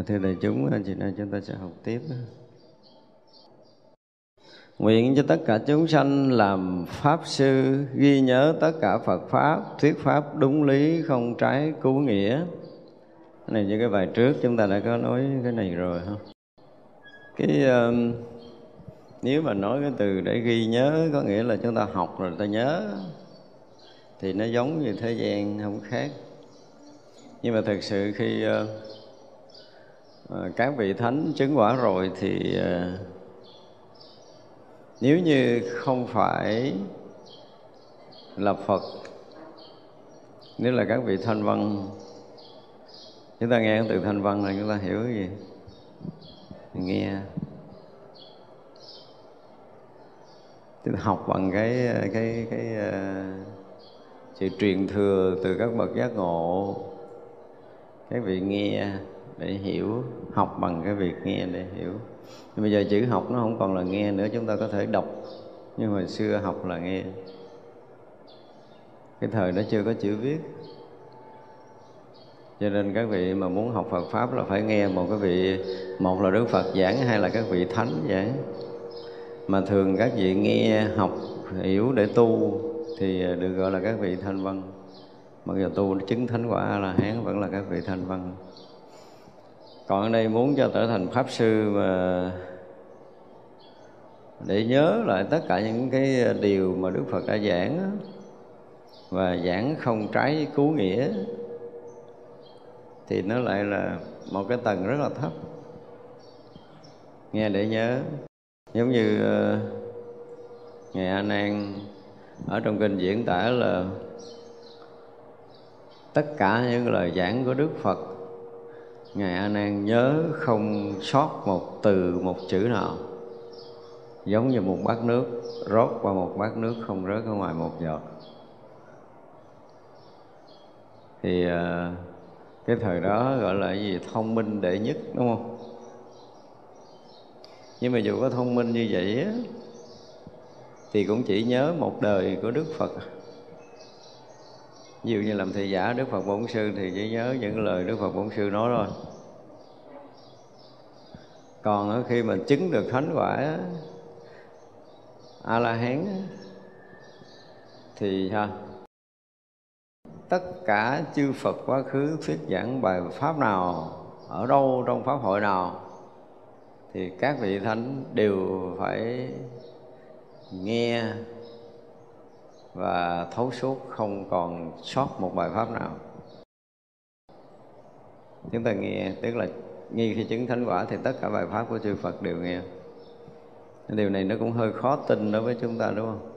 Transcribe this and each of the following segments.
à, thưa đại chúng anh chị nay chúng ta sẽ học tiếp. Nguyện cho tất cả chúng sanh làm Pháp Sư Ghi nhớ tất cả Phật Pháp Thuyết Pháp đúng lý không trái cứu nghĩa. Cái này như cái bài trước chúng ta đã có nói cái này rồi không Cái uh, nếu mà nói cái từ để ghi nhớ có nghĩa là chúng ta học rồi ta nhớ Thì nó giống như thế gian không khác. Nhưng mà thực sự khi uh, Ờ, các vị thánh chứng quả rồi thì ờ, nếu như không phải là Phật nếu là các vị thanh văn chúng ta nghe từ thanh văn là chúng ta hiểu cái gì? Nghe. Chúng ta học bằng cái cái cái uh, sự truyền thừa từ các bậc giác ngộ. Các vị nghe để hiểu học bằng cái việc nghe để hiểu. Nhưng bây giờ chữ học nó không còn là nghe nữa, chúng ta có thể đọc. Nhưng hồi xưa học là nghe. Cái thời đó chưa có chữ viết. Cho nên các vị mà muốn học Phật pháp là phải nghe một cái vị, một là Đức Phật giảng hay là các vị thánh giảng. Mà thường các vị nghe, học, hiểu để tu thì được gọi là các vị thanh văn. Mặc dù tu chứng thánh quả a la hán vẫn là các vị thanh văn còn ở đây muốn cho trở thành pháp sư mà để nhớ lại tất cả những cái điều mà Đức Phật đã giảng và giảng không trái cứu nghĩa thì nó lại là một cái tầng rất là thấp. Nghe để nhớ giống như ờ, uh, ngài A Nan ở trong kinh diễn tả là tất cả những lời giảng của Đức Phật ngài A Nan nhớ không sót một từ, một chữ nào. Giống như một bát nước, rót qua một bát nước không rớt ở ngoài một giọt. Thì à, cái thời đó gọi là gì? Thông minh đệ nhất, đúng không? Nhưng mà dù có thông minh như vậy á, thì cũng chỉ nhớ một đời của đức phật ví dụ như làm thầy giả đức phật bổn sư thì chỉ nhớ những lời đức phật bổn sư nói thôi. Còn khi mà chứng được thánh quả a la hán thì ha, tất cả chư Phật quá khứ thuyết giảng bài pháp nào, ở đâu trong pháp hội nào, thì các vị thánh đều phải nghe và thấu suốt, không còn sót một bài pháp nào. Chúng ta nghe, tức là nghe khi chứng thánh quả thì tất cả bài pháp của chư Phật đều nghe. Điều này nó cũng hơi khó tin đối với chúng ta, đúng không?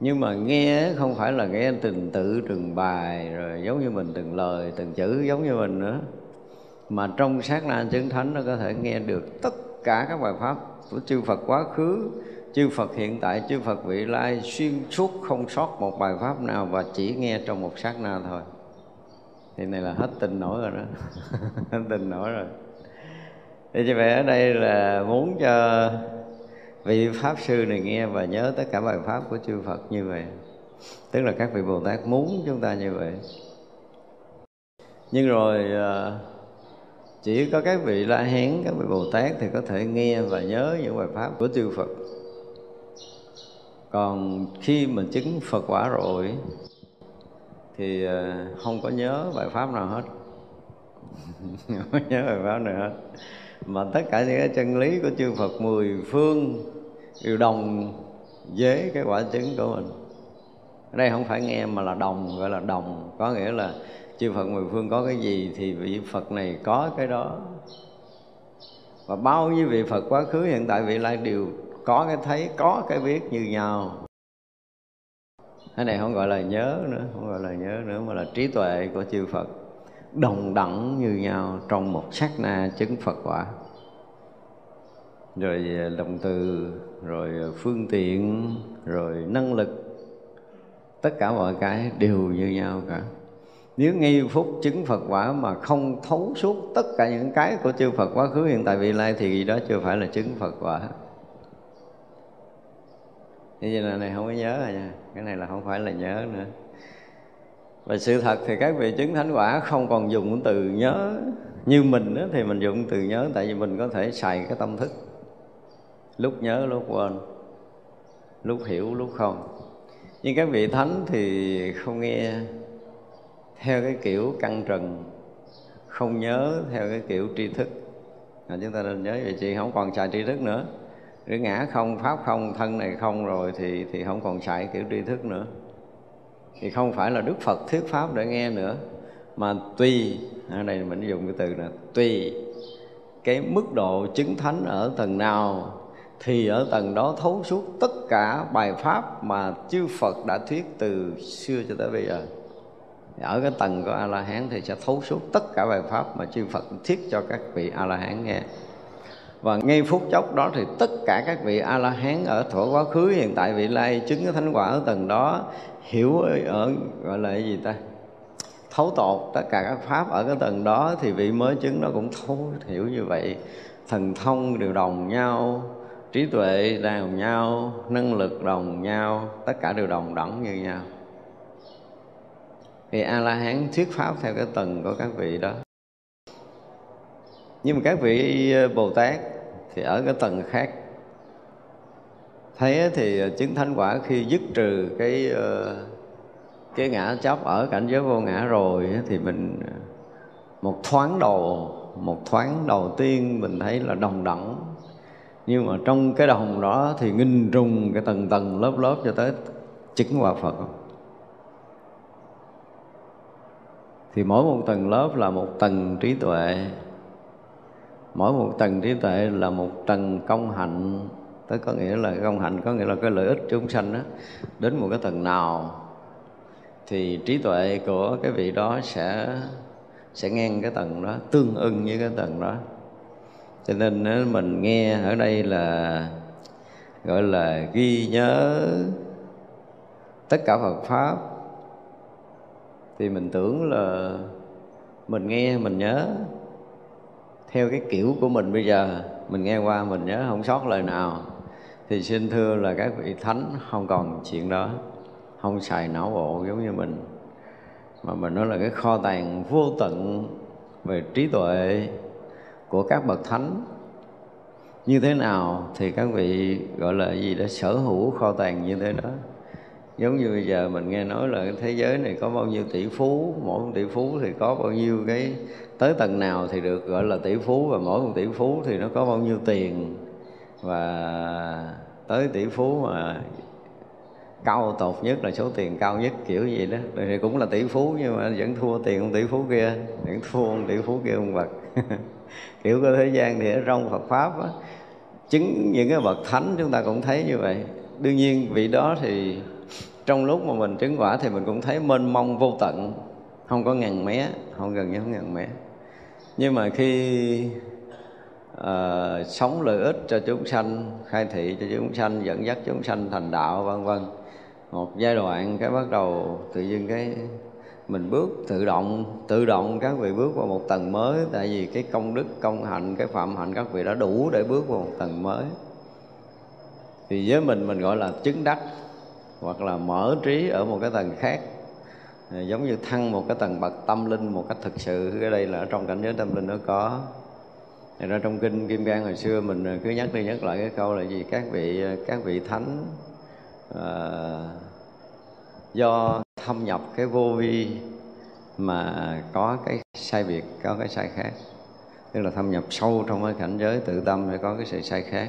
Nhưng mà nghe không phải là nghe từng tự, từng bài, rồi giống như mình từng lời, từng chữ giống như mình nữa. Mà trong sát na chứng thánh nó có thể nghe được tất cả các bài pháp của chư Phật quá khứ chư Phật hiện tại chư Phật vị lai xuyên suốt không sót một bài pháp nào và chỉ nghe trong một sát na thôi. Thì này là hết tin nổi rồi đó. Hết tin nổi rồi. Thì như vậy ở đây là muốn cho vị pháp sư này nghe và nhớ tất cả bài pháp của chư Phật như vậy. Tức là các vị Bồ Tát muốn chúng ta như vậy. Nhưng rồi à, chỉ có các vị La Hán, các vị Bồ Tát thì có thể nghe và nhớ những bài pháp của chư Phật còn khi mình chứng phật quả rồi, thì ờ, không có nhớ bài pháp nào hết. Không có nhớ bài pháp nào hết. Mà tất cả những cái chân lý của chư Phật mười phương đều đồng với cái quả chứng của mình. Ở đây không phải nghe mà là đồng, gọi là đồng. Có nghĩa là chư Phật mười phương có cái gì thì vị Phật này có cái đó. Và bao nhiêu vị Phật quá khứ, hiện tại vị lai đều có cái thấy, có cái biết như nhau. Cái này không gọi là nhớ nữa, không gọi là nhớ nữa, mà là trí tuệ của chư Phật. Đồng đẳng như nhau trong một sát na chứng Phật quả. Rồi à, động từ, rồi à, phương tiện, rồi năng lực. Tất cả mọi cái đều như nhau cả. Nếu ngay phút chứng Phật quả mà không thấu suốt tất cả những cái của chư Phật quá khứ hiện tại vị lai thì đó chưa phải là chứng Phật quả như vậy là này không có nhớ rồi nha. Cái này là không phải là nhớ nữa. Và sự thật thì các vị chứng thánh quả không còn dùng từ nhớ Như mình đó, thì mình dùng từ nhớ Tại vì mình có thể xài cái tâm thức. Lúc nhớ lúc quên. Lúc hiểu lúc không. Nhưng các vị thánh thì không nghe. Theo cái kiểu căng trần Không nhớ theo cái kiểu tri thức. À, Chúng ta nên nhớ vậy chị không còn xài tri thức nữa cái ngã không, pháp không, thân này không rồi thì thì không còn xài kiểu tri thức nữa. Thì không phải là đức phật thuyết pháp để nghe nữa, mà tùy ở đây mình dùng cái từ là tùy cái mức độ chứng thánh ở tầng nào, thì ở tầng đó thấu suốt tất cả bài pháp mà chư Phật đã thuyết từ xưa cho tới bây giờ. Ở cái tầng của a la hán thì sẽ thấu suốt tất cả bài pháp mà chư Phật thuyết cho các vị a la hán nghe và ngay phút chốc đó thì tất cả các vị a la hán ở thuở quá khứ, hiện tại vị lai chứng cái thánh quả ở tầng đó, hiểu ở gọi là cái gì ta? Thấu tột tất cả các pháp ở cái tầng đó thì vị mới chứng nó cũng thấu hiểu như vậy. Thần thông đều đồng nhau, trí tuệ đồng nhau, năng lực đồng nhau, tất cả đều đồng đẳng như nhau. Thì a la hán thuyết pháp theo cái tầng của các vị đó nhưng mà các vị ờ, bồ tát thì ở cái tầng khác. Thấy thì ờ, chứng thánh quả khi dứt trừ cái ờ, cái ngã chấp ở cảnh giới vô ngã rồi thì mình một thoáng đầu, một thoáng đầu tiên mình thấy là đồng đẳng. Nhưng mà trong cái đồng đó thì nghìn trùng cái tầng tầng lớp lớp cho tới chứng quả Phật. Thì mỗi một tầng lớp là một tầng trí tuệ mỗi một tầng trí tuệ là một tầng công hạnh. Tức có nghĩa là công hạnh có nghĩa là cái lợi ích chúng sanh đó đến một cái tầng nào thì trí tuệ của cái vị đó sẽ sẽ ngang cái tầng đó, tương ưng với cái tầng đó. Cho nên mình nghe ở đây là gọi là ghi nhớ tất cả Phật pháp. Thì mình tưởng là mình nghe, mình nhớ theo cái kiểu của mình bây giờ, mình nghe qua, mình nhớ không sót lời nào. Thì xin thưa là các vị thánh, không còn chuyện đó, không xài não bộ giống như mình. Mà mình nói là cái kho tàng vô tận về trí tuệ của các bậc thánh. Như thế nào thì các vị gọi là gì đó, sở hữu kho tàng như thế đó giống như bây giờ mình nghe nói là cái thế giới này có bao nhiêu tỷ phú mỗi một tỷ phú thì có bao nhiêu cái tới tầng nào thì được gọi là tỷ phú và mỗi một tỷ phú thì nó có bao nhiêu tiền. Và tới tỷ phú mà cao tột nhất là số tiền cao nhất kiểu gì đó. Thì cũng là tỷ phú nhưng mà vẫn thua tiền ông tỷ phú kia vẫn thua ông tỷ phú kia ông vật kiểu của thế gian thì ở trong Phật pháp á, chứng những cái bậc thánh chúng ta cũng thấy như vậy. Đương nhiên vị đó thì trong lúc mà mình chứng quả thì mình cũng thấy mênh mông vô tận. Không có ngàn mé không gần như không ngàn mé. Nhưng mà khi uh, sống lợi ích cho chúng sanh khai thị cho chúng sanh dẫn dắt chúng sanh thành đạo vân vân một giai đoạn cái bắt đầu tự nhiên cái mình bước tự động tự động các vị bước vào một tầng mới. Tại vì cái công đức công hạnh cái phạm hạnh các vị đã đủ để bước vào một tầng mới. Thì với mình mình gọi là chứng đắc hoặc là mở trí ở một cái tầng khác. À, giống như thăng một cái tầng bậc tâm linh một cách thực sự cái đây là ở trong cảnh giới tâm linh nó có. Thì ra trong kinh kim cang hồi xưa mình à, cứ nhắc đi nhắc lại cái câu là gì? Các vị à, các vị thánh à, do thâm nhập cái vô vi mà có cái sai biệt có cái sai khác. Tức là thâm nhập sâu trong cái cảnh giới tự tâm để có cái sự sai khác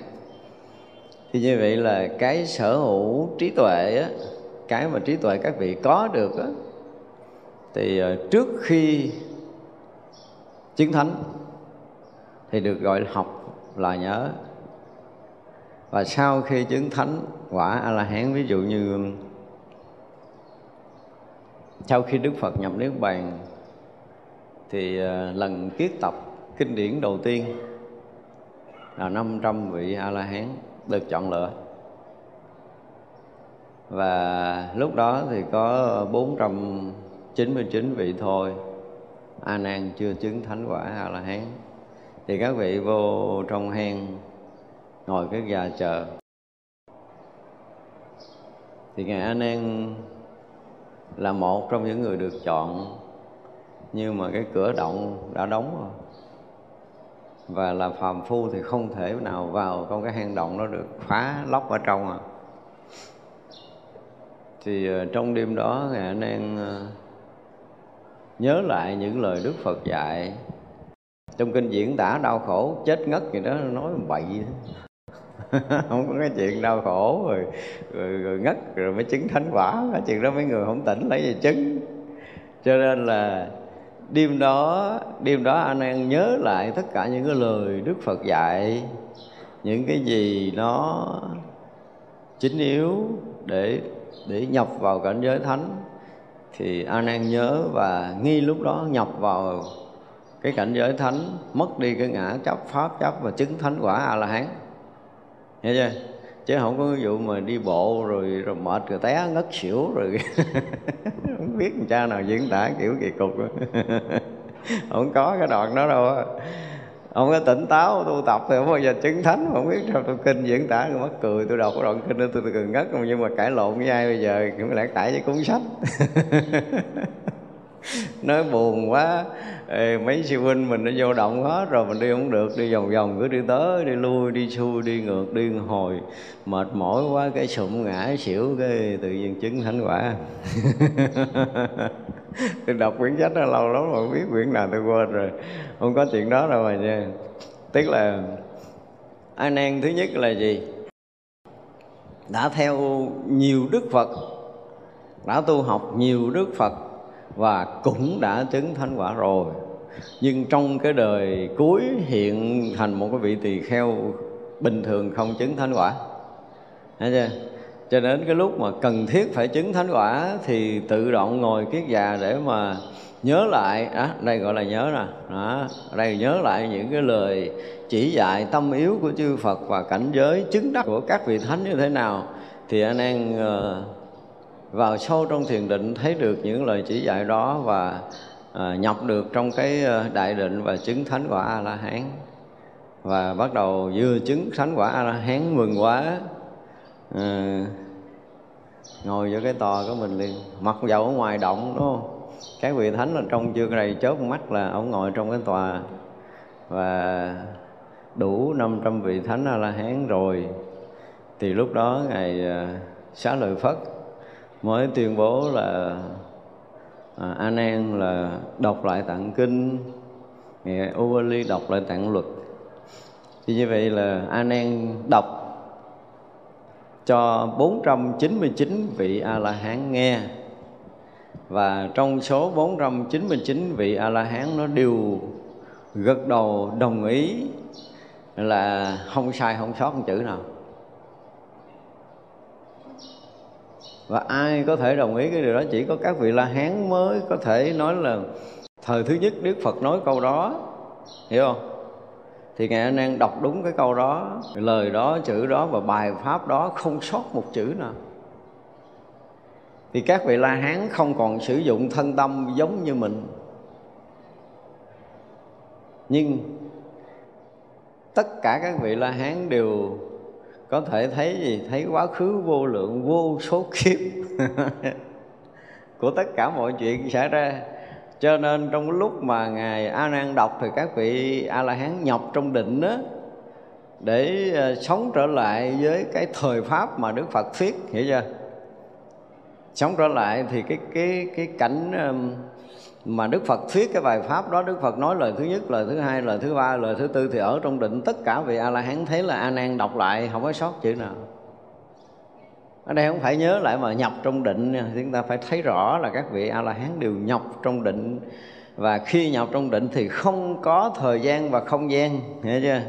thì như vậy là cái sở hữu trí tuệ á, cái mà trí tuệ các vị có được á, thì ờ, trước khi chứng thánh thì được gọi là học là nhớ. Và sau khi chứng thánh quả a la hán ví dụ như, sau khi đức phật nhập niết bàn, thì ờ, lần kiết tập kinh điển đầu tiên là 500 vị a la hán được chọn lựa. Và lúc đó thì có 499 vị thôi. A nan chưa chứng thánh quả a la hán thì các vị vô trong hang ngồi cái già chờ. Thì ngài a nan là một trong những người được chọn, nhưng mà cái cửa động đã đóng rồi và là phàm phu thì không thể nào vào trong cái hang động đó được phá lóc ở trong à. Thì ờ, trong đêm đó ngài anh em ờ, nhớ lại những lời đức phật dạy. Trong kinh diễn tả đau khổ chết ngất gì đó nói bậy. Không có cái chuyện đau khổ rồi, rồi, rồi ngất rồi mới chứng thánh quả. Cái chuyện đó mấy người không tỉnh lấy gì chứng. Cho nên là đêm đó đêm đó anh em nhớ lại tất cả những cái lời đức phật dạy, những cái gì nó chính yếu để để nhập vào cảnh giới thánh. Thì an nan nhớ và nghi lúc đó nhập vào cái cảnh giới thánh, mất đi cái ngã chấp pháp chấp và chứng thánh quả a la hán nghe chưa? Chứ không có cái vụ mà đi bộ rồi rồi mệt rồi té ngất xỉu rồi. Không biết làm cha nào diễn tả kiểu kỳ cục không có cái đoạn đó đâu không có tỉnh táo tu tập thì không bao giờ chứng thánh. Không biết sao tôi kinh diễn tả tôi mắc cười. Tôi đọc cái đoạn kinh đó tôi, tôi cười ngất. Nhưng mà cãi lộn với ai bây giờ? Cũng lẽ cãi với cuốn sách. Nói buồn quá. Ê, mấy sư huynh mình nó vô động hết rồi mình đi không được đi vòng vòng cứ đi tới đi lui đi xuôi đi ngược đi hồi. Mệt mỏi quá cái sụm ngã xỉu cái tự nhiên chứng thánh quả. Tôi đọc quyển sách đó lâu lắm rồi biết quyển nào tôi quên rồi. Không có chuyện đó đâu mà nha. Tức là a nan thứ nhất là gì? Đã theo nhiều đức phật đã tu học nhiều đức phật và cũng đã chứng thánh quả rồi. Nhưng trong cái đời cuối hiện thành một cái vị tỳ kheo bình thường không chứng thánh quả. Thấy chưa? Cho đến cái lúc mà cần thiết phải chứng thánh quả thì tự động ngồi kiết già để mà nhớ lại. Á đây gọi là nhớ nè. Đó đây nhớ lại những cái lời chỉ dạy tâm yếu của chư Phật và cảnh giới chứng đắc của các vị thánh như thế nào. Thì anh em uh, vào sâu trong thiền định thấy được những lời chỉ dạy đó và à, nhập được trong cái ờ, đại định và chứng thánh quả a la hán và bắt đầu vừa chứng thánh quả a la hán mừng quá. À, ngồi vô cái tòa của mình liền. Mặc dầu ở ngoài động đúng không? Các vị thánh là trong chưa này chớp mắt là ông ngồi trong cái tòa và đủ 500 vị thánh a la hán rồi. Thì lúc đó ngài ờ, xá lợi phất mới tuyên bố là à, a nan là đọc lại tạng kinh ngài Ubali đọc lại tạng luật. Thì như vậy là a nan đọc cho 499 vị a la hán nghe. Và trong số 499 vị a la hán nó đều gật đầu đồng ý là không sai không sót một chữ nào. Và ai có thể đồng ý cái điều đó, chỉ có các vị la hán mới có thể nói là thời thứ nhất đức phật nói câu đó. Hiểu không? Thì ngài anh đang đọc đúng cái câu đó. Lời đó, chữ đó và bài pháp đó không sót một chữ nào. Thì các vị la hán không còn sử dụng thân tâm giống như mình. Nhưng tất cả các vị la hán đều có thể thấy gì? Thấy quá khứ vô lượng, vô số kiếp. Của tất cả mọi chuyện xảy ra. Cho nên trong lúc mà ngài a nan đọc thì các vị a la hán nhập trong định đó để ờ, sống trở lại với cái thời pháp mà Đức Phật thuyết, hiểu chưa? Sống trở lại thì cái cái cái cảnh mà Đức Phật thuyết cái bài pháp đó Đức Phật nói lời thứ nhất, lời thứ hai, lời thứ ba, lời thứ tư thì ở trong định tất cả vị A La Hán thấy là A Nan đọc lại không có sót chữ nào. Ở đây không phải nhớ lại mà nhập trong định chúng ta phải thấy rõ là các vị A La Hán đều nhập trong định và khi nhập trong định thì không có thời gian và không gian, hiểu chưa?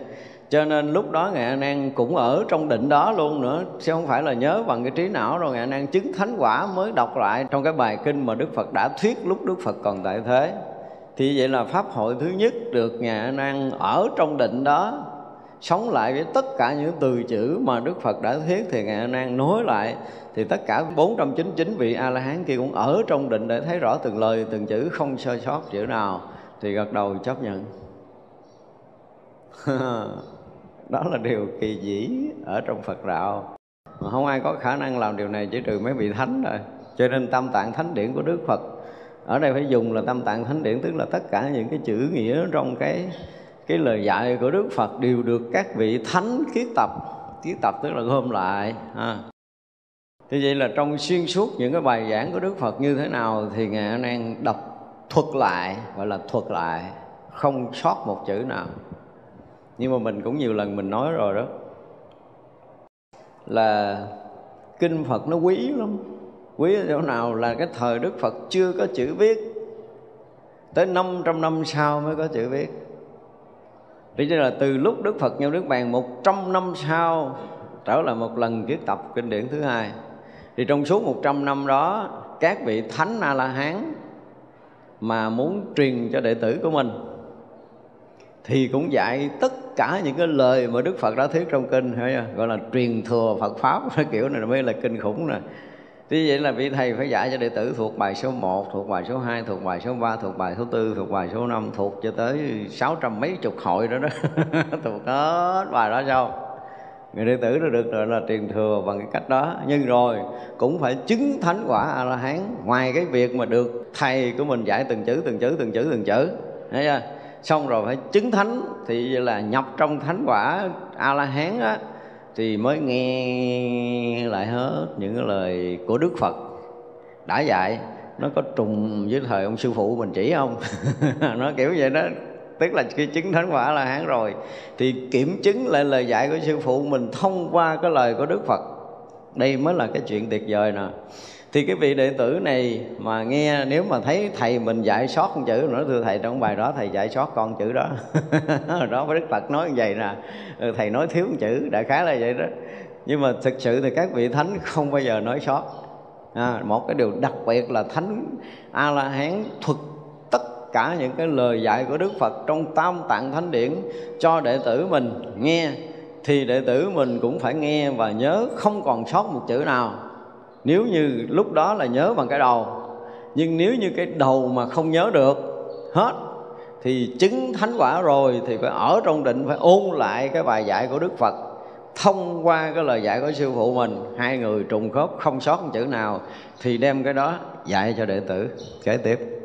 Cho nên lúc đó ngài a nan cũng ở trong định đó luôn nữa. Chứ không phải là nhớ bằng cái trí não rồi ngài a nan chứng thánh quả mới đọc lại trong cái bài kinh mà đức phật đã thuyết lúc đức phật còn tại thế. Thì vậy là pháp hội thứ nhất được ngài a nan ở trong định đó. Sống lại với tất cả những từ chữ mà Đức Phật đã thuyết thì Ngài A Nan nói lại. Thì tất cả 499 vị A La Hán kia cũng ở trong định để thấy rõ từng lời, từng chữ, không sơ sót chữ nào. Thì gật đầu chấp nhận. đó là điều kỳ dĩ ở trong Phật đạo. Mà không ai có khả năng làm điều này chỉ trừ mấy vị thánh rồi cho nên tam tạng thánh điển của Đức Phật, ở đây phải dùng là tam tạng thánh điển, tức là tất cả những cái chữ nghĩa trong cái cái lời dạy của Đức Phật đều được các vị thánh kiết tập. Kiết tập tức là gom lại, ha. Thì vậy là trong xuyên suốt những cái bài giảng của Đức Phật như thế nào thì Ngài A đọc thuật lại, gọi là thuật lại, không sót một chữ nào nhưng mà mình cũng nhiều lần mình nói rồi đó. Là kinh Phật nó quý lắm. Quý ở chỗ nào là cái thời Đức Phật chưa có chữ viết. Tới 500 năm sau mới có chữ viết. Vì thế là từ lúc Đức Phật nhau Đức Bàn 100 năm sau, trở lại một lần kiết tập kinh điển thứ hai. Thì trong suốt 100 năm đó, các vị thánh A La Hán mà muốn truyền cho đệ tử của mình thì cũng dạy tất cả những cái lời mà Đức Phật đã thuyết trong kinh gọi là truyền thừa Phật pháp cái kiểu này mới là kinh khủng nè Thế vậy là vị thầy phải dạy cho đệ tử thuộc bài số 1, thuộc bài số 2, thuộc bài số 3, thuộc bài số 4, thuộc bài số 5, thuộc cho tới 600 mấy chục hội đó đó. thuộc hết bài đó sao? Người đệ tử nó được gọi là truyền thừa bằng cái cách đó. Nhưng rồi cũng phải chứng thánh quả A-la-hán Ngoài cái việc mà được thầy của mình dạy từng chữ, từng chữ, từng chữ, từng chữ. Thấy chưa? Xong rồi phải chứng thánh, thì là nhập trong thánh quả a la hán á, thì mới nghe lại hết những cái lời của đức phật. Đã dạy nó có trùng với thời ông sư phụ mình chỉ không? Nó kiểu vậy đó, tức là khi chứng thánh quả là hán rồi. Thì kiểm chứng lại lời dạy của sư phụ mình thông qua cái lời của đức phật. Đây mới là cái chuyện tuyệt vời nè thì cái vị đệ tử này mà nghe nếu mà thấy thầy mình dạy sót một chữ nữa thưa thầy trong bài đó thầy dạy sót con chữ đó. Đó với đức phật nói như vậy nè. Ừ, thầy nói thiếu một chữ đại khái là vậy đó. Nhưng mà thực sự thì các vị thánh không bao giờ nói sót. À, một cái điều đặc biệt là thánh a la hán thuật tất cả những cái lời dạy của đức phật trong tam tạng thánh điển cho đệ tử mình nghe thì đệ tử mình cũng phải nghe và nhớ không còn sót một chữ nào nếu như lúc đó là nhớ bằng cái đầu, nhưng nếu như cái đầu mà không nhớ được hết, thì chứng thánh quả rồi thì phải ở trong định, phải ôn lại cái bài dạy của đức phật. Thông qua cái lời dạy của sư phụ mình, hai người trùng khớp không sót một chữ nào, thì đem cái đó dạy cho đệ tử. Kế tiếp.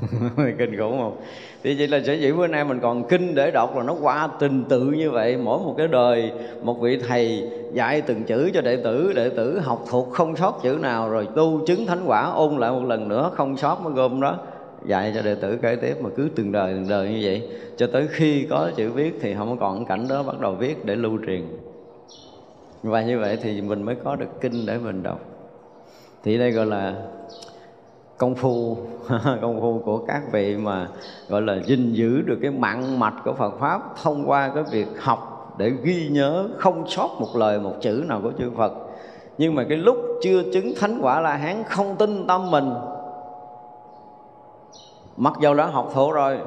kinh khủng không? Thì vậy là sở dĩ bữa nay mình còn kinh để đọc là nó qua tình tự như vậy. Mỗi một cái đời, một vị thầy dạy từng chữ cho đệ tử đệ tử học thuộc không sót chữ nào, rồi tu chứng thánh quả ôn lại một lần nữa, không sót mới gom đó, dạy cho đệ tử kế tiếp mà cứ từng đời từng đời như vậy. Cho tới khi có chữ viết thì không còn cảnh đó bắt đầu viết để lưu truyền. Và như vậy thì mình mới có được kinh để mình đọc. Thì đây gọi là công phu công phu của các vị mà, gọi là, gìn giữ được cái mạng mạch của Phật pháp thông qua cái việc học để ghi nhớ không sót một lời một chữ nào của chư Phật. Nhưng mà cái lúc chưa chứng thánh quả la hán không tin tâm mình, mặc dầu đã học thổ rồi,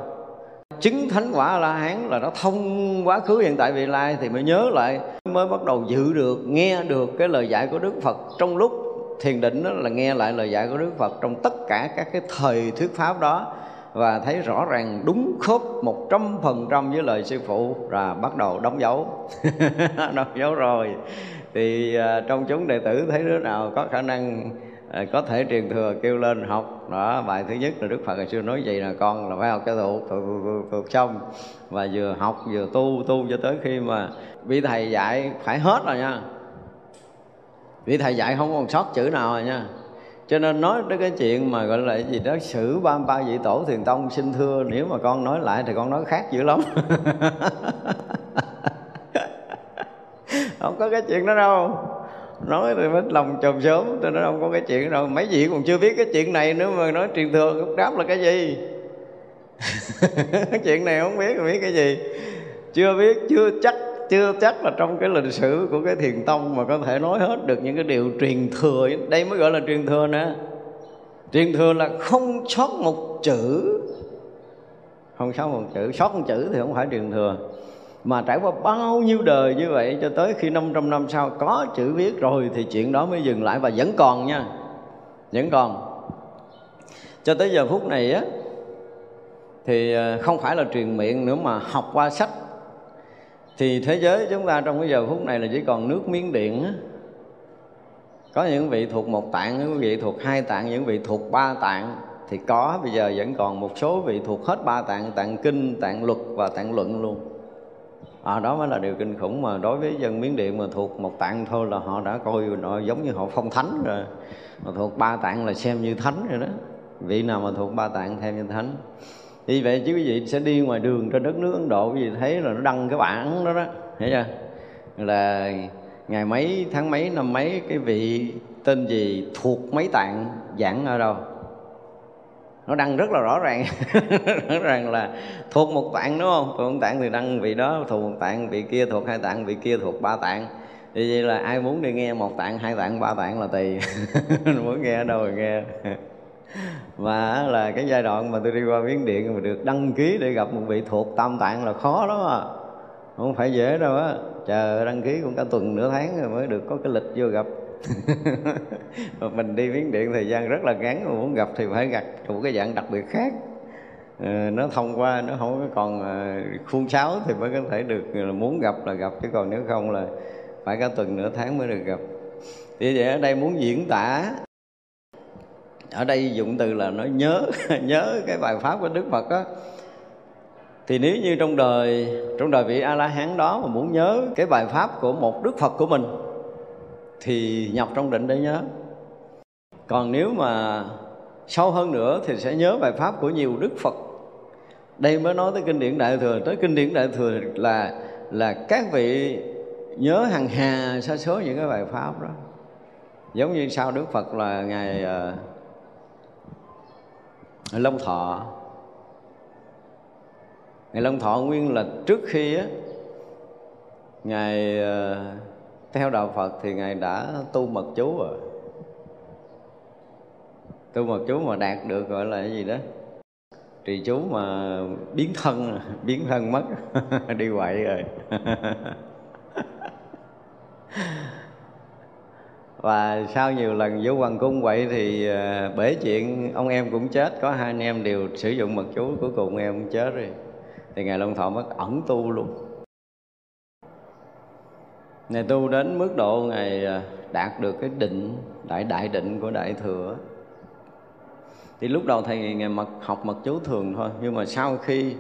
chứng thánh quả la hán là nó thông quá khứ hiện tại vị lai thì mới nhớ lại, mới bắt đầu giữ được, nghe được cái lời dạy của đức phật trong lúc thiền định đó là nghe lại lời dạy của Đức Phật trong tất cả các cái thời thuyết pháp đó và thấy rõ ràng đúng khớp một trăm phần trăm với lời sư phụ là bắt đầu đóng dấu. Đóng dấu rồi. Thì uh, trong chúng đệ tử thấy đứa nào có khả năng à, có thể truyền thừa kêu lên học đó bài thứ nhất là đức phật hồi xưa nói gì là con là phải học cho thuộc thuộc, thuộc, thuộc, thuộc xong. Và vừa học vừa tu tu cho tới khi mà bị thầy dạy phải hết rồi nha vị thầy dạy không còn sót chữ nào rồi nha. Cho nên nói tới cái chuyện mà gọi là gì đó, xử ba ba vị tổ thiền tông xin thưa, nếu mà con nói lại thì con nói khác dữ lắm. Không có cái chuyện đó đâu. Nói thì mới lòng trồm sớm tôi nói không có cái chuyện đâu. Mấy vị còn chưa biết cái chuyện này nữa mà nói truyền thừa đáp là cái gì. Cái chuyện này không biết không biết cái gì. Chưa biết, chưa chắc chưa chắc là trong cái lịch sử của cái thiền tông mà có thể nói hết được những cái điều truyền thừa. Đây mới gọi là truyền thừa nè. Truyền thừa là không sót một chữ. Không sót một chữ. Sót một chữ thì không phải truyền thừa. Mà trải qua bao nhiêu đời như vậy cho tới khi 500 năm sau có chữ viết rồi thì chuyện đó mới dừng lại và vẫn còn nha. Vẫn còn. Cho tới giờ phút này á, thì ờ, không phải là truyền miệng nữa mà học qua sách thì thế giới chúng ta trong cái giờ phút này là chỉ còn nước miếng điện á. Có những vị thuộc một tạng những vị thuộc hai tạng những vị thuộc ba tạng thì có. Bây giờ vẫn còn một số vị thuộc hết ba tạng tạng kinh tạng luật và tạng luận luôn. À, đó mới là điều kinh khủng mà đối với dân miến điện mà thuộc một tạng thôi là họ đã coi nó giống như họ phong thánh rồi. Mà thuộc ba tạng là xem như thánh rồi đó. Vị nào mà thuộc ba tạng thêm như thánh vì vậy chứ quý vị sẽ đi ngoài đường trên đất nước ấn độ, quý vị thấy là nó đăng cái bản đó đó hiểu chưa? Là ngày mấy, tháng mấy, năm mấy, cái vị tên gì thuộc mấy tạng giảng ở đâu? Nó đăng rất là rõ ràng rõ ràng là thuộc một tạng, đúng không? Thuộc một tạng thì đăng vị đó, thuộc một tạng vị kia, thuộc hai tạng vị kia, thuộc ba tạng. Thì vậy là ai muốn đi nghe một tạng, hai tạng, ba tạng là tùy. Muốn nghe ở đâu thì nghe mà là cái giai đoạn mà tôi đi qua Miến điện mà được đăng ký để gặp một vị thuộc tam tạng là khó lắm à. Không phải dễ đâu á. Chờ đăng ký cũng cả tuần nửa tháng rồi mới được có cái lịch vô gặp. Mình đi miến điện thời gian rất là ngắn mà muốn gặp thì phải gặp một cái dạng đặc biệt khác. À, nó thông qua nó không còn à, khuôn sáo thì mới có thể được là muốn gặp là gặp chứ còn nếu không là phải cả tuần nửa tháng mới được gặp. Thì vậy ở đây muốn diễn tả ở đây dụng từ là nó nhớ nhớ cái bài pháp của đức phật á. Thì nếu như trong đời trong đời vị a la hán đó mà muốn nhớ cái bài pháp của một đức phật của mình thì nhập trong định để nhớ. Còn nếu mà sâu hơn nữa thì sẽ nhớ bài pháp của nhiều đức phật. Đây mới nói tới kinh điển đại thừa. Tới kinh điển đại thừa là là các vị nhớ hàng hà sa số những cái bài pháp đó. Giống như sau đức phật là ngài uh, long thọ. Ngài long thọ nguyên là trước khi á, ngài ờ, theo đạo phật thì ngài đã tu mật chú rồi. Tu mật chú mà đạt được gọi là cái gì đó? Trì chú mà biến thân biến thân mất, đi quậy rồi. và sau nhiều lần vô hoàng cung vậy thì ờ, bể chuyện, ông em cũng chết. Có hai anh em đều sử dụng mật chú, cuối cùng em cũng chết rồi. Thì ngài long thọ mất ẩn tu luôn. Ngài tu đến mức độ ngài ờ, đạt được cái định, đại đại định của đại thừa. Thì lúc đầu thầy ngài mật, học mật chú thường thôi. Nhưng mà sau khi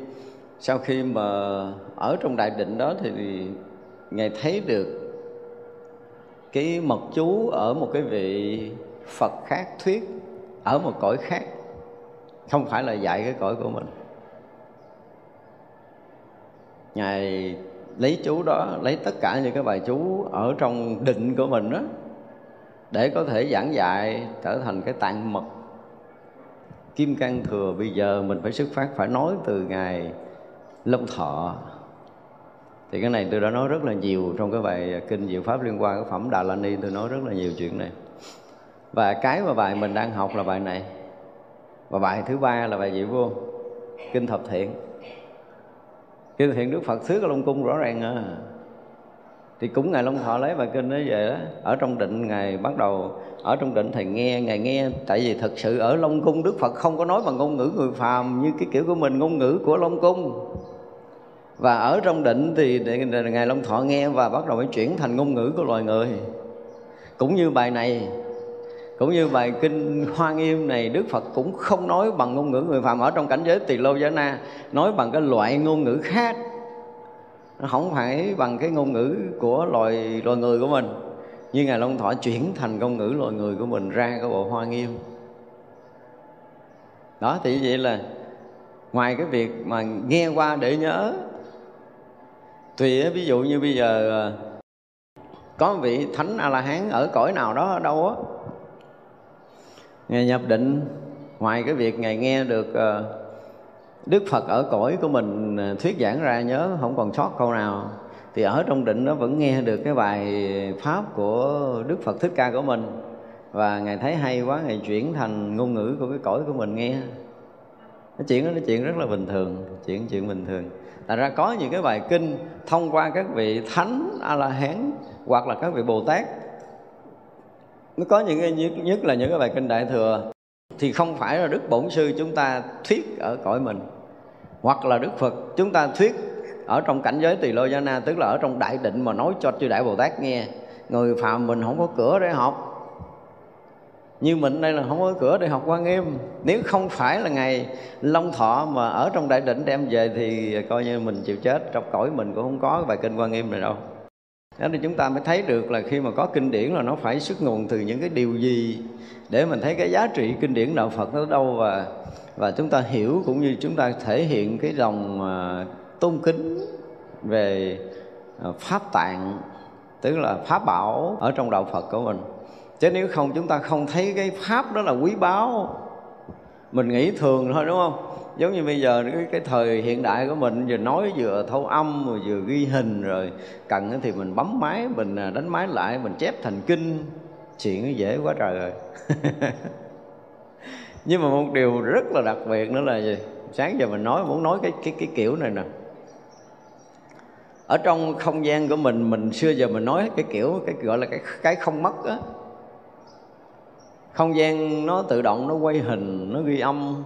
sau khi mà ở trong đại định đó thì ngài thấy được cái mật chú ở một cái vị Phật khác, thuyết ở một cõi khác, không phải là dạy cái cõi của mình. Ngài lấy chú đó, lấy tất cả những cái bài chú ở trong định của mình đó, để có thể giảng dạy trở thành cái tạng mật. Kim cang thừa, bây giờ mình phải xuất phát, phải nói từ ngài long thọ thì cái này tôi đã nói rất là nhiều trong cái bài kinh diệu pháp liên quan, cái phẩm đà la ni, tôi nói rất là nhiều chuyện này. Và cái mà bài mình đang học là bài này. Và bài thứ ba là bài Diệu vô, kinh thập thiện. Kinh thập thiện đức phật xứ ở long cung rõ ràng à. Thì cũng ngài long thọ lấy bài kinh đó về đó, ở trong định ngài bắt đầu, ở trong định thầy nghe ngài nghe, tại vì thật sự ở long cung đức phật không có nói bằng ngôn ngữ người phàm như cái kiểu của mình, ngôn ngữ của long cung và ở trong định thì ngài long thọ nghe và bắt đầu mới chuyển thành ngôn ngữ của loài người. Cũng như bài này, cũng như bài kinh hoa nghiêm này, đức phật cũng không nói bằng ngôn ngữ người phàm ở trong cảnh giới tỳ lô giá na, nói bằng cái loại ngôn ngữ khác. Nó không phải bằng cái ngôn ngữ của loài loài người của mình. Như ngài long thọ chuyển thành ngôn ngữ loài người của mình ra cái bộ hoa nghiêm. Đó, thì vậy là ngoài cái việc mà nghe qua để nhớ tùy ví dụ như bây giờ à, có có vị thánh a la hán ở cõi nào đó ở đâu á, ngài nhập định, ngoài cái việc ngài nghe được à, đức phật ở cõi của mình à, thuyết giảng ra, nhớ không còn sót câu nào, thì ở trong định nó vẫn nghe được cái bài pháp của đức phật thích ca của mình. Và ngài thấy hay quá, ngài chuyển thành ngôn ngữ của cái cõi của mình nghe. Nó chuyện đó nó chuyện rất là bình thường, chuyện chuyện bình thường tại ra có những cái bài kinh thông qua các vị thánh a la hán hoặc là các vị bồ tát nó có những cái nhất, nhất là những cái bài kinh đại thừa. Thì không phải là đức bổn sư chúng ta thuyết ở cõi mình hoặc là đức phật chúng ta thuyết ở trong cảnh giới tỳ lô gia na tức là ở trong đại định mà nói cho chư đại bồ tát nghe. Người phạm mình không có cửa để học như mình đây là không có cửa để học quan nghiêm. Nếu không phải là ngày long thọ mà ở trong đại định đem về thì coi như mình chịu chết. Trong cõi mình cũng không có bài kinh quan nghiêm này đâu. Đó thì chúng ta mới thấy được là khi mà có kinh điển là nó phải xuất nguồn từ những cái điều gì để mình thấy cái giá trị kinh điển đạo Phật nó đâu. Và và chúng ta hiểu cũng như chúng ta thể hiện cái lòng à, tôn kính về à, pháp tạng, tức là pháp bảo ở trong đạo Phật của mình chứ nếu không chúng ta không thấy cái pháp đó là quý báu. Mình nghĩ thường thôi đúng không? Giống như bây giờ cái, cái thời hiện đại của mình vừa nói vừa thâu âm rồi vừa ghi hình rồi cần thì mình bấm máy mình à, đánh máy lại mình chép thành kinh. Chuyện nó dễ quá trời rồi. Nhưng mà một điều rất là đặc biệt nữa là gì? Sáng giờ mình nói muốn nói cái cái cái kiểu này nè. Ở trong không gian của mình mình xưa giờ mình nói cái kiểu cái gọi là cái cái không mất á không gian nó tự động nó quay hình, nó ghi âm.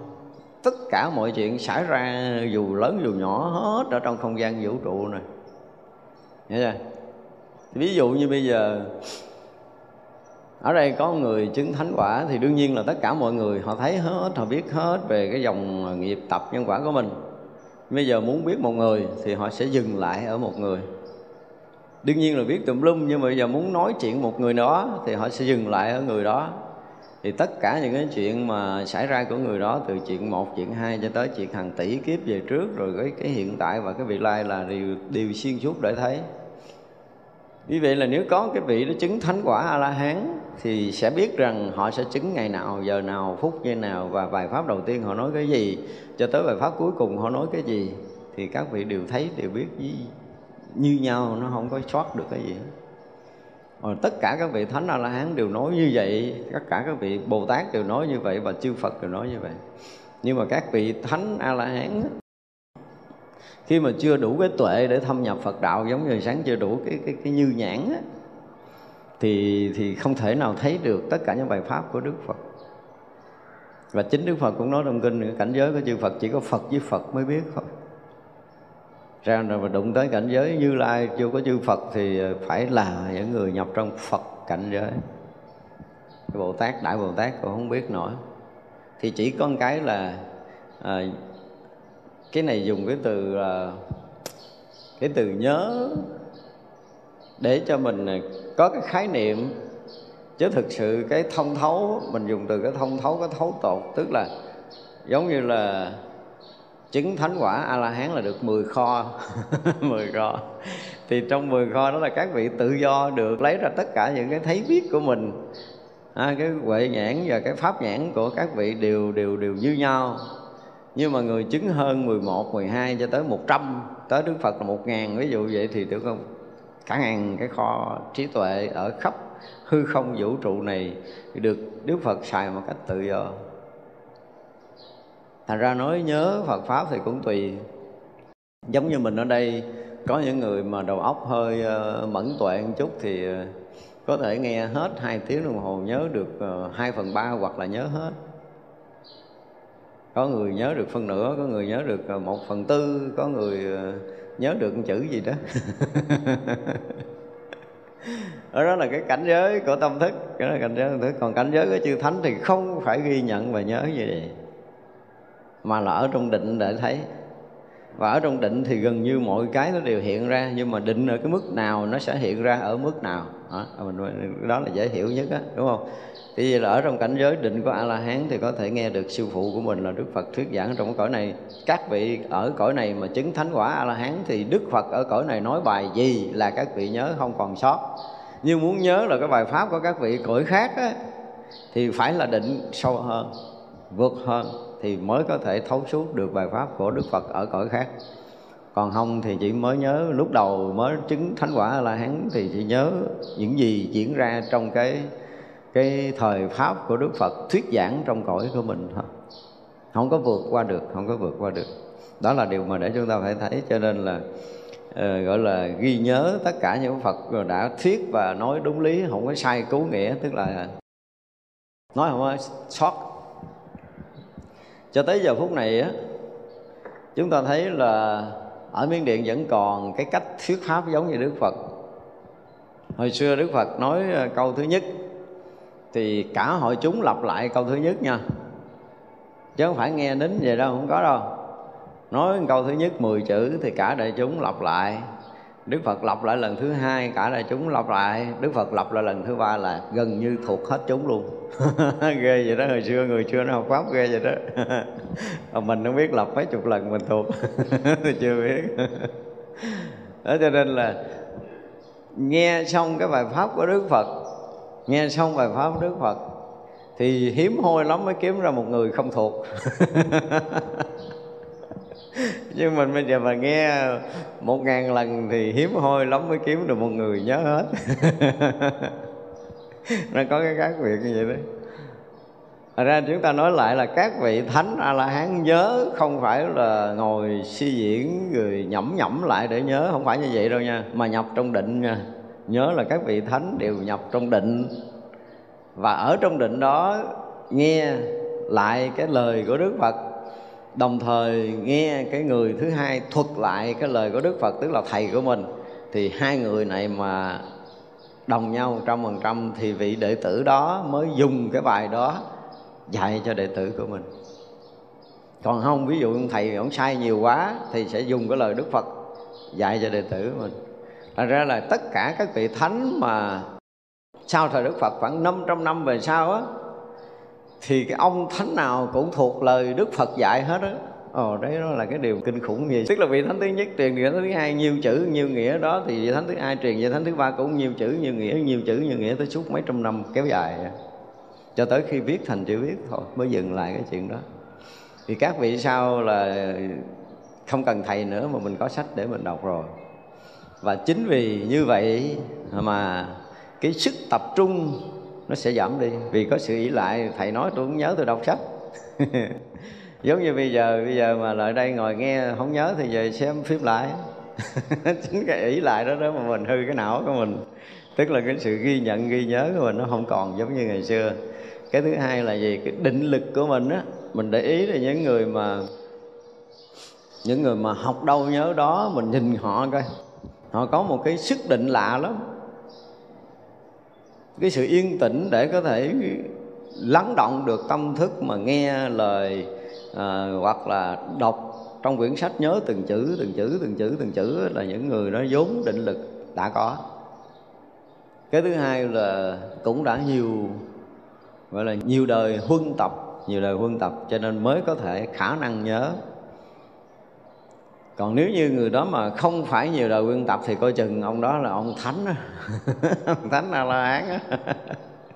Tất cả mọi chuyện xảy ra dù lớn dù nhỏ hết ở trong không gian vũ trụ này. Hiểu chưa? Ví dụ như bây giờ, ở đây có người chứng thánh quả thì đương nhiên là tất cả mọi người họ thấy hết, họ biết hết về cái dòng nghiệp tập nhân quả của mình. Bây giờ muốn biết một người thì họ sẽ dừng lại ở một người. Đương nhiên là biết tùm lum, nhưng mà bây giờ muốn nói chuyện một người đó thì họ sẽ dừng lại ở người đó thì tất cả những cái chuyện mà xảy ra của người đó, từ chuyện một, chuyện hai cho tới chuyện hàng tỷ kiếp về trước, rồi cái cái hiện tại và cái vị lai là đều đều xuyên suốt để thấy. Vì vậy là nếu có cái vị đó chứng thánh quả a la hán thì sẽ biết rằng họ sẽ chứng ngày nào, giờ nào, phút giây nào và bài pháp đầu tiên họ nói cái gì. Cho tới bài pháp cuối cùng họ nói cái gì thì các vị đều thấy, đều biết như nhau, nó không có sót được cái gì hết rồi tất cả các vị thánh a la hán đều nói như vậy tất cả các vị bồ tát đều nói như vậy và chư phật đều nói như vậy. Nhưng mà các vị thánh a la hán khi mà chưa đủ cái tuệ để thâm nhập Phật đạo giống như sáng chưa đủ cái cái cái như nhãn á, thì thì không thể nào thấy được tất cả những bài pháp của Đức Phật. Và chính Đức Phật cũng nói trong kinh cảnh giới của chư Phật chỉ có Phật với Phật mới biết thôi ra rồi mà đụng tới cảnh giới như lai chưa có chư phật thì phải là những người nhập trong phật cảnh giới. Cái bồ tát đại bồ tát cũng không biết nổi. Thì chỉ có một cái là à, cái này dùng cái từ là cái từ nhớ để cho mình có cái khái niệm. Chứ thực sự cái thông thấu mình dùng từ cái thông thấu cái thấu tột tức là giống như là chứng thánh quả a la hán là được 10 kho. 10 kho. Thì trong 10 kho đó là các vị tự do được lấy ra tất cả những cái thấy biết của mình. À, cái huệ nhãn và cái pháp nhãn của các vị đều đều đều như nhau. Nhưng mà người chứng hơn 11, 12 cho tới 100 tới Đức Phật là 1 ngàn. Ví dụ vậy thì được không? Cả ngàn cái kho trí tuệ ở khắp hư không vũ trụ này được Đức Phật xài một cách tự do thành ra nói nhớ Phật pháp thì cũng tùy. Giống như mình ở đây có những người mà đầu óc hơi uh, mẫn tuệ một chút thì ờ, có thể nghe hết hai tiếng đồng hồ nhớ được ờ, hai phần ba hoặc là nhớ hết. Có người nhớ được phân nửa có người nhớ được ờ, một phần tư có người nhớ được một chữ gì đó. Ở đó là cái cảnh giới của tâm thức cái đó là cảnh giới tâm thức. Còn cảnh giới của chư thánh thì không phải ghi nhận và nhớ như vậy mà là ở trong định để thấy. Và ở trong định thì gần như mọi cái nó đều hiện ra nhưng mà định ở cái mức nào nó sẽ hiện ra ở mức nào? Đó, à, mình đó là dễ hiểu nhất á đúng không? Thì vì là ở trong cảnh giới định của a la hán thì có thể nghe được sư phụ của mình là đức phật thuyết giảng trong cái cõi này. Các vị ở cõi này mà chứng thánh quả a la hán thì đức phật ở cõi này nói bài gì là các vị nhớ không còn sót. Nhưng muốn nhớ là cái bài pháp của các vị cõi khác á, thì phải là định sâu hơn vượt hơn thì mới có thể thấu suốt được bài pháp của đức phật ở cõi khác. Còn không thì chỉ mới nhớ lúc đầu mới chứng thánh quả là hán thì chỉ nhớ những gì diễn ra trong cái cái thời pháp của đức phật thuyết giảng trong cõi của mình thôi. Không có vượt qua được không có vượt qua được. Đó là điều mà để chúng ta phải thấy cho nên là uh, gọi là ghi nhớ tất cả những phật đã thuyết và nói đúng lý không có sai cứu nghĩa tức là nói không có sót cho tới giờ phút này á, chúng ta thấy là ở miến điện vẫn còn cái cách thuyết pháp giống như đức phật. Hồi xưa đức phật nói ờ, câu thứ nhất, thì cả hội chúng lặp lại câu thứ nhất nha. Chứ không phải nghe nín vậy đâu không có đâu. Nói câu thứ nhất 10 chữ thì cả đại chúng lặp lại. Đức Phật lặp lại lần thứ hai, cả là chúng lặp lại. Đức Phật lặp lại lần thứ ba là gần như thuộc hết chúng luôn. Ghê vậy đó, hồi xưa người xưa nó học pháp ghê vậy đó. Mà mình không biết lặp mấy chục lần mình thuộc. Chưa biết. Đó cho nên là nghe xong cái bài pháp của Đức Phật, nghe xong bài pháp của Đức Phật, thì hiếm hoi lắm mới kiếm ra một người không thuộc nhưng mình bây giờ mà nghe một ngàn lần thì hiếm hoi lắm mới kiếm được một người nhớ hết. Nó có cái khác biệt như vậy đấy. Thật ra chúng ta nói lại là các vị thánh A La Hán nhớ không phải là ngồi suy diễn người nhẩm nhẩm lại để nhớ không phải như vậy đâu nha, mà nhập trong định nha. Nhớ là các vị thánh đều nhập trong định. Và ở trong định đó nghe lại cái lời của Đức Phật đồng thời nghe cái người thứ hai thuật lại cái lời của Đức Phật, tức là thầy của mình, thì hai người này mà đồng nhau trăm phần trăm thì vị đệ tử đó mới dùng cái bài đó dạy cho đệ tử của mình. Còn không, ví dụ thầy ông sai nhiều quá thì sẽ dùng cái lời Đức Phật dạy cho đệ tử của mình. Thành ra là tất cả các vị thánh mà sau thời Đức Phật khoảng 500 năm về sau á thì cái ông thánh nào cũng thuộc lời đức phật dạy hết á. Ồ, đấy, đó là cái điều kinh khủng gì tức là vị thánh thứ nhất truyền, vị thánh thứ hai nhiêu chữ nhiêu nghĩa đó, thì vị thánh thứ hai truyền, vị thánh thứ ba cũng nhiêu chữ nhiêu nghĩa nhiêu chữ nhiêu nghĩa tới suốt mấy trăm năm kéo dài cho tới khi viết thành chữ viết thôi, mới dừng lại cái chuyện đó. Thì các vị sau là không cần thầy nữa mà mình có sách để mình đọc rồi. Và chính vì như vậy mà cái sức tập trung nó sẽ giảm đi. Vì có sự ý lại, thầy nói tôi cũng nhớ, tôi đọc sách. Giống như bây giờ bây giờ mà lại đây ngồi nghe không nhớ thì về xem phim lại. Chính cái ý lại đó đó mà mình hư cái não của mình. Tức là cái sự ghi nhận, ghi nhớ của mình nó không còn giống như ngày xưa. Cái thứ hai là gì? Cái định lực của mình á, mình để ý là những người mà, những người mà học đâu nhớ đó, mình nhìn họ coi. Họ có một cái sức định lạ lắm cái sự yên tĩnh để có thể lắng động được tâm thức mà nghe lời à, hoặc là đọc trong quyển sách nhớ từng chữ từng chữ từng chữ từng chữ là những người đó vốn định lực đã có. Cái thứ hai là cũng đã nhiều gọi là nhiều đời huân tập nhiều đời huân tập cho nên mới có thể khả năng nhớ còn nếu như người đó mà không phải nhiều đời quyên tập thì coi chừng ông đó là ông thánh ông thánh a la hán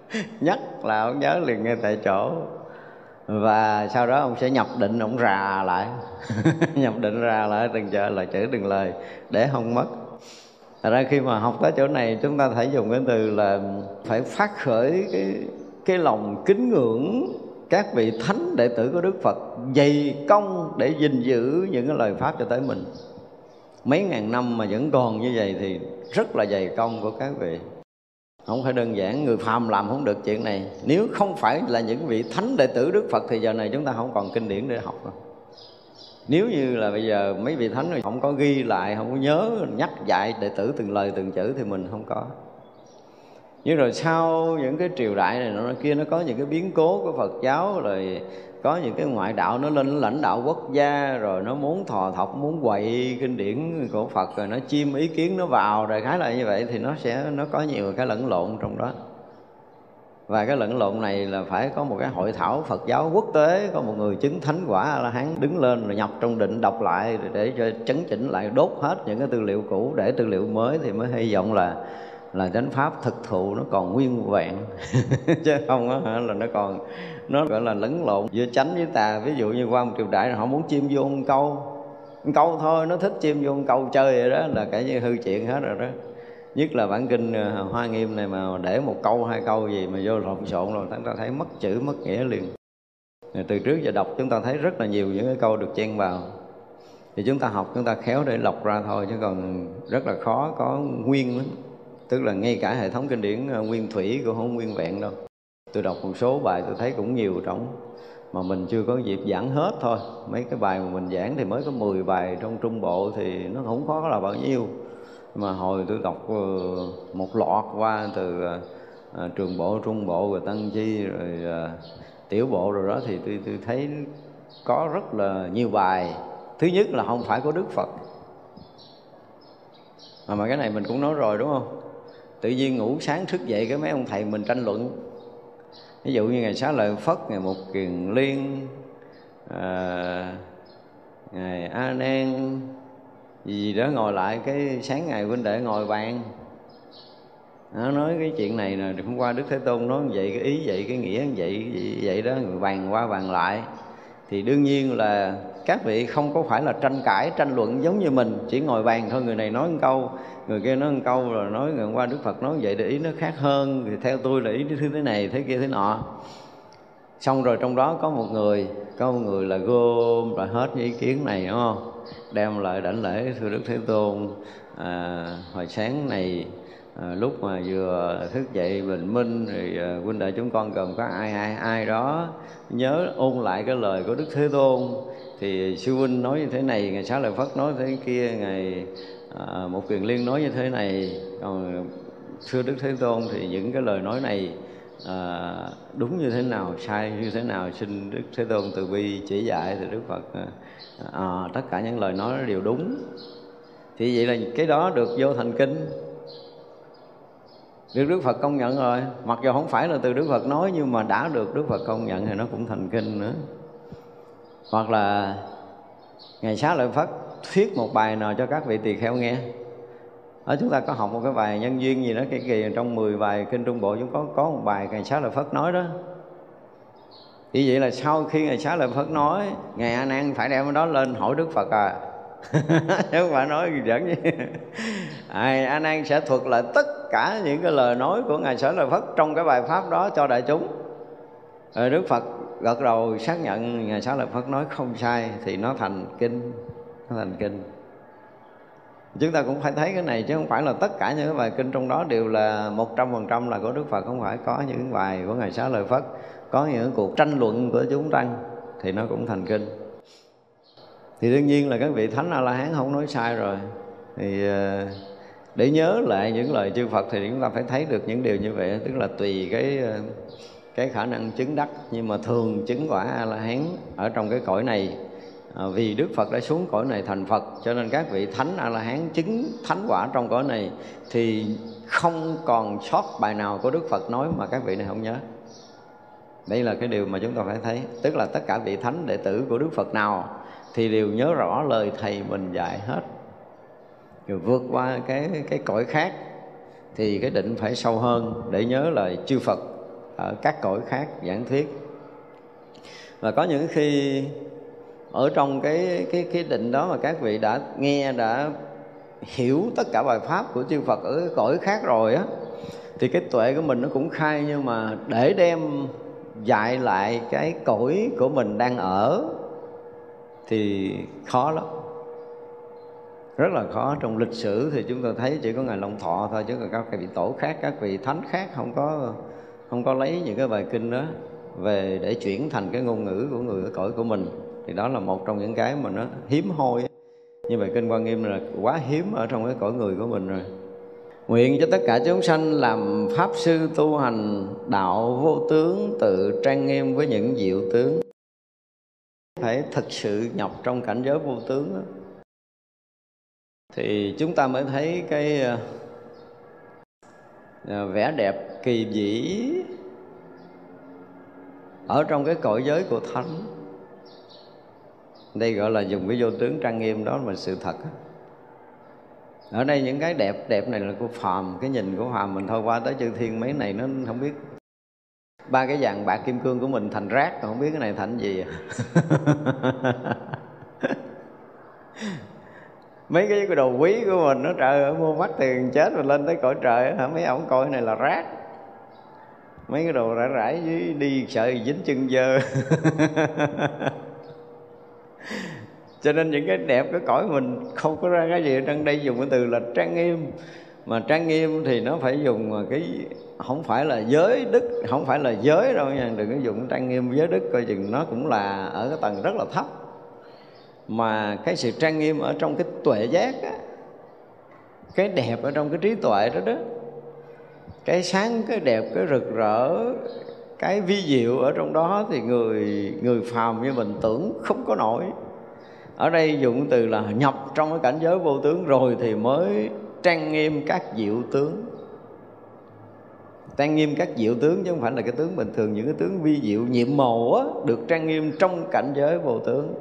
nhất là ông nhớ liền ngay tại chỗ. Và sau đó ông sẽ nhập định, ông rà lại. Nhập định rà lại, từng chợ lời chữ đừng lời, để không mất. Thật ra khi mà học tới chỗ này, chúng ta phải dùng cái từ là phải phát khởi cái cái lòng kính ngưỡng các vị thánh đệ tử của Đức Phật dày công để gìn giữ những cái lời pháp cho tới mình. Mấy ngàn năm mà vẫn còn như vậy thì rất là dày công của các vị. Không phải đơn giản, người phàm làm không được chuyện này. Nếu không phải là những vị thánh đệ tử Đức Phật thì giờ này chúng ta không còn kinh điển để học rồi nếu như là bây giờ mấy vị thánh không có ghi lại, không có nhớ, nhắc dạy đệ tử từng lời, từng chữ thì mình không có nhưng rồi sau những cái triều đại này nó kia, nó có những cái biến cố của Phật giáo, rồi có những cái ngoại đạo, nó lên lãnh đạo quốc gia, rồi nó muốn thò thọc, muốn quậy kinh điển của Phật, rồi nó chim ý kiến, nó vào rồi khái là như vậy, thì nó sẽ, nó có nhiều cái lẫn lộn trong đó. Và cái lẫn lộn này là phải có một cái hội thảo Phật giáo quốc tế, có một người chứng thánh quả a la hán đứng lên rồi nhập trong định đọc lại để cho chấn chỉnh lại, đốt hết những cái tư liệu cũ, để tư liệu mới thì mới hy vọng là là chánh pháp thực thụ nó còn nguyên vẹn. Chứ không á là nó còn, nó gọi là lẫn lộn giữa chánh với tà. Ví dụ như qua một triều đại họ muốn chim vô một câu một câu thôi, nó thích chim vô một câu chơi vậy đó, là cả như hư chuyện hết rồi đó. Nhất là bản kinh ờ, hoa nghiêm này mà để một câu, hai câu gì mà vô lộn xộn rồi chúng ta thấy mất chữ, mất nghĩa liền. Từ trước giờ đọc chúng ta thấy rất là nhiều những cái câu được chen vào. Thì chúng ta học, chúng ta khéo để lọc ra thôi, chứ còn rất là khó, có nguyên lắm tức là ngay cả hệ thống kinh điển ờ, nguyên thủy cũng không nguyên vẹn đâu. Tôi đọc một số bài tôi thấy cũng nhiều trong mà mình chưa có dịp giảng hết thôi. Mấy cái bài mà mình giảng thì mới có 10 bài trong trung bộ thì nó không khó là bao nhiêu. Mà hồi tôi đọc ờ, một loạt qua từ ờ, trường bộ trung bộ rồi tăng chi rồi tiểu bộ rồi đó thì tôi, tôi thấy có rất là nhiều bài. Thứ nhất là không phải có đức phật. Mà, mà cái này mình cũng nói rồi đúng không? Tự nhiên ngủ sáng thức dậy cái mấy ông thầy mình tranh luận. Ví dụ như ngày xá lợi phất ngày một kiền liên à, ngày a nan gì đó ngồi lại cái sáng ngày huynh đệ ngồi bàn. Nó nói cái chuyện này nè hôm qua đức thế tôn nói vậy cái ý vậy cái nghĩa vậy vậy, vậy đó người bàn qua bàn lại. Thì đương nhiên là các vị không có phải là tranh cãi tranh luận giống như mình chỉ ngồi bàn thôi người này nói một câu người kia nói một câu rồi nói ngày hôm qua đức phật nói vậy để ý nó khác hơn thì theo tôi là ý thứ thế này thế kia thế nọ. Xong rồi trong đó có một người có một người là gom rồi hết những ý kiến này đúng không? Đem lại đảnh lễ thưa đức thế tôn à, hồi sáng này à, lúc mà vừa thức dậy bình minh thì à, huynh đệ chúng con gồm có ai ai ai đó nhớ ôn lại cái lời của đức thế tôn. Thì sư huynh nói như thế này ngày sáng lời phất nói thế kia ngày à, một kiền liên nói như thế này. Còn xưa đức thế tôn thì những cái lời nói này à, đúng như thế nào sai như thế nào xin đức thế tôn từ bi chỉ dạy thì đức phật à, à tất cả những lời nói đều đúng. Thì vậy là cái đó được vô thành kinh được Đức Phật công nhận rồi, Mặc dù không phải là từ Đức Phật nói, Nhưng mà đã được Đức Phật công nhận Thì nó cũng thành kinh nữa. Hoặc là Ngày xá lợi Phất thuyết một bài nào cho các vị tỳ kheo nghe. Ở chúng ta có học một cái bài nhân duyên gì đó, cái kỳ trong 10 bài kinh trung bộ chúng có có một bài ngày xá lợi phất nói đó. Như vậy là sau khi ngày xá lợi phất nói ngày a nan phải đem cái đó lên hỏi đức phật à. chứ không phải nói gì dẫn ai ai a an sẽ thuật lại tất cả những cái lời nói của ngài sở lợi phất trong cái bài pháp đó cho đại chúng. Rồi đức phật gật đầu xác nhận ngài sở lợi phất nói không sai thì nó thành kinh, nó thành kinh. Chúng ta cũng phải thấy cái này chứ không phải là tất cả những cái bài kinh trong đó đều là một trăm phần trăm là của Đức Phật, không phải có những bài của ngài Xá Lợi Phất, có những cuộc tranh luận của chúng tăng thì nó cũng thành kinh thì đương nhiên là các vị thánh a la hán không nói sai rồi. Thì ờ, để nhớ lại những lời chư Phật thì chúng ta phải thấy được những điều như vậy tức là tùy cái ờ, cái khả năng chứng đắc. Nhưng mà thường chứng quả a la hán ở trong cái cõi này à, vì Đức Phật đã xuống cõi này thành Phật cho nên các vị thánh a la hán chứng thánh quả trong cõi này thì không còn sót bài nào của Đức Phật nói mà các vị này không nhớ. Đây là cái điều mà chúng ta phải thấy tức là tất cả vị thánh đệ tử của Đức Phật nào thì đều nhớ rõ lời thầy mình dạy hết. Rồi vượt qua cái cái cõi khác thì cái định phải sâu hơn để nhớ lời chư Phật ở các cõi khác giảng thuyết. Và có những khi ở trong cái cái cái định đó mà các vị đã nghe, đã hiểu tất cả bài pháp của chư Phật ở cái cõi khác rồi á, thì cái tuệ của mình nó cũng khai, nhưng mà để đem dạy lại cái cõi của mình đang ở thì khó lắm. Rất là khó. Trong lịch sử thì chúng ta thấy chỉ có ngài long thọ thôi, chứ còn các vị tổ khác, các vị thánh khác không có không có lấy những cái bài kinh đó về để chuyển thành cái ngôn ngữ của người ở cõi của mình. Thì đó là một trong những cái mà nó hiếm hoi như vậy kinh quan nghiêm là quá hiếm ở trong cái cõi người của mình rồi. Nguyện cho tất cả chúng sanh làm Pháp sư tu hành đạo vô tướng, tự trang nghiêm với những diệu tướng. Phải thực sự nhập trong cảnh giới vô tướng đó. Thì chúng ta mới thấy cái ờ, ờ, vẻ đẹp kỳ vĩ ở trong cái cõi giới của thánh đây gọi là dùng cái vô tướng trang nghiêm đó là sự thật ở đây những cái đẹp đẹp này là của phàm, cái nhìn của phàm mình thôi, qua tới chư thiên mấy này nó không biết ba cái vàng bạc kim cương của mình thành rác còn không biết cái này thành gì à. mấy cái đồ quý của mình nó trời ơi, mua mắt tiền chết rồi lên tới cõi trời hả? Mấy ông coi cái này là rác. Mấy cái đồ rải rải dưới đi sợ dính chân dơ. Cho nên những cái đẹp cái cõi mình không có ra cái gì trong đây dùng cái từ là trang nghiêm. Mà trang nghiêm thì nó phải dùng cái không phải là giới đức không phải là giới đâu nha. Đừng có dùng trang nghiêm giới đức coi chừng nó cũng là ở cái tầng rất là thấp. Mà cái sự trang nghiêm ở trong cái tuệ giác á, cái đẹp ở trong cái trí tuệ đó đó cái sáng cái đẹp cái rực rỡ cái vi diệu ở trong đó thì người người phàm như mình tưởng không có nổi. Ở đây dụng từ là nhập trong cái cảnh giới vô tướng rồi thì mới trang nghiêm các diệu tướng trang nghiêm các diệu tướng chứ không phải là cái tướng bình thường, những cái tướng vi diệu, nhiệm màu á, được trang nghiêm trong cảnh giới vô tướng.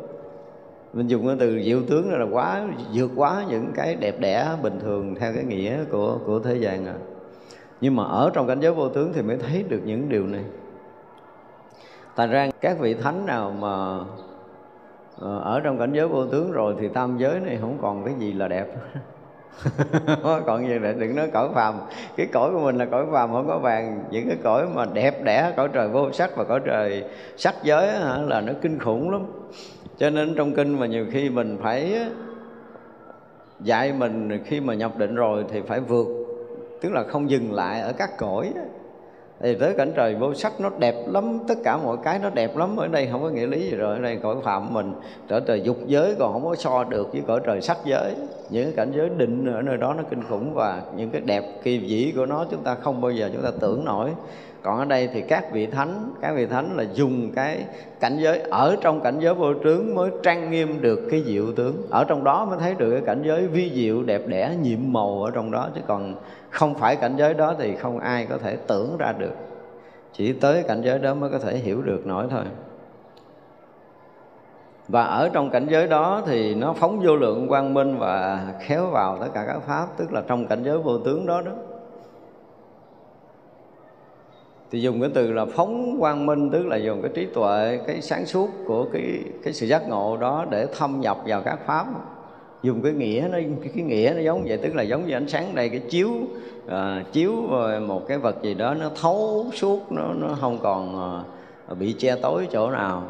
Mình dùng cái từ diệu tướng là quá, vượt quá những cái đẹp đẽ bình thường theo cái nghĩa của của thế gian à. Nhưng mà ở trong cảnh giới vô tướng thì mới thấy được những điều này. Thành ra các vị thánh nào mà ờ, ở trong cảnh giới vô tướng rồi thì tam giới này không còn cái gì là đẹp. còn gì để đừng nói cõi phàm. Cái cõi của mình là cõi phàm không có vàng. Những cái cõi mà đẹp đẽ cõi trời vô sắc và cõi trời sắc giới hả, là nó kinh khủng lắm. Cho nên trong kinh mà nhiều khi mình phải dạy mình khi mà nhập định rồi thì phải vượt tức là không dừng lại ở các cõi thì tới cảnh trời vô sắc nó đẹp lắm, tất cả mọi cái nó đẹp lắm. Ở đây không có nghĩa lý gì rồi, ở đây cõi phạm mình. Trở trời dục giới còn không có so được với cõi trời sắc giới. Những cảnh giới định ở nơi đó nó kinh khủng và những cái đẹp kỳ vĩ của nó chúng ta không bao giờ chúng ta tưởng nổi. Còn ở đây thì các vị thánh, các vị thánh là dùng cái cảnh giới, ở trong cảnh giới vô tướng mới trang nghiêm được cái diệu tướng. Ở trong đó mới thấy được cái cảnh giới vi diệu đẹp đẽ, nhiệm màu ở trong đó. Chứ còn không phải cảnh giới đó thì không ai có thể tưởng ra được. Chỉ tới cảnh giới đó mới có thể hiểu được nổi thôi. Và ở trong cảnh giới đó thì nó phóng vô lượng quang minh và khéo vào tất cả các pháp, tức là trong cảnh giới vô tướng đó đó. Thì dùng cái từ là phóng quang minh, tức là dùng cái trí tuệ, cái sáng suốt của cái cái sự giác ngộ đó để thâm nhập vào các pháp dùng cái nghĩa nó cái nghĩa nó giống vậy tức là giống như ánh sáng đây cái chiếu à, chiếu một cái vật gì đó nó thấu suốt nó nó không còn à, bị che tối chỗ nào.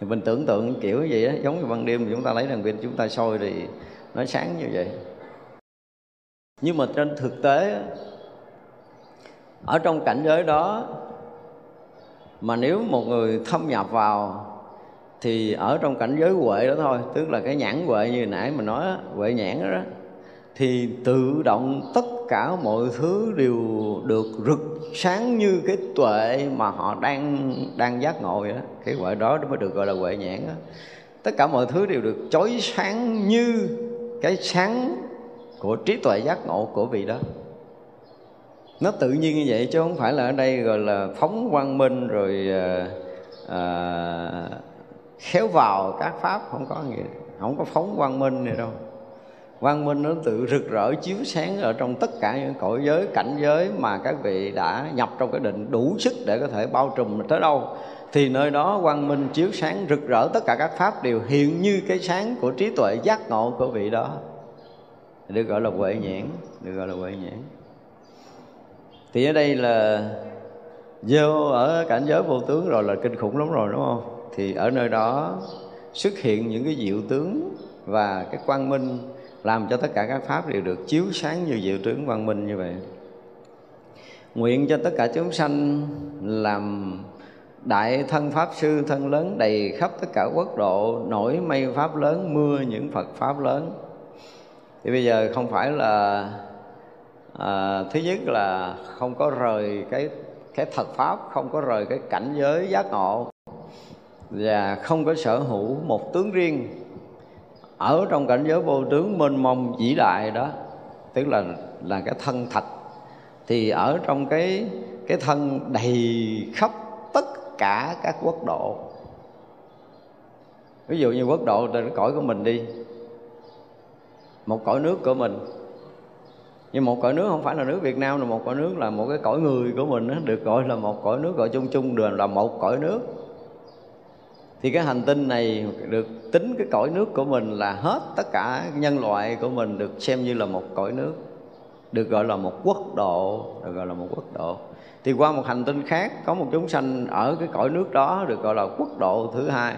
Thì mình tưởng tượng kiểu gì đó giống như ban đêm chúng ta lấy đèn pin chúng ta soi thì nó sáng như vậy. Nhưng mà trên thực tế ở trong cảnh giới đó mà nếu một người thâm nhập vào thì ở trong cảnh giới huệ đó thôi tức là cái nhãn huệ như nãy mình nói huệ nhãn đó, đó thì tự động tất cả mọi thứ đều được rực sáng như cái tuệ mà họ đang đang giác ngộ vậy đó cái huệ đó mới được gọi là huệ nhãn đó. tất cả mọi thứ đều được chói sáng như cái sáng của trí tuệ giác ngộ của vị đó nó tự nhiên như vậy chứ không phải là ở đây gọi là phóng quang minh rồi à, à, khéo vào các pháp, không có gì không có phóng quang minh này đâu. Quang minh nó tự rực rỡ chiếu sáng ở trong tất cả những cõi giới, cảnh giới mà các vị đã nhập trong cái định đủ sức để có thể bao trùm tới đâu. Thì nơi đó quang minh chiếu sáng rực rỡ tất cả các pháp đều hiện như cái sáng của trí tuệ giác ngộ của vị đó. Được gọi là huệ nhãn, được gọi là huệ nhãn. Thì ở đây là vô ở cảnh giới vô tướng rồi là kinh khủng lắm rồi, đúng không? Thì ở nơi đó xuất hiện những cái diệu tướng và cái quang minh làm cho tất cả các pháp đều được chiếu sáng như diệu tướng quang minh như vậy. Nguyện cho tất cả chúng sanh làm đại thân pháp sư thân lớn đầy khắp tất cả quốc độ nổi mây pháp lớn mưa những phật pháp lớn. Thì bây giờ không phải là à, thứ nhất là không có rời cái cái thật pháp không có rời cái cảnh giới giác ngộ và không có sở hữu một tướng riêng. Ở trong cảnh giới vô tướng mênh mông vĩ đại đó tức là là cái thân thật thì ở trong cái cái thân đầy khắp tất cả các quốc độ. Ví dụ như quốc độ trên cõi của mình đi một cõi nước của mình. Nhưng một cõi nước không phải là nước Việt Nam là một cõi nước là một cái cõi người của mình đó, được gọi là một cõi nước gọi chung chung đều là một cõi nước thì cái hành tinh này được tính cái cõi nước của mình là hết tất cả nhân loại của mình được xem như là một cõi nước, được gọi là một quốc độ, được gọi là một quốc độ. Thì qua một hành tinh khác, có một chúng sanh ở cái cõi nước đó được gọi là quốc độ thứ hai.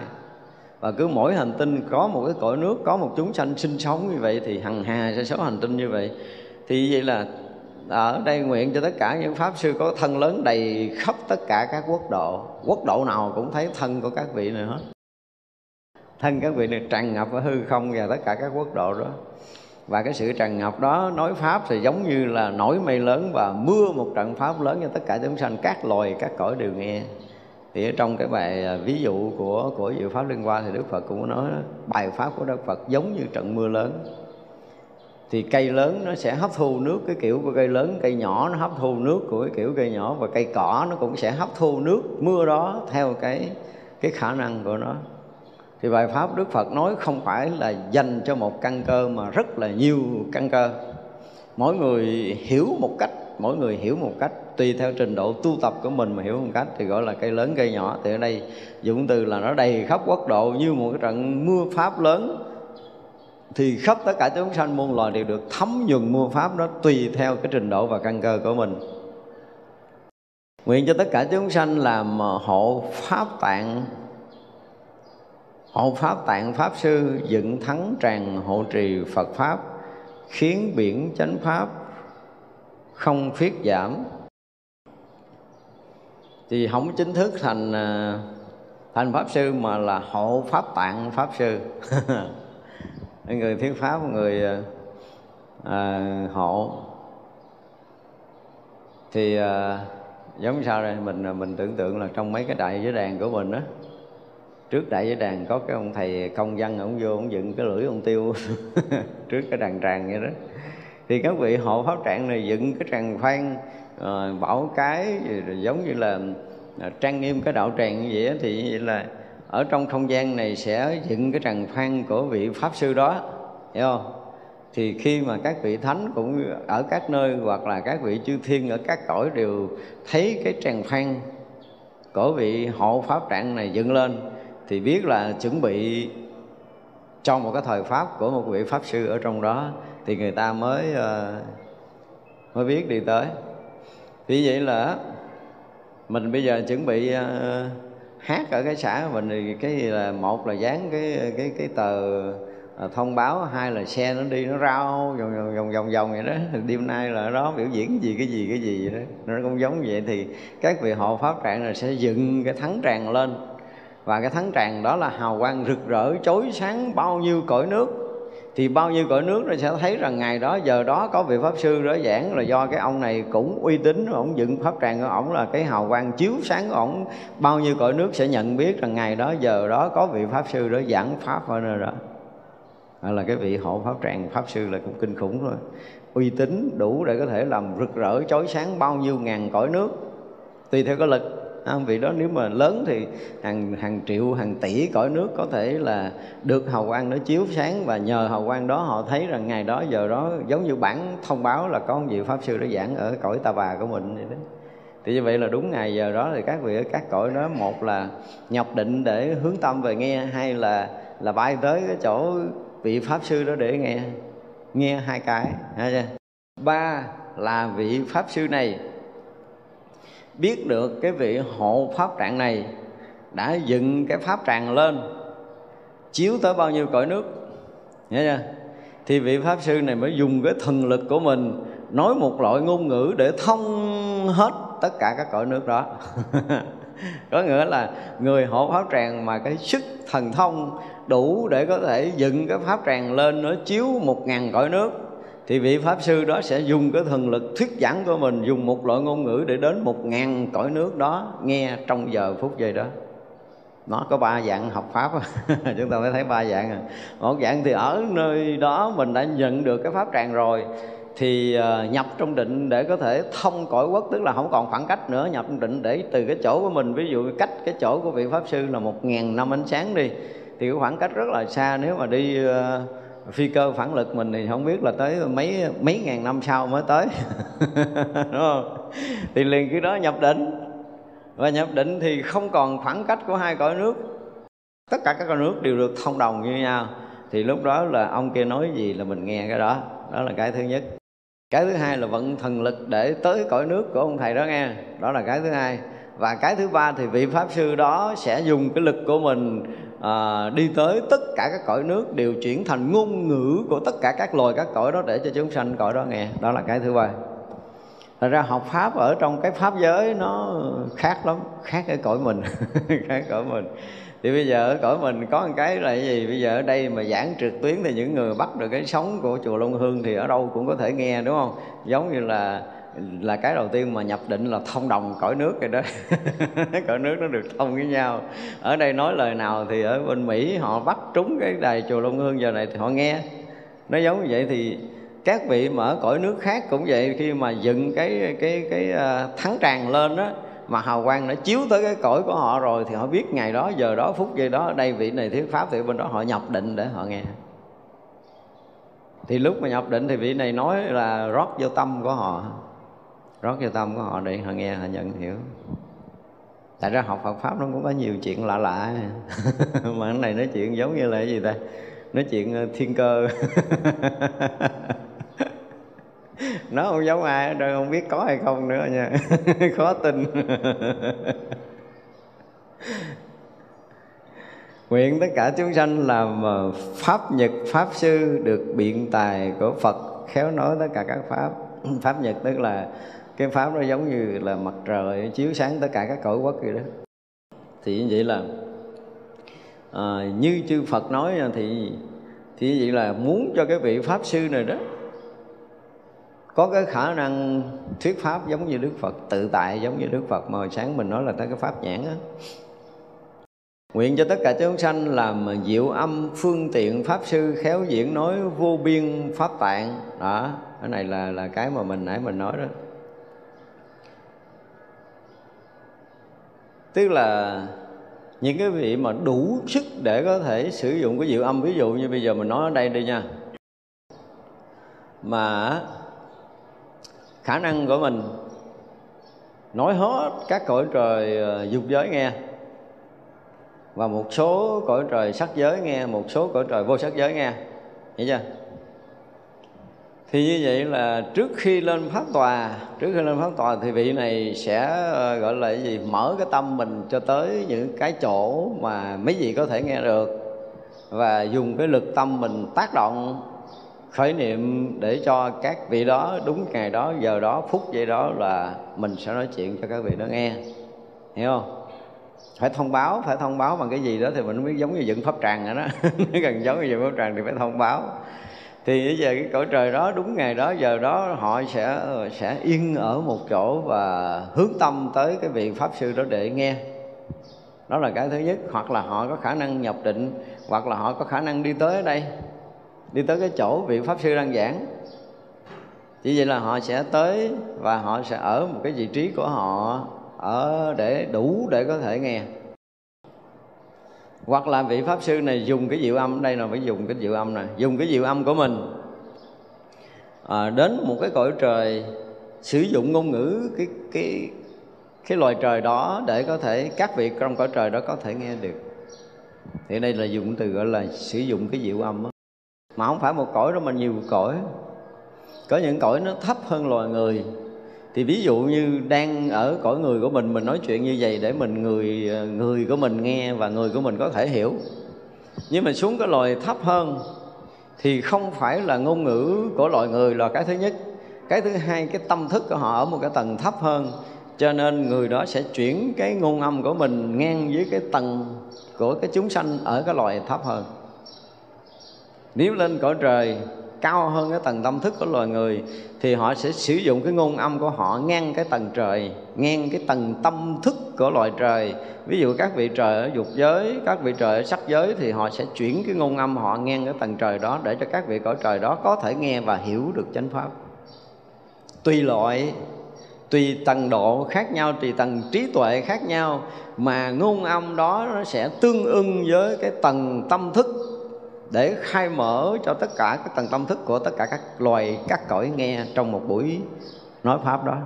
Và cứ mỗi hành tinh có một cái cõi nước, có một chúng sanh sinh sống như vậy thì hằng hà sẽ số hành tinh như vậy. Thì vậy là ở đây nguyện cho tất cả những pháp sư có thân lớn đầy khắp tất cả các quốc độ. Quốc độ nào cũng thấy thân của các vị này hết. Thân các vị này tràn ngập ở hư không và tất cả các quốc độ đó. Và cái sự tràn ngập đó nói pháp thì giống như là nổi mây lớn và mưa một trận pháp lớn cho tất cả chúng sanh. Các loài, các cõi đều nghe. Thì ở trong cái bài à, ví dụ của của dự pháp liên quan thì đức phật cũng nói bài pháp của đức phật giống như trận mưa lớn thì cây lớn nó sẽ hấp thu nước, cái kiểu của cây lớn, cây nhỏ nó hấp thu nước, của cái kiểu cây nhỏ và cây cỏ nó cũng sẽ hấp thu nước, mưa đó theo cái cái khả năng của nó. Thì bài pháp đức phật nói không phải là dành cho một căn cơ mà rất là nhiều căn cơ. Mỗi người hiểu một cách, mỗi người hiểu một cách, tùy theo trình độ tu tập của mình mà hiểu một cách thì gọi là cây lớn, cây nhỏ. Thì ở đây dụng từ là nó đầy khắp quốc độ như một cái trận mưa pháp lớn thì khắp tất cả chúng sanh muôn loài đều được thấm nhuần muôn pháp đó tùy theo cái trình độ và căn cơ của mình. Nguyện cho tất cả chúng sanh làm ờ, hộ pháp tạng, hộ pháp tạng pháp sư, dựng thắng tràng hộ trì phật pháp, khiến biển chánh pháp không phiết giảm. Thì không chính thức thành ờ, thành pháp sư mà là hộ pháp tạng pháp sư. người thuyết pháp người ờ, à, hộ. Thì à, giống sao đây? Mình ờ, mình tưởng tượng là trong mấy cái đại giới đàn của mình đó trước đại giới đàn có cái ông thầy công văn ông vô ông dựng cái lưỡi ông tiêu trước cái đàn tràng vậy đó. Thì các vị hộ pháp trạng này dựng cái tràng khoan à, bảo cái giống như là trang nghiêm cái đạo tràng như vậy thì vậy là ở trong không gian này sẽ dựng cái tràng khoan của vị pháp sư đó hiểu không? Thì khi mà các vị thánh cũng ở các nơi hoặc là các vị chư thiên ở các cõi đều thấy cái tràng khoan của vị hộ pháp trạng này dựng lên thì biết là chuẩn bị cho một cái thời pháp của một vị pháp sư ở trong đó thì người ta mới uh, mới biết đi tới. Vì vậy là mình bây giờ chuẩn bị uh, hát ở cái xã mình thì cái gì là một là dán cái cái cái tờ à, thông báo, hai là xe nó đi nó rao, vòng vòng vòng vòng vòng vậy đó. Đêm nay là đó, biểu diễn gì, cái gì cái gì vậy đó. Nó cũng giống vậy. Thì các vị hộ pháp trạng là sẽ dựng cái thắng tràng lên. Và cái thắng tràng đó là hào quang rực rỡ, chói sáng bao nhiêu cõi nước thì bao nhiêu cõi nước nó sẽ thấy rằng ngày đó, giờ đó có vị pháp sư đó giảng là do cái ông này cũng uy tín, ổng dựng pháp tràng của ổng là cái hào quang chiếu sáng của ổng. Bao nhiêu cõi nước sẽ nhận biết rằng ngày đó, giờ đó có vị pháp sư đó giảng pháp ở nơi đó. Hay là cái vị hộ pháp tràng, pháp sư là cũng kinh khủng thôi. Uy tín đủ để có thể làm rực rỡ, chói sáng bao nhiêu ngàn cõi nước. Tùy theo cái lực à, vị đó nếu mà lớn thì hàng hàng triệu hàng tỷ cõi nước có thể là được hào quang nó chiếu sáng và nhờ hào quang đó họ thấy rằng ngày đó giờ đó giống như bản thông báo là có vị pháp sư đã giảng ở cõi ta bà của mình vậy đó. Thì như vậy là đúng ngày giờ đó thì các vị ở các cõi đó một là nhập định để hướng tâm về nghe hay là là bay tới cái chỗ vị pháp sư đó để nghe nghe hai cái ba là vị pháp sư này biết được cái vị hộ pháp trạng này đã dựng cái pháp tràng lên, chiếu tới bao nhiêu cõi nước. Nhớ chưa? Thì vị pháp sư này mới dùng cái thần lực của mình nói một loại ngôn ngữ để thông hết tất cả các cõi nước đó. Có nghĩa là người hộ pháp tràng mà cái sức thần thông đủ để có thể dựng cái pháp tràng lên, nó chiếu một ngàn cõi nước thì vị pháp sư đó sẽ dùng cái thần lực thuyết giảng của mình dùng một loại ngôn ngữ để đến một ngàn cõi nước đó nghe trong giờ phút giây đó. Nó có ba dạng học pháp chúng ta mới thấy ba dạng à. một dạng thì ở nơi đó mình đã nhận được cái pháp tràng rồi thì ờ, nhập trong định để có thể thông cõi quốc tức là không còn khoảng cách nữa nhập trong định để từ cái chỗ của mình ví dụ cách cái chỗ của vị pháp sư là một ngàn năm ánh sáng đi thì cái khoảng cách rất là xa. Nếu mà đi uh, phi cơ phản lực mình thì không biết là tới mấy mấy ngàn năm sau mới tới. Đúng không? Thì liền cái đó nhập định. Và nhập định thì không còn khoảng cách của hai cõi nước. Tất cả các cõi nước đều được thông đồng như nhau. Thì lúc đó là ông kia nói gì là mình nghe cái đó. Đó là cái thứ nhất. Cái thứ hai là vận thần lực để tới cõi nước của ông thầy đó nghe. Đó là cái thứ hai. Và cái thứ ba thì vị pháp sư đó sẽ dùng cái lực của mình à, đi tới tất cả các cõi nước đều chuyển thành ngôn ngữ của tất cả các loài các cõi đó để cho chúng sanh cõi đó nghe. Đó là cái thứ ba. Thật ra học pháp ở trong cái pháp giới nó khác lắm khác ở cõi mình khác cõi mình. Thì bây giờ ở cõi mình có một cái là gì? Bây giờ ở đây mà giảng trực tuyến thì những người bắt được cái sống của chùa Long Hương thì ở đâu cũng có thể nghe đúng không? Giống như là là cái đầu tiên mà nhập định là thông đồng cõi nước rồi đó. Cõi nước nó được thông với nhau. Ở đây nói lời nào thì ở bên mỹ họ bắt trúng cái đài chùa long hương, giờ này thì họ nghe. Nó giống như vậy thì các vị mà ở cõi nước khác cũng vậy, khi mà dựng cái cái cái à, thắng tràng lên đó mà hào quang nó chiếu tới cái cõi của họ rồi thì họ biết ngày đó, giờ đó, phút giây đó ở đây vị này thuyết pháp thì bên đó họ nhập định để họ nghe. Thì lúc mà nhập định thì vị này nói là rót vô tâm của họ rót vô tâm của họ để họ nghe, họ nhận hiểu. Tại ra học Phật pháp nó cũng có nhiều chuyện lạ lạ. Mà cái này nói chuyện giống như là cái gì ta? Nói chuyện ờ, thiên cơ. Nó không giống ai rồi không biết có hay không nữa nha. Khó tin. Nguyện tất cả chúng sanh làm ờ, pháp nhật pháp sư được biện tài của phật, khéo nói tất cả các pháp. Pháp nhật tức là cái pháp nó giống như là mặt trời chiếu sáng tất cả các cõi quốc vậy đó. Thì như vậy là à, như chư Phật nói thì thì như vậy là muốn cho cái vị pháp sư này đó có cái khả năng thuyết pháp giống như Đức Phật tự tại giống như Đức Phật mà hồi sáng mình nói là tới cái pháp nhãn á. Nguyện cho tất cả chúng sanh làm diệu âm phương tiện Pháp Sư khéo diễn nói vô biên Pháp tạng. Đó, cái này là là cái mà mình nãy mình nói đó. Tức là những cái vị mà đủ sức để có thể sử dụng cái diệu âm. Ví dụ như bây giờ mình nói ở đây đi nha. Mà khả năng của mình nói hết các cõi trời ờ, dục giới nghe. Và một số cõi trời sắc giới nghe, một số cõi trời vô sắc giới nghe. Hiểu chưa? Thì như vậy là trước khi lên pháp tòa, trước khi lên pháp tòa thì vị này sẽ ờ, gọi là cái gì, mở cái tâm mình cho tới những cái chỗ mà mấy vị có thể nghe được và dùng cái lực tâm mình tác động, khởi niệm để cho các vị đó đúng ngày đó, giờ đó, phút giây đó là mình sẽ nói chuyện cho các vị đó nghe. Hiểu không? Phải thông báo, phải thông báo bằng cái gì đó thì mình mới giống như dựng pháp tràng rồi đó. Gần giống như dựng pháp tràng thì phải thông báo thì bây giờ cái cõi trời đó, đúng ngày đó, giờ đó họ sẽ ờ, sẽ yên ở một chỗ và hướng tâm tới cái vị pháp sư đó để nghe. Đó là cái thứ nhất. Hoặc là họ có khả năng nhập định, hoặc là họ có khả năng đi tới ở đây. Đi tới cái chỗ vị pháp sư đang giảng. Chỉ vậy là họ sẽ tới và họ sẽ ở một cái vị trí của họ ở để đủ để có thể nghe hoặc là vị pháp sư này dùng cái diệu âm đây là phải dùng cái diệu âm này dùng cái diệu âm của mình. À, đến một cái cõi trời sử dụng ngôn ngữ cái cái cái loài trời đó để có thể các vị trong cõi trời đó có thể nghe được. Thì đây là dùng từ gọi là sử dụng cái diệu âm đó. mà không phải một cõi đó mà nhiều cõi. Có những cõi nó thấp hơn loài người thì ví dụ như đang ở cõi người của mình mình nói chuyện như vậy để mình người người của mình nghe và người của mình có thể hiểu. Nhưng mà xuống cái loài thấp hơn thì không phải là ngôn ngữ của loài người là cái thứ nhất. Cái thứ hai, cái tâm thức của họ ở một cái tầng thấp hơn. Cho nên người đó sẽ chuyển cái ngôn âm của mình ngang với cái tầng của cái chúng sanh ở cái loài thấp hơn. Nếu lên cõi trời cao hơn cái tầng tâm thức của loài người, thì họ sẽ sử dụng cái ngôn âm của họ ngang cái tầng trời, ngang cái tầng tâm thức của loài trời. Ví dụ các vị trời ở dục giới, các vị trời ở sắc giới thì họ sẽ chuyển cái ngôn âm họ ngang cái tầng trời đó để cho các vị cõi trời đó có thể nghe và hiểu được chánh pháp. Tùy loại, tùy tầng độ khác nhau, tùy tầng trí tuệ khác nhau, mà ngôn âm đó nó sẽ tương ưng với cái tầng tâm thức để khai mở cho tất cả các tầng tâm thức của tất cả các loài, các cõi nghe trong một buổi nói pháp đó.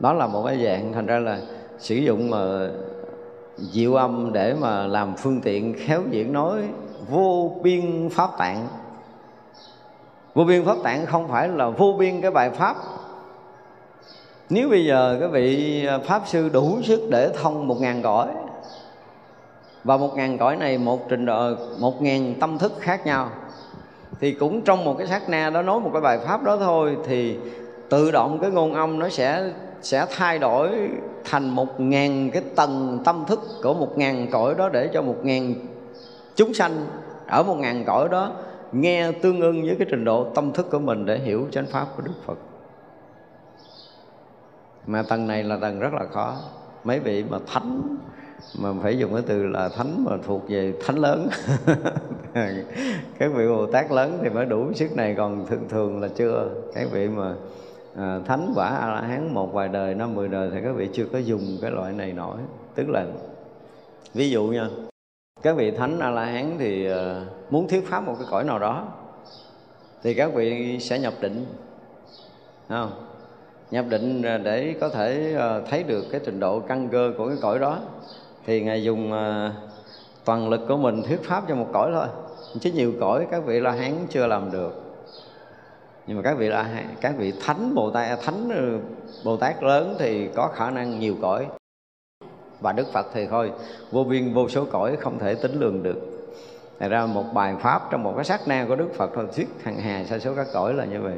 Đó là một cái dạng, thành ra là sử dụng mà diệu âm để mà làm phương tiện khéo diễn nói vô biên pháp tạng. Vô biên pháp tạng không phải là vô biên cái bài pháp. Nếu bây giờ cái vị pháp sư đủ sức để thông một ngàn cõi và một ngàn cõi này, một trình độ, một ngàn tâm thức khác nhau. Thì cũng trong một cái sát na đó, nói một cái bài pháp đó thôi, thì tự động cái ngôn âm nó sẽ sẽ thay đổi thành một ngàn cái tầng tâm thức của một ngàn cõi đó để cho một ngàn chúng sanh ở một ngàn cõi đó nghe tương ưng với cái trình độ tâm thức của mình để hiểu chánh pháp của Đức Phật. Mà tầng này là tầng rất là khó. Mấy vị mà thánh mà phải dùng cái từ là thánh mà thuộc về thánh lớn. Các vị bồ tát lớn thì mới đủ sức này còn thường thường là chưa. Các vị mà à, thánh quả a la hán một vài đời năm mười đời thì các vị chưa có dùng cái loại này nổi. Tức là ví dụ nha các vị thánh a la hán thì à, muốn thuyết pháp một cái cõi nào đó thì các vị sẽ nhập định không? Nhập định để có thể à, thấy được cái trình độ căn cơ của cái cõi đó thì ngài dùng uh, toàn lực của mình thuyết pháp cho một cõi thôi. Chứ nhiều cõi các vị la hán chưa làm được. Nhưng mà các vị la các vị thánh bồ tát à, thánh ờ, bồ tát lớn thì có khả năng nhiều cõi. Và đức phật thì thôi vô biên vô số cõi không thể tính lường được. Thật ra một bài pháp trong một cái sát na của Đức Phật thôi thuyết hàng hà sa số các cõi là như vậy.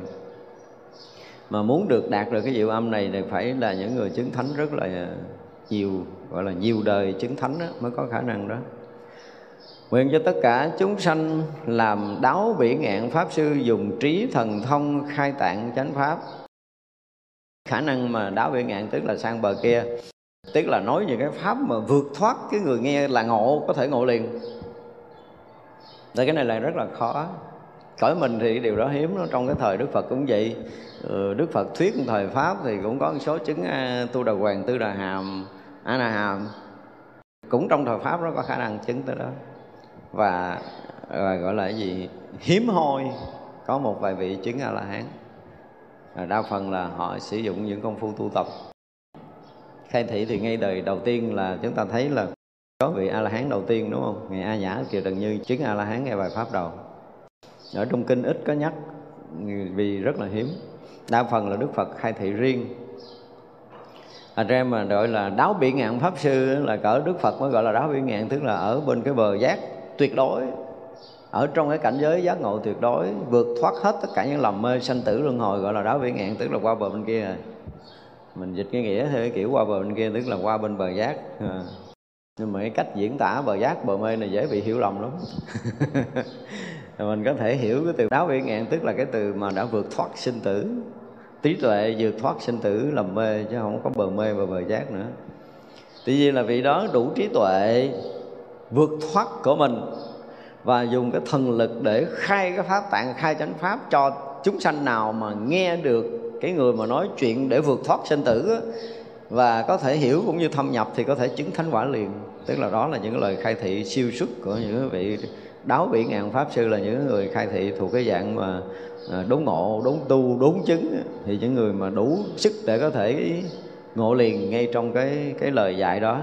Mà muốn được đạt được cái diệu âm này thì phải là những người chứng thánh rất là nhiều gọi là nhiều đời chứng thánh đó, mới có khả năng đó. Nguyện cho tất cả chúng sanh làm đáo bỉ ngạn Pháp Sư dùng trí thần thông khai tạng chánh Pháp. Khả năng mà đáo bỉ ngạn tức là sang bờ kia Tức là nói những cái Pháp mà vượt thoát cái người nghe là ngộ, có thể ngộ liền. Tại cái này là rất là khó. Cõi mình thì điều đó hiếm đó. Trong cái thời Đức Phật cũng vậy. Ừ, Đức Phật thuyết thời Pháp thì cũng có một số chứng Tu Đà Hoàng, Tư Đà Hàm, A Na Hàm Cũng trong thời Pháp nó có khả năng chứng tới đó. Và, và gọi là cái gì? Hiếm hoi có một vài vị chứng a la hán đa phần là họ sử dụng những công phu tu tập. Khai thị thì ngay đời đầu tiên là chúng ta thấy là có vị a la hán đầu tiên đúng không? Ngày a nhã kiều trần như chứng a la hán nghe bài pháp đầu. Ở trong kinh ít có nhắc vì rất là hiếm. Đa phần là đức phật khai thị riêng thành ra mà gọi là đáo biển ngạn pháp sư là cỡ đức phật mới gọi là đáo biển ngạn, tức là ở bên cái bờ giác tuyệt đối, ở trong cái cảnh giới giác ngộ tuyệt đối, vượt thoát hết tất cả những lầm mê sanh tử luân hồi gọi là đáo biển ngạn, tức là qua bờ bên kia. Rồi mình dịch cái nghĩa theo kiểu qua bờ bên kia, tức là qua bên bờ giác. À. nhưng mà cái cách diễn tả bờ giác, bờ mê này dễ bị hiểu lầm lắm. Mình có thể hiểu cái từ đáo biển ngạn, tức là cái từ mà đã vượt thoát sinh tử trí tuệ vượt thoát sinh tử làm mê, chứ không có bờ mê và bờ giác nữa. Tuy nhiên là vị đó đủ trí tuệ vượt thoát của mình và dùng cái thần lực để khai cái pháp, tạng khai chánh pháp cho chúng sanh nào mà nghe được cái người mà nói chuyện để vượt thoát sinh tử và có thể hiểu cũng như thâm nhập thì có thể chứng thánh quả liền. Tức là đó là những lời khai thị siêu xuất của những vị, đáo vị ngàn pháp sư là những người khai thị thuộc cái dạng mà Ờ, đốn ngộ đốn tu đốn chứng thì những người mà đủ sức để có thể ngộ liền ngay trong cái cái lời dạy đó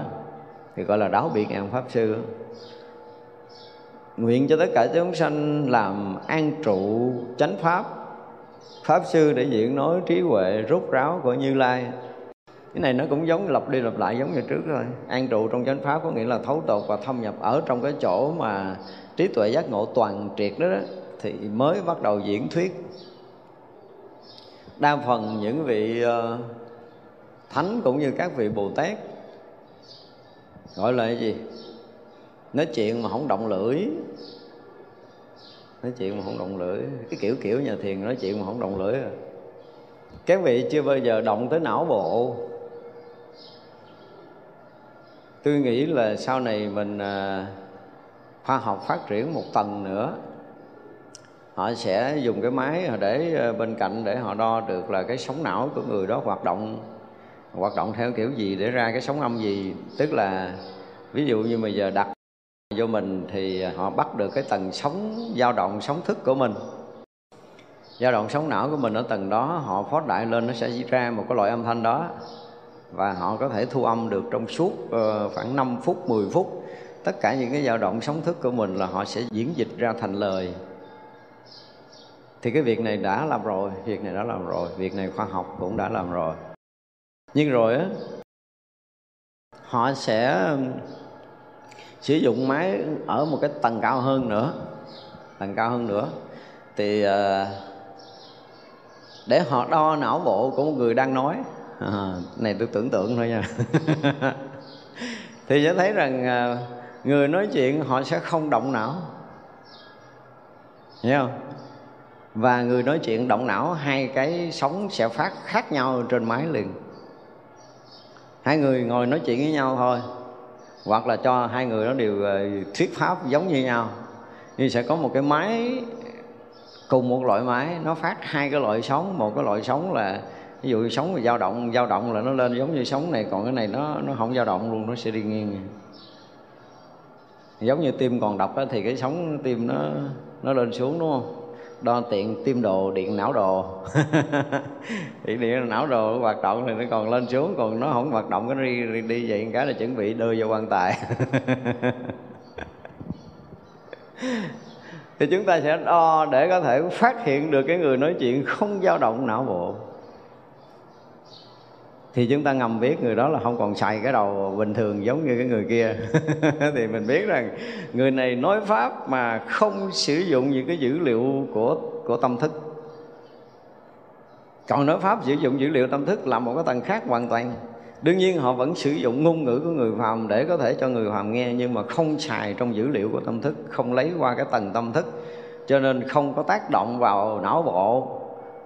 thì gọi là đáo biệt ngàn pháp sư. Nguyện cho tất cả chúng sanh làm an trụ chánh pháp pháp sư để diễn nói trí huệ rút ráo của như lai. Cái này nó cũng giống lặp đi lặp lại giống như trước thôi. An trụ trong chánh pháp có nghĩa là thấu tột và thâm nhập ở trong cái chỗ mà trí tuệ giác ngộ toàn triệt đó, đó thì mới bắt đầu diễn thuyết. Đa phần những vị ờ, thánh cũng như các vị bồ tát gọi là cái gì? Nói chuyện mà không động lưỡi. Nói chuyện mà không động lưỡi. Cái kiểu kiểu nhà thiền nói chuyện mà không động lưỡi à. Các vị chưa bao giờ động tới não bộ. Tôi nghĩ là sau này mình ờ, khoa học phát triển một tầng nữa họ sẽ dùng cái máy để ờ, bên cạnh để họ đo được là cái sóng não của người đó hoạt động hoạt động theo kiểu gì để ra cái sóng âm gì. Tức là ví dụ như bây giờ đặt vô mình thì họ bắt được cái tầng sóng dao động sóng thức của mình. Dao động sóng não của mình ở tầng đó họ phóng đại lên nó sẽ ra một cái loại âm thanh đó. Và họ có thể thu âm được trong suốt uh, khoảng 5 phút 10 phút. Tất cả những cái dao động sóng thức của mình là họ sẽ diễn dịch ra thành lời thì cái việc này đã làm rồi việc này đã làm rồi việc này khoa học cũng đã làm rồi. Nhưng rồi á họ sẽ sử dụng máy ở một cái tầng cao hơn nữa tầng cao hơn nữa. Thì ờ, để họ đo não bộ của một người đang nói. À, này tôi tưởng tượng thôi nha. Thì sẽ thấy rằng ờ, người nói chuyện họ sẽ không động não. Hiểu không? Và người nói chuyện động não, hai cái sóng sẽ phát khác nhau trên máy liền. Hai người ngồi nói chuyện với nhau thôi. Hoặc là cho hai người đó đều ờ, thuyết pháp giống như nhau. Nhưng sẽ có một cái máy, cùng một loại máy, nó phát hai cái loại sóng. Một cái loại sóng là, ví dụ sóng mà dao động dao động là nó lên giống như sóng này, còn cái này nó nó không dao động luôn, nó sẽ đi nghiêng. Giống như tim còn đập thì cái sóng tim nó nó lên xuống, đúng không? Đo tiện tim đồ điện não đồ. Điện điện não đồ hoạt động thì nó còn lên xuống còn nó không hoạt động cái đi, đi, đi vậy cái là chuẩn bị đưa vô quan tài. Thì chúng ta sẽ đo để có thể phát hiện được cái người nói chuyện không dao động não bộ thì chúng ta ngầm biết người đó là không còn xài cái đầu bình thường giống như cái người kia. Thì mình biết rằng người này nói pháp mà không sử dụng những cái dữ liệu của của tâm thức. Còn nói pháp sử dụng dữ liệu tâm thức là một cái tầng khác hoàn toàn. Đương nhiên họ vẫn sử dụng ngôn ngữ của người phàm để có thể cho người phàm nghe, nhưng mà không xài trong dữ liệu của tâm thức, không lấy qua cái tầng tâm thức. Cho nên không có tác động vào não bộ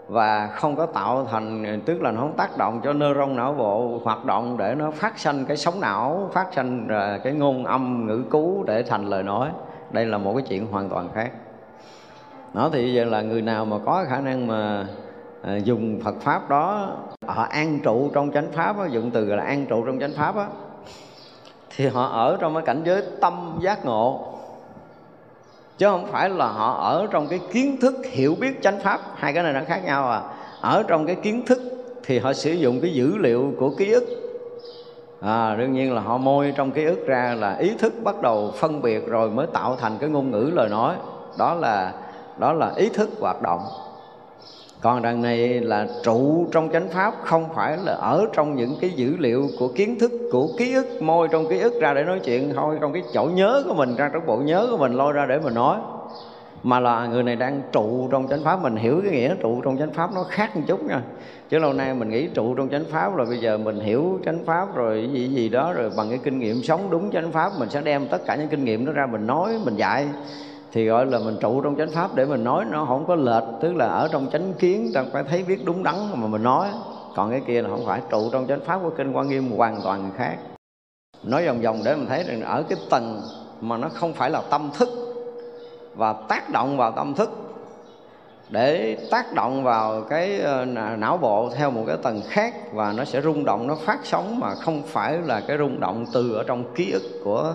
và không có tạo thành tức là nó không tác động cho neuron não bộ hoạt động để nó phát sanh cái sóng não phát sanh à, cái ngôn âm ngữ cú để thành lời nói. Đây là một cái chuyện hoàn toàn khác. Nó thì giờ là người nào mà có khả năng mà à, dùng Phật pháp đó họ an trụ trong chánh pháp đó, dụng từ là an trụ trong chánh pháp đó, thì họ ở trong cái cảnh giới tâm giác ngộ chứ không phải là họ ở trong cái kiến thức hiểu biết chánh pháp hai cái này nó khác nhau à. Ở trong cái kiến thức thì họ sử dụng cái dữ liệu của ký ức. À, đương nhiên là họ môi trong ký ức ra là ý thức bắt đầu phân biệt rồi mới tạo thành cái ngôn ngữ lời nói. Đó là đó là ý thức hoạt động còn đằng này là trụ trong chánh pháp, không phải là ở trong những cái dữ liệu của kiến thức, của ký ức, môi trong ký ức ra để nói chuyện, thôi trong cái chỗ nhớ của mình ra, trong bộ nhớ của mình lôi ra để mình nói. Mà là người này đang trụ trong chánh pháp, mình hiểu cái nghĩa trụ trong chánh pháp nó khác một chút nha. Chứ lâu nay mình nghĩ trụ trong chánh pháp rồi bây giờ mình hiểu chánh pháp rồi gì gì đó, rồi bằng cái kinh nghiệm sống đúng chánh pháp, mình sẽ đem tất cả những kinh nghiệm đó ra mình nói, mình dạy thì gọi là mình trụ trong chánh pháp để mình nói, nó không có lệch. Tức là ở trong chánh kiến, ta phải thấy biết đúng đắn mà mình nói. Còn cái kia là không phải trụ trong chánh pháp của kinh quan nghiêm, hoàn toàn khác. Nói vòng vòng để mình thấy rằng ở cái tầng mà nó không phải là tâm thức và tác động vào tâm thức, để tác động vào cái ờ, não bộ theo một cái tầng khác và nó sẽ rung động, nó phát sóng mà không phải là cái rung động từ ở trong ký ức của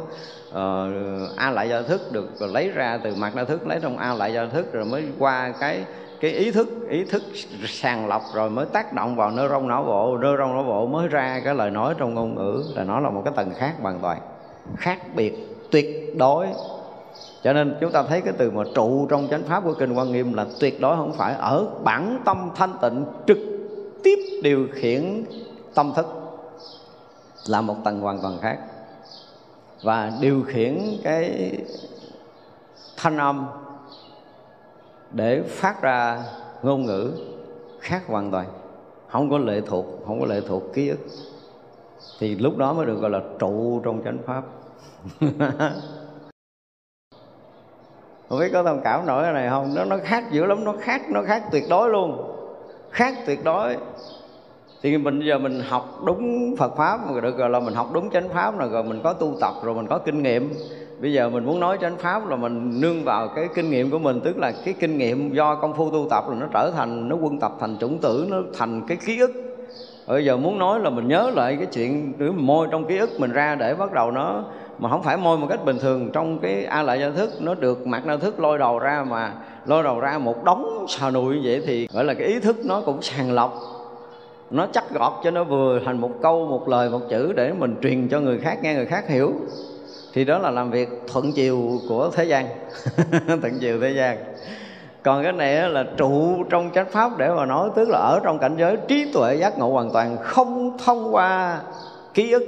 uh, a lại do thức được lấy ra từ mặt đa thức lấy trong a lại do thức rồi mới qua cái cái ý thức ý thức sàng lọc rồi mới tác động vào nơ rong não bộ. Nơ rong não bộ mới ra cái lời nói trong ngôn ngữ là nó là một cái tầng khác hoàn toàn khác biệt tuyệt đối. Cho nên chúng ta thấy cái từ mà trụ trong chánh pháp của kinh quan nghiêm là tuyệt đối không phải ở bản tâm thanh tịnh trực tiếp điều khiển tâm thức là một tầng hoàn toàn khác và điều khiển cái thanh âm để phát ra ngôn ngữ khác hoàn toàn. Không có lệ thuộc, không có lệ thuộc ký ức. Thì lúc đó mới được gọi là trụ trong chánh pháp. Không biết có thông cảm nổi cái này không? Nó nó khác dữ lắm, nó khác nó khác tuyệt đối luôn. Khác tuyệt đối thì mình giờ mình học đúng Phật pháp rồi được rồi là mình học đúng chánh pháp rồi rồi mình có tu tập, rồi mình có kinh nghiệm. Bây giờ mình muốn nói chánh pháp là mình nương vào cái kinh nghiệm của mình, tức là cái kinh nghiệm do công phu tu tập là nó trở thành, nó quân tập thành chủng tử, nó thành cái ký ức. Bây giờ muốn nói là mình nhớ lại cái chuyện nếu mình môi trong ký ức mình ra để bắt đầu nó, mà không phải môi một cách bình thường. Trong cái a lại gia thức, nó được mặt na thức lôi đầu ra mà, lôi đầu ra một đống xà nụi như vậy thì gọi là cái ý thức nó cũng sàng lọc nó chắc gọt cho nó vừa thành một câu, một lời, một chữ để mình truyền cho người khác, nghe người khác hiểu. Thì đó là làm việc thuận chiều của thế gian. Thuận chiều thế gian. Còn cái này là trụ trong chánh pháp để mà nói, tức là ở trong cảnh giới trí tuệ giác ngộ hoàn toàn, không thông qua ký ức.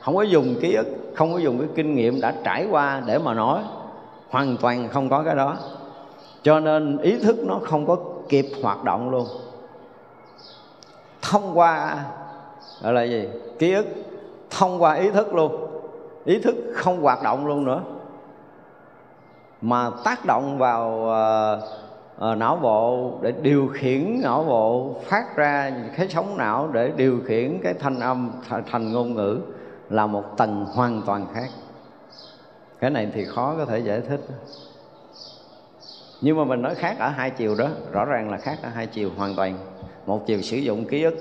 Không có dùng ký ức, không có dùng cái kinh nghiệm đã trải qua để mà nói. Hoàn toàn không có cái đó. Cho nên ý thức nó không có kịp hoạt động luôn thông qua gọi là gì? Ký ức thông qua ý thức luôn. Ý thức không hoạt động luôn nữa. Mà tác động vào uh, uh, não bộ để điều khiển não bộ phát ra cái sóng não để điều khiển cái thanh âm thành ngôn ngữ là một tầng hoàn toàn khác. Cái này thì khó có thể giải thích. Nhưng mà mình nói khác ở hai chiều đó rõ ràng là khác ở hai chiều hoàn toàn một chiều sử dụng ký ức,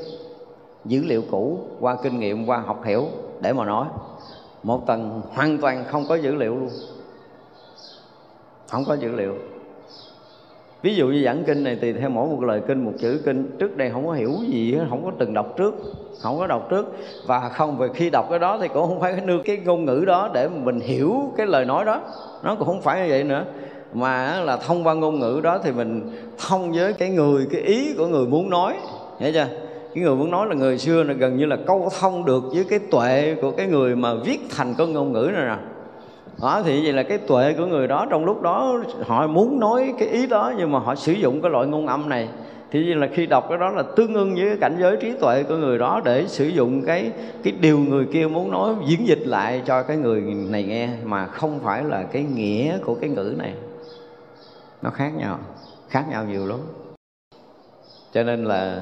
dữ liệu cũ, qua kinh nghiệm, qua học hiểu, để mà nói. Một tầng hoàn toàn không có dữ liệu luôn. Không có dữ liệu. Ví dụ như giảng kinh này thì theo mỗi một lời kinh, một chữ kinh, trước đây không có hiểu gì không có từng đọc trước, không có đọc trước. Và không, về khi đọc cái đó thì cũng không phải nương, cái ngôn ngữ đó để mình hiểu cái lời nói đó. Nó cũng không phải như vậy nữa mà là thông qua ngôn ngữ đó thì mình thông với cái người, cái ý của người muốn nói. Hiểu chưa? Cái người muốn nói là người xưa là gần như là câu thông được với cái tuệ của cái người mà viết thành con ngôn ngữ này nè. Đó, thì vậy là cái tuệ của người đó, trong lúc đó họ muốn nói cái ý đó nhưng mà họ sử dụng cái loại ngôn âm này. Thì như là khi đọc cái đó là tương ưng với cái cảnh giới trí tuệ của người đó để sử dụng cái cái điều người kia muốn nói, diễn dịch lại cho cái người này nghe mà không phải là cái nghĩa của cái ngữ này nó khác nhau khác nhau nhiều lắm. Cho nên là,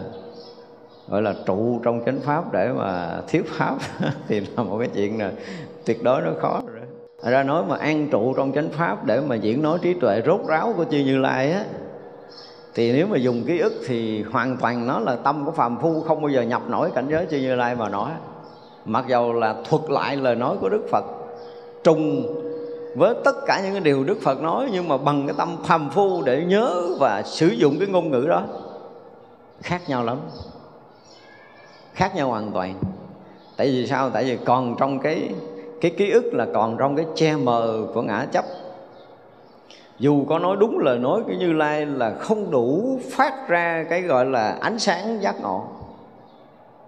gọi là trụ trong chánh pháp để mà thiếu pháp thì là một cái chuyện là tuyệt đối nó khó rồi. Ra nói mà an trụ trong chánh pháp để mà diễn nói trí tuệ rốt ráo của chư như lai á, thì nếu mà dùng ký ức thì hoàn toàn nó là tâm của phàm phu, không bao giờ nhập nổi cảnh giới chư như lai mà nói. Mặc dầu là thuật lại lời nói của đức phật, trùng với tất cả những cái điều đức phật nói nhưng mà bằng cái tâm phàm phu để nhớ và sử dụng cái ngôn ngữ đó, khác nhau lắm, khác nhau hoàn toàn. Tại vì sao? Tại vì còn trong cái cái ký ức là còn trong cái che mờ của ngã chấp. Dù có nói đúng lời nói của như lai là không đủ phát ra cái gọi là ánh sáng giác ngộ.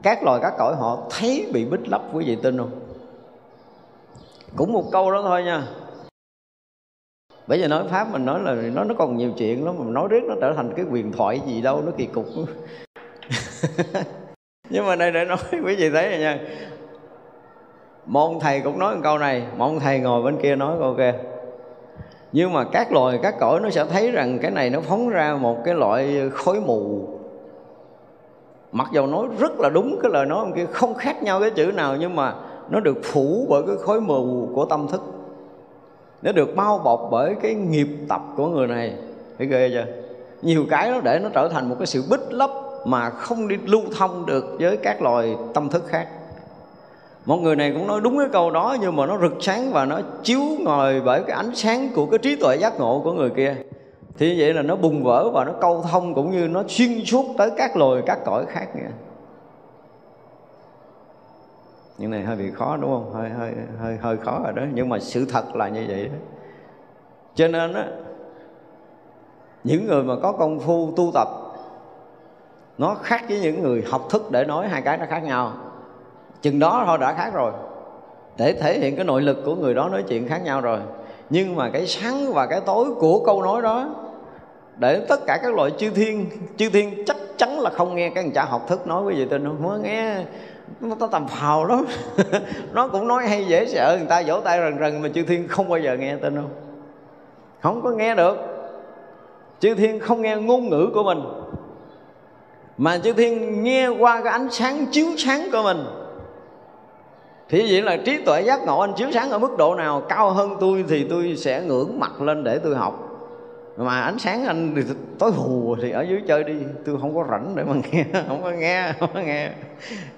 Các loài các cõi họ thấy bị bích lấp quý vị tin không? Cũng một câu đó thôi nha bây giờ nói pháp mình nói là nó nó còn nhiều chuyện lắm, mà nói riết nó trở thành cái quyền thoại gì đâu, nó kỳ cục. Nhưng mà đây để nói quý vị thấy rồi nha. Một thầy cũng nói một câu này một thầy ngồi bên kia nói câu kia nhưng mà các loài, các cõi nó sẽ thấy rằng cái này nó phóng ra một cái loại khối mù. Mặc dầu nói rất là đúng cái lời nói ông kia, không khác nhau cái chữ nào, nhưng mà nó được phủ bởi cái khối mù của tâm thức nó được bao bọc bởi cái nghiệp tập của người này. Thấy ghê chưa? Nhiều cái nó để nó trở thành một cái sự bích lấp mà không đi lưu thông được với các loài tâm thức khác. Một người này cũng nói đúng cái câu đó nhưng mà nó rực sáng và nó chiếu ngồi bởi cái ánh sáng của cái trí tuệ giác ngộ của người kia. Thì như vậy là nó bùng vỡ và nó câu thông cũng như nó xuyên suốt tới các loài, các cõi khác nữa những này hơi bị khó, đúng không? Hơi hơi hơi hơi khó rồi đó. Nhưng mà sự thật là như vậy đó. Cho nên á, những người mà có công phu tu tập, nó khác với những người học thức để nói hai cái nó khác nhau. Chừng đó thôi đã khác rồi. Để thể hiện cái nội lực của người đó nói chuyện khác nhau rồi. Nhưng mà cái sáng và cái tối của câu nói đó, để tất cả các loại chư thiên chư thiên chắc chắn là không nghe cái thằng cha học thức nói quý gì tin không mới nghe nó tao tầm phào lắm. Nó cũng nói hay dễ sợ, người ta vỗ tay rần rần mà chư thiên không bao giờ nghe tên không không có nghe được. Chư thiên không nghe ngôn ngữ của mình. Mà chư thiên nghe qua cái ánh sáng chiếu sáng của mình. Thì vậy là trí tuệ giác ngộ anh chiếu sáng ở mức độ nào, cao hơn tôi thì tôi sẽ ngưỡng mặt lên để tôi học mà ánh sáng anh thì tối hù thì ở dưới chơi đi. Tôi không có rảnh để mà nghe không có nghe không có nghe.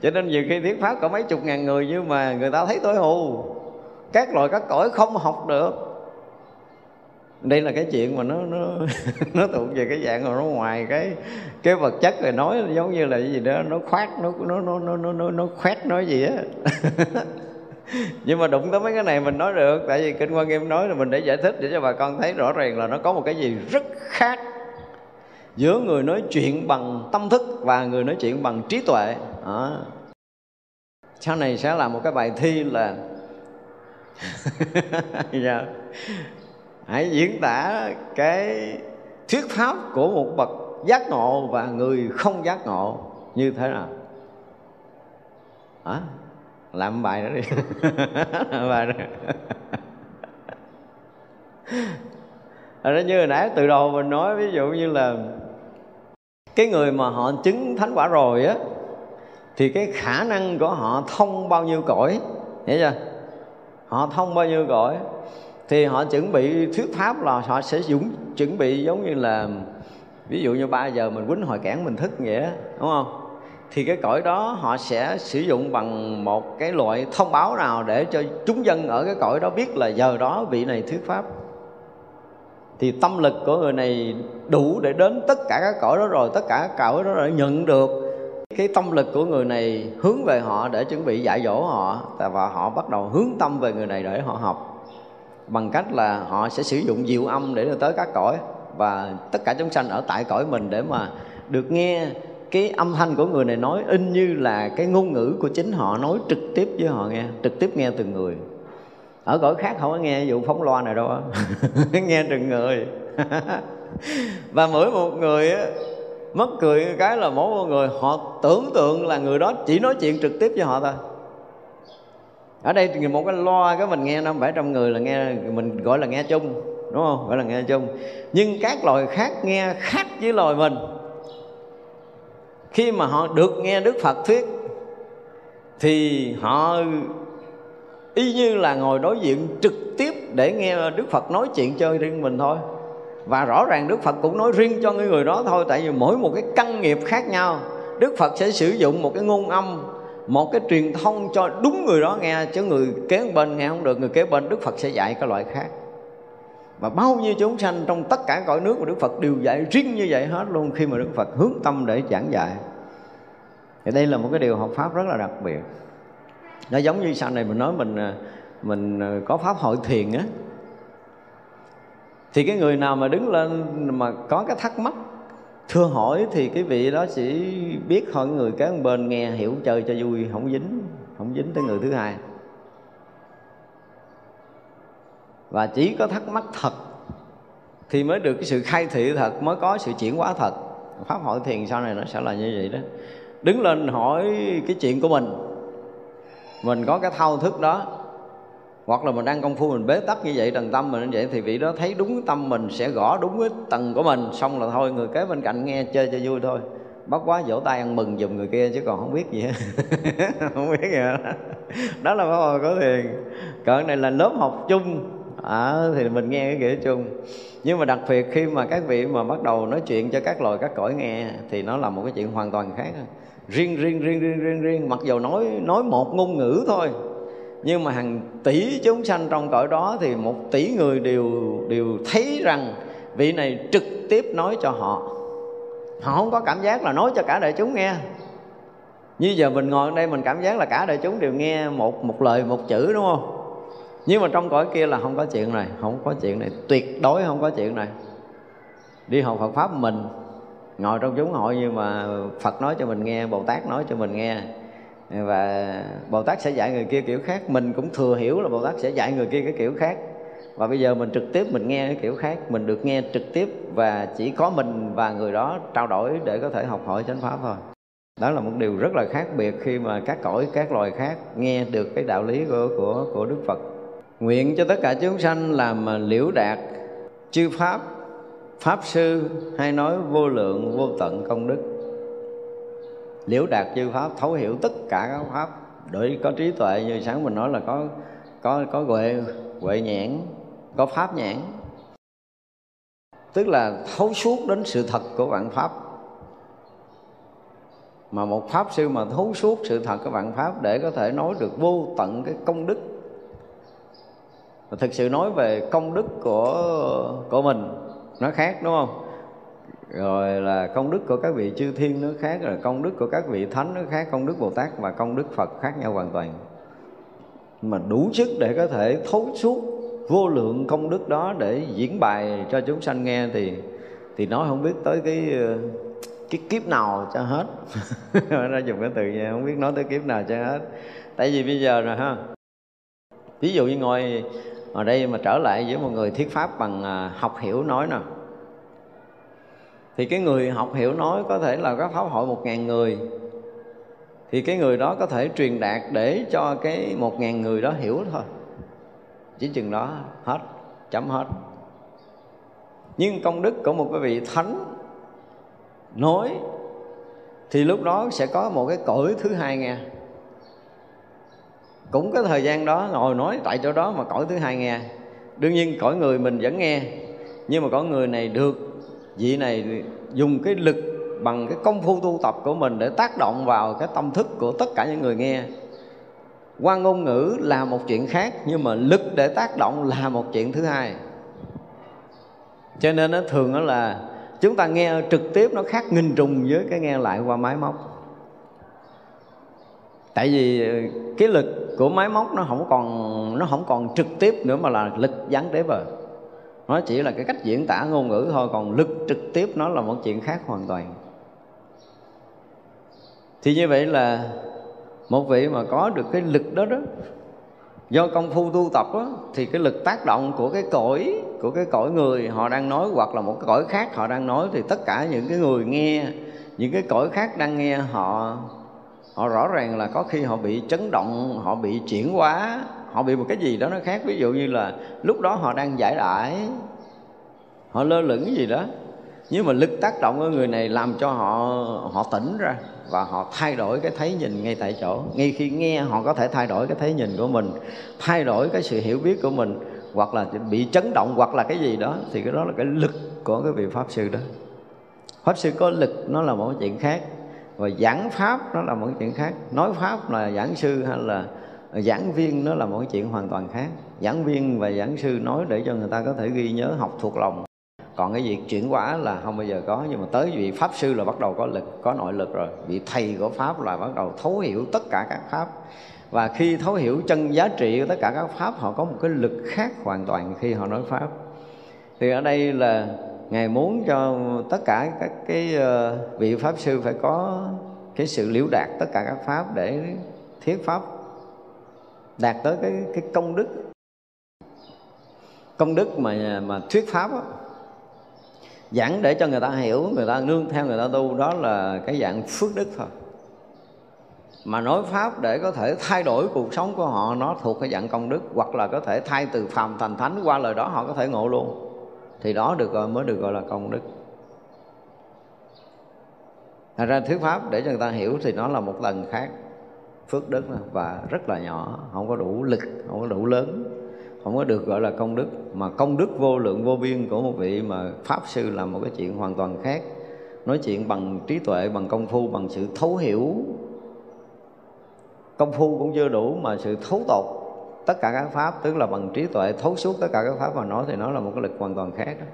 Cho nên nhiều khi thuyết pháp có mấy chục ngàn người nhưng mà người ta thấy tối hù. Các loại các cõi không học được. Đây là cái chuyện mà nó nó nó thuộc về cái dạng mà nó ngoài cái cái vật chất rồi nói giống như là cái gì đó nó khoát nó nó nó nó nó nó, nó khoét nói gì á. nhưng mà đụng tới mấy cái này mình nói được tại vì kinh quan nghiêm nói là mình để giải thích để cho bà con thấy rõ ràng là nó có một cái gì rất khác giữa người nói chuyện bằng tâm thức và người nói chuyện bằng trí tuệ đó. sau này sẽ làm một cái bài thi là yeah. Dạ. hãy diễn tả cái thuyết pháp của một bậc giác ngộ và người không giác ngộ như thế nào à, làm bài đó đi. Bài đó. Ờ, đó như hồi nãy từ đầu mình nói ví dụ như là cái người mà họ chứng thánh quả rồi á thì cái khả năng của họ thông bao nhiêu cõi hiểu chưa? Họ thông bao nhiêu cõi thì họ chuẩn bị thuyết pháp là họ sẽ dũng chuẩn bị giống như là ví dụ như 3 giờ mình quýnh hồi cản mình thức vậy đó, đúng không? Thì cái cõi đó họ sẽ sử dụng bằng một cái loại thông báo nào để cho chúng dân ở cái cõi đó biết là giờ đó vị này thuyết pháp. Thì tâm lực của người này đủ để đến tất cả các cõi đó rồi, tất cả các cõi đó đã nhận được. Cái tâm lực của người này hướng về họ để chuẩn bị dạy dỗ họ và họ bắt đầu hướng tâm về người này để họ học. Bằng cách là họ sẽ sử dụng diệu âm để tới các cõi và tất cả chúng sanh ở tại cõi mình để mà được nghe cái âm thanh của người này nói in như là cái ngôn ngữ của chính họ, nói trực tiếp với họ nghe, trực tiếp nghe từng người. Ở cõi khác không có nghe vụ phóng loa này đâu á. Nghe từng người. Và mỗi một người á mất cười cái là mỗi một người, họ tưởng tượng là người đó chỉ nói chuyện trực tiếp với họ thôi. Ở đây thì một cái loa cái mình nghe năm bảy trăm người là nghe, mình gọi là nghe chung, đúng không? Gọi là nghe chung. Nhưng các loài khác nghe khác với loài mình khi mà họ được nghe đức phật thuyết, thì họ y như là ngồi đối diện trực tiếp để nghe đức phật nói chuyện chơi riêng mình thôi. Và rõ ràng đức phật cũng nói riêng cho người đó thôi, tại vì mỗi một cái căn nghiệp khác nhau. Đức phật sẽ sử dụng một cái ngôn âm, một cái truyền thông cho đúng người đó nghe, chứ người kế bên nghe không được, người kế bên đức phật sẽ dạy cái loại khác và bao nhiêu chúng sanh trong tất cả cõi nước của Đức Phật đều dạy riêng như vậy hết luôn khi mà Đức Phật hướng tâm để giảng dạy. Thì đây là một cái điều học pháp rất là đặc biệt. Nó giống như sau này mình nói mình à, mình à, có pháp hội thiền á. Thì cái người nào mà đứng lên mà có cái thắc mắc, thưa hỏi thì cái vị đó chỉ biết hỏi người kế bên nghe, hiểu chơi cho vui, không dính không dính tới người thứ hai. Và chỉ có thắc mắc thật. Thì mới được cái sự khai thị thật, mới có sự chuyển hóa thật. Pháp hội thiền sau này nó sẽ là như vậy đó. Đứng lên hỏi cái chuyện của mình. Mình có cái thao thức đó. Hoặc là mình đang công phu, mình bế tắc như vậy tầng tâm mình như vậy, thì vị đó thấy đúng tâm mình sẽ gõ đúng cái tầng của mình. Xong là thôi, người kế bên cạnh nghe chơi cho vui thôi. Bắt quá vỗ tay ăn mừng giùm người kia chứ còn không biết gì hết. Không biết gì hết. Đó là pháp hội có thiền. Cỡ này là lớp học chung à, thì mình nghe cái nghĩa chung. Nhưng mà đặc biệt khi mà các vị mà bắt đầu nói chuyện cho các loài các cõi nghe thì nó là một cái chuyện hoàn toàn khác. Riêng riêng riêng riêng riêng riêng mặc dù nói nói một ngôn ngữ thôi nhưng mà hàng tỷ chúng sanh trong cõi đó thì một tỷ người đều đều thấy rằng vị này trực tiếp nói cho họ. Họ không có cảm giác là nói cho cả đại chúng nghe. Như giờ mình ngồi ở đây mình cảm giác là cả đại chúng đều nghe một một lời một chữ đúng không? Nhưng mà trong cõi kia là không có chuyện này, không có chuyện này. Tuyệt đối không có chuyện này. Đi học Phật pháp mình, ngồi trong chúng hội nhưng mà Phật nói cho mình nghe, Bồ Tát nói cho mình nghe. Và Bồ Tát sẽ dạy người kia kiểu khác. Mình cũng thừa hiểu là Bồ Tát sẽ dạy người kia cái kiểu khác. Và bây giờ mình trực tiếp mình nghe cái kiểu khác. Mình được nghe trực tiếp và chỉ có mình và người đó trao đổi để có thể học hỏi chánh pháp thôi. Đó là một điều rất là khác biệt khi mà các cõi, các loài khác nghe được cái đạo lý của của của Đức Phật nguyện cho tất cả chúng sanh làm liễu đạt chư pháp pháp sư hay nói vô lượng, vô tận công đức. Liễu đạt chư pháp, thấu hiểu tất cả các pháp. Để có trí tuệ như sáng mình nói là có có có huệ huệ nhãn, có pháp nhãn. Tức là thấu suốt đến sự thật của vạn pháp. Mà một pháp sư mà thấu suốt sự thật của vạn pháp để có thể nói được vô tận cái công đức và thực sự nói về công đức của của mình, nó khác, đúng không? Rồi là công đức của các vị chư thiên nó khác, rồi công đức của các vị thánh nó khác, công đức bồ tát và công đức phật khác nhau hoàn toàn. Mà đủ sức để có thể thấu suốt vô lượng công đức đó để diễn bài cho chúng sanh nghe thì thì nói không biết tới cái cái kiếp nào cho hết. Nó dùng cái từ nha không biết nói tới kiếp nào cho hết. Tại vì bây giờ rồi ha, ví dụ như ngồi ở đây mà trở lại với một người thuyết pháp bằng à, học hiểu nói nè. Thì cái người học hiểu nói có thể là có pháp hội một ngàn người. Thì cái người đó có thể truyền đạt để cho cái một ngàn người đó hiểu thôi. Chỉ chừng đó hết, chấm hết. Nhưng công đức của một cái vị thánh nói thì lúc đó sẽ có một cái cõi thứ hai nghe cũng có thời gian đó, ngồi nói tại chỗ đó mà cõi thứ hai nghe. Đương nhiên cõi người mình vẫn nghe. Nhưng mà cõi người này được, vị này dùng cái lực bằng cái công phu tu tập của mình để tác động vào cái tâm thức của tất cả những người nghe. Qua ngôn ngữ là một chuyện khác, nhưng mà lực để tác động là một chuyện thứ hai. Cho nên nó thường đó là chúng ta nghe trực tiếp nó khác nghìn trùng với cái nghe lại qua máy móc. Tại vì cái lực của máy móc nó không còn nó không còn trực tiếp nữa mà là lực gián tiếp rồi. Nó chỉ là cái cách diễn tả ngôn ngữ thôi còn lực trực tiếp nó là một chuyện khác hoàn toàn. Thì như vậy là một vị mà có được cái lực đó đó do công phu tu tập đó, thì cái lực tác động của cái cõi của cái cõi người họ đang nói hoặc là một cái cõi khác họ đang nói thì tất cả những cái người nghe những cái cõi khác đang nghe họ họ rõ ràng là có khi họ bị chấn động, họ bị chuyển hóa, họ bị một cái gì đó nó khác. Ví dụ như là lúc đó họ đang giải đãi, họ lơ lửng cái gì đó. Nhưng mà lực tác động của người này làm cho họ họ tỉnh ra và họ thay đổi cái thấy nhìn ngay tại chỗ. Ngay khi nghe, họ có thể thay đổi cái thấy nhìn của mình, thay đổi cái sự hiểu biết của mình, hoặc là bị chấn động, hoặc là cái gì đó, thì cái đó là cái lực của cái vị pháp sư đó. Pháp sư có lực, nó là một chuyện khác và giảng pháp nó là một chuyện khác. Nói pháp là giảng sư hay là giảng viên nó là một chuyện hoàn toàn khác. Giảng viên và giảng sư nói để cho người ta có thể ghi nhớ, học thuộc lòng. Còn cái việc chuyển hóa là không bao giờ có, nhưng mà tới vị pháp sư là bắt đầu có lực, có nội lực rồi. Vị thầy của pháp là bắt đầu thấu hiểu tất cả các pháp. Và khi thấu hiểu chân giá trị của tất cả các pháp, họ có một cái lực khác hoàn toàn khi họ nói pháp. Thì ở đây là ngài muốn cho tất cả các cái ờ, vị pháp sư phải có cái sự liễu đạt tất cả các pháp để thuyết pháp đạt tới cái cái công đức. Công đức mà mà thuyết pháp đó, giảng để cho người ta hiểu người ta nương theo người ta tu đó là cái dạng phước đức thôi. Mà nói pháp để có thể thay đổi cuộc sống của họ nó thuộc cái dạng công đức hoặc là có thể thay từ phàm thành thánh qua lời đó họ có thể ngộ luôn thì đó được gọi, mới được gọi là công đức. Thật ra thuyết pháp để cho người ta hiểu thì nó là một tầng khác. Phước đức và rất là nhỏ, không có đủ lực, không có đủ lớn, không có được gọi là công đức. Mà công đức vô lượng, vô biên của một vị mà pháp sư là một cái chuyện hoàn toàn khác. Nói chuyện bằng trí tuệ, bằng công phu, bằng sự thấu hiểu. Công phu cũng chưa đủ mà sự thấu tột tất cả các pháp, tức là bằng trí tuệ, thấu suốt tất cả các pháp mà nói thì nó là một cái lực hoàn toàn khác đó.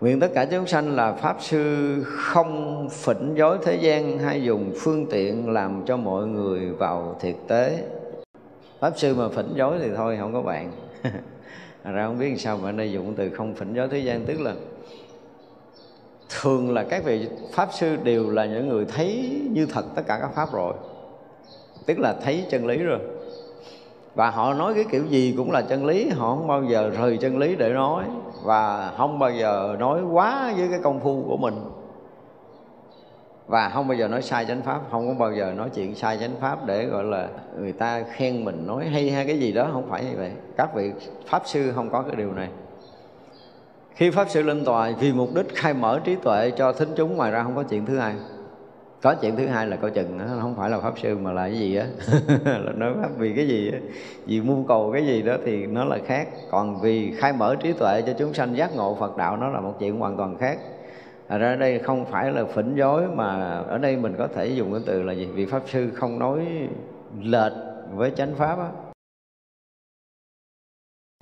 Nguyện tất cả chúng sanh là Pháp Sư không phỉnh dối thế gian hay dùng phương tiện làm cho mọi người vào thiệt tế. Pháp sư mà phỉnh dối thì thôi, không có bạn. Ra không biết sao mà ở đây dùng từ không phỉnh dối thế gian, tức là thường là các vị pháp sư đều là những người thấy như thật tất cả các pháp rồi. Tức là thấy chân lý rồi và họ nói cái kiểu gì cũng là chân lý, họ không bao giờ rời chân lý để nói và không bao giờ nói quá với cái công phu của mình. Và không bao giờ nói sai chánh pháp, không có bao giờ nói chuyện sai chánh pháp để, gọi là, người ta khen mình nói hay hay cái gì đó, không phải như vậy. Các vị pháp sư không có cái điều này. Khi pháp sư lên tòa vì mục đích khai mở trí tuệ cho thính chúng, ngoài ra không có chuyện thứ hai có chuyện thứ hai là coi chừng nó không phải là pháp sư mà là cái gì á là nói pháp vì cái gì á vì mưu cầu cái gì đó thì nó là khác còn vì khai mở trí tuệ cho chúng sanh giác ngộ phật đạo nó là một chuyện hoàn toàn khác à, ra đây không phải là phỉnh dối mà ở đây mình có thể dùng cái từ là gì? Vì Pháp Sư không nói lệch với chánh Pháp á.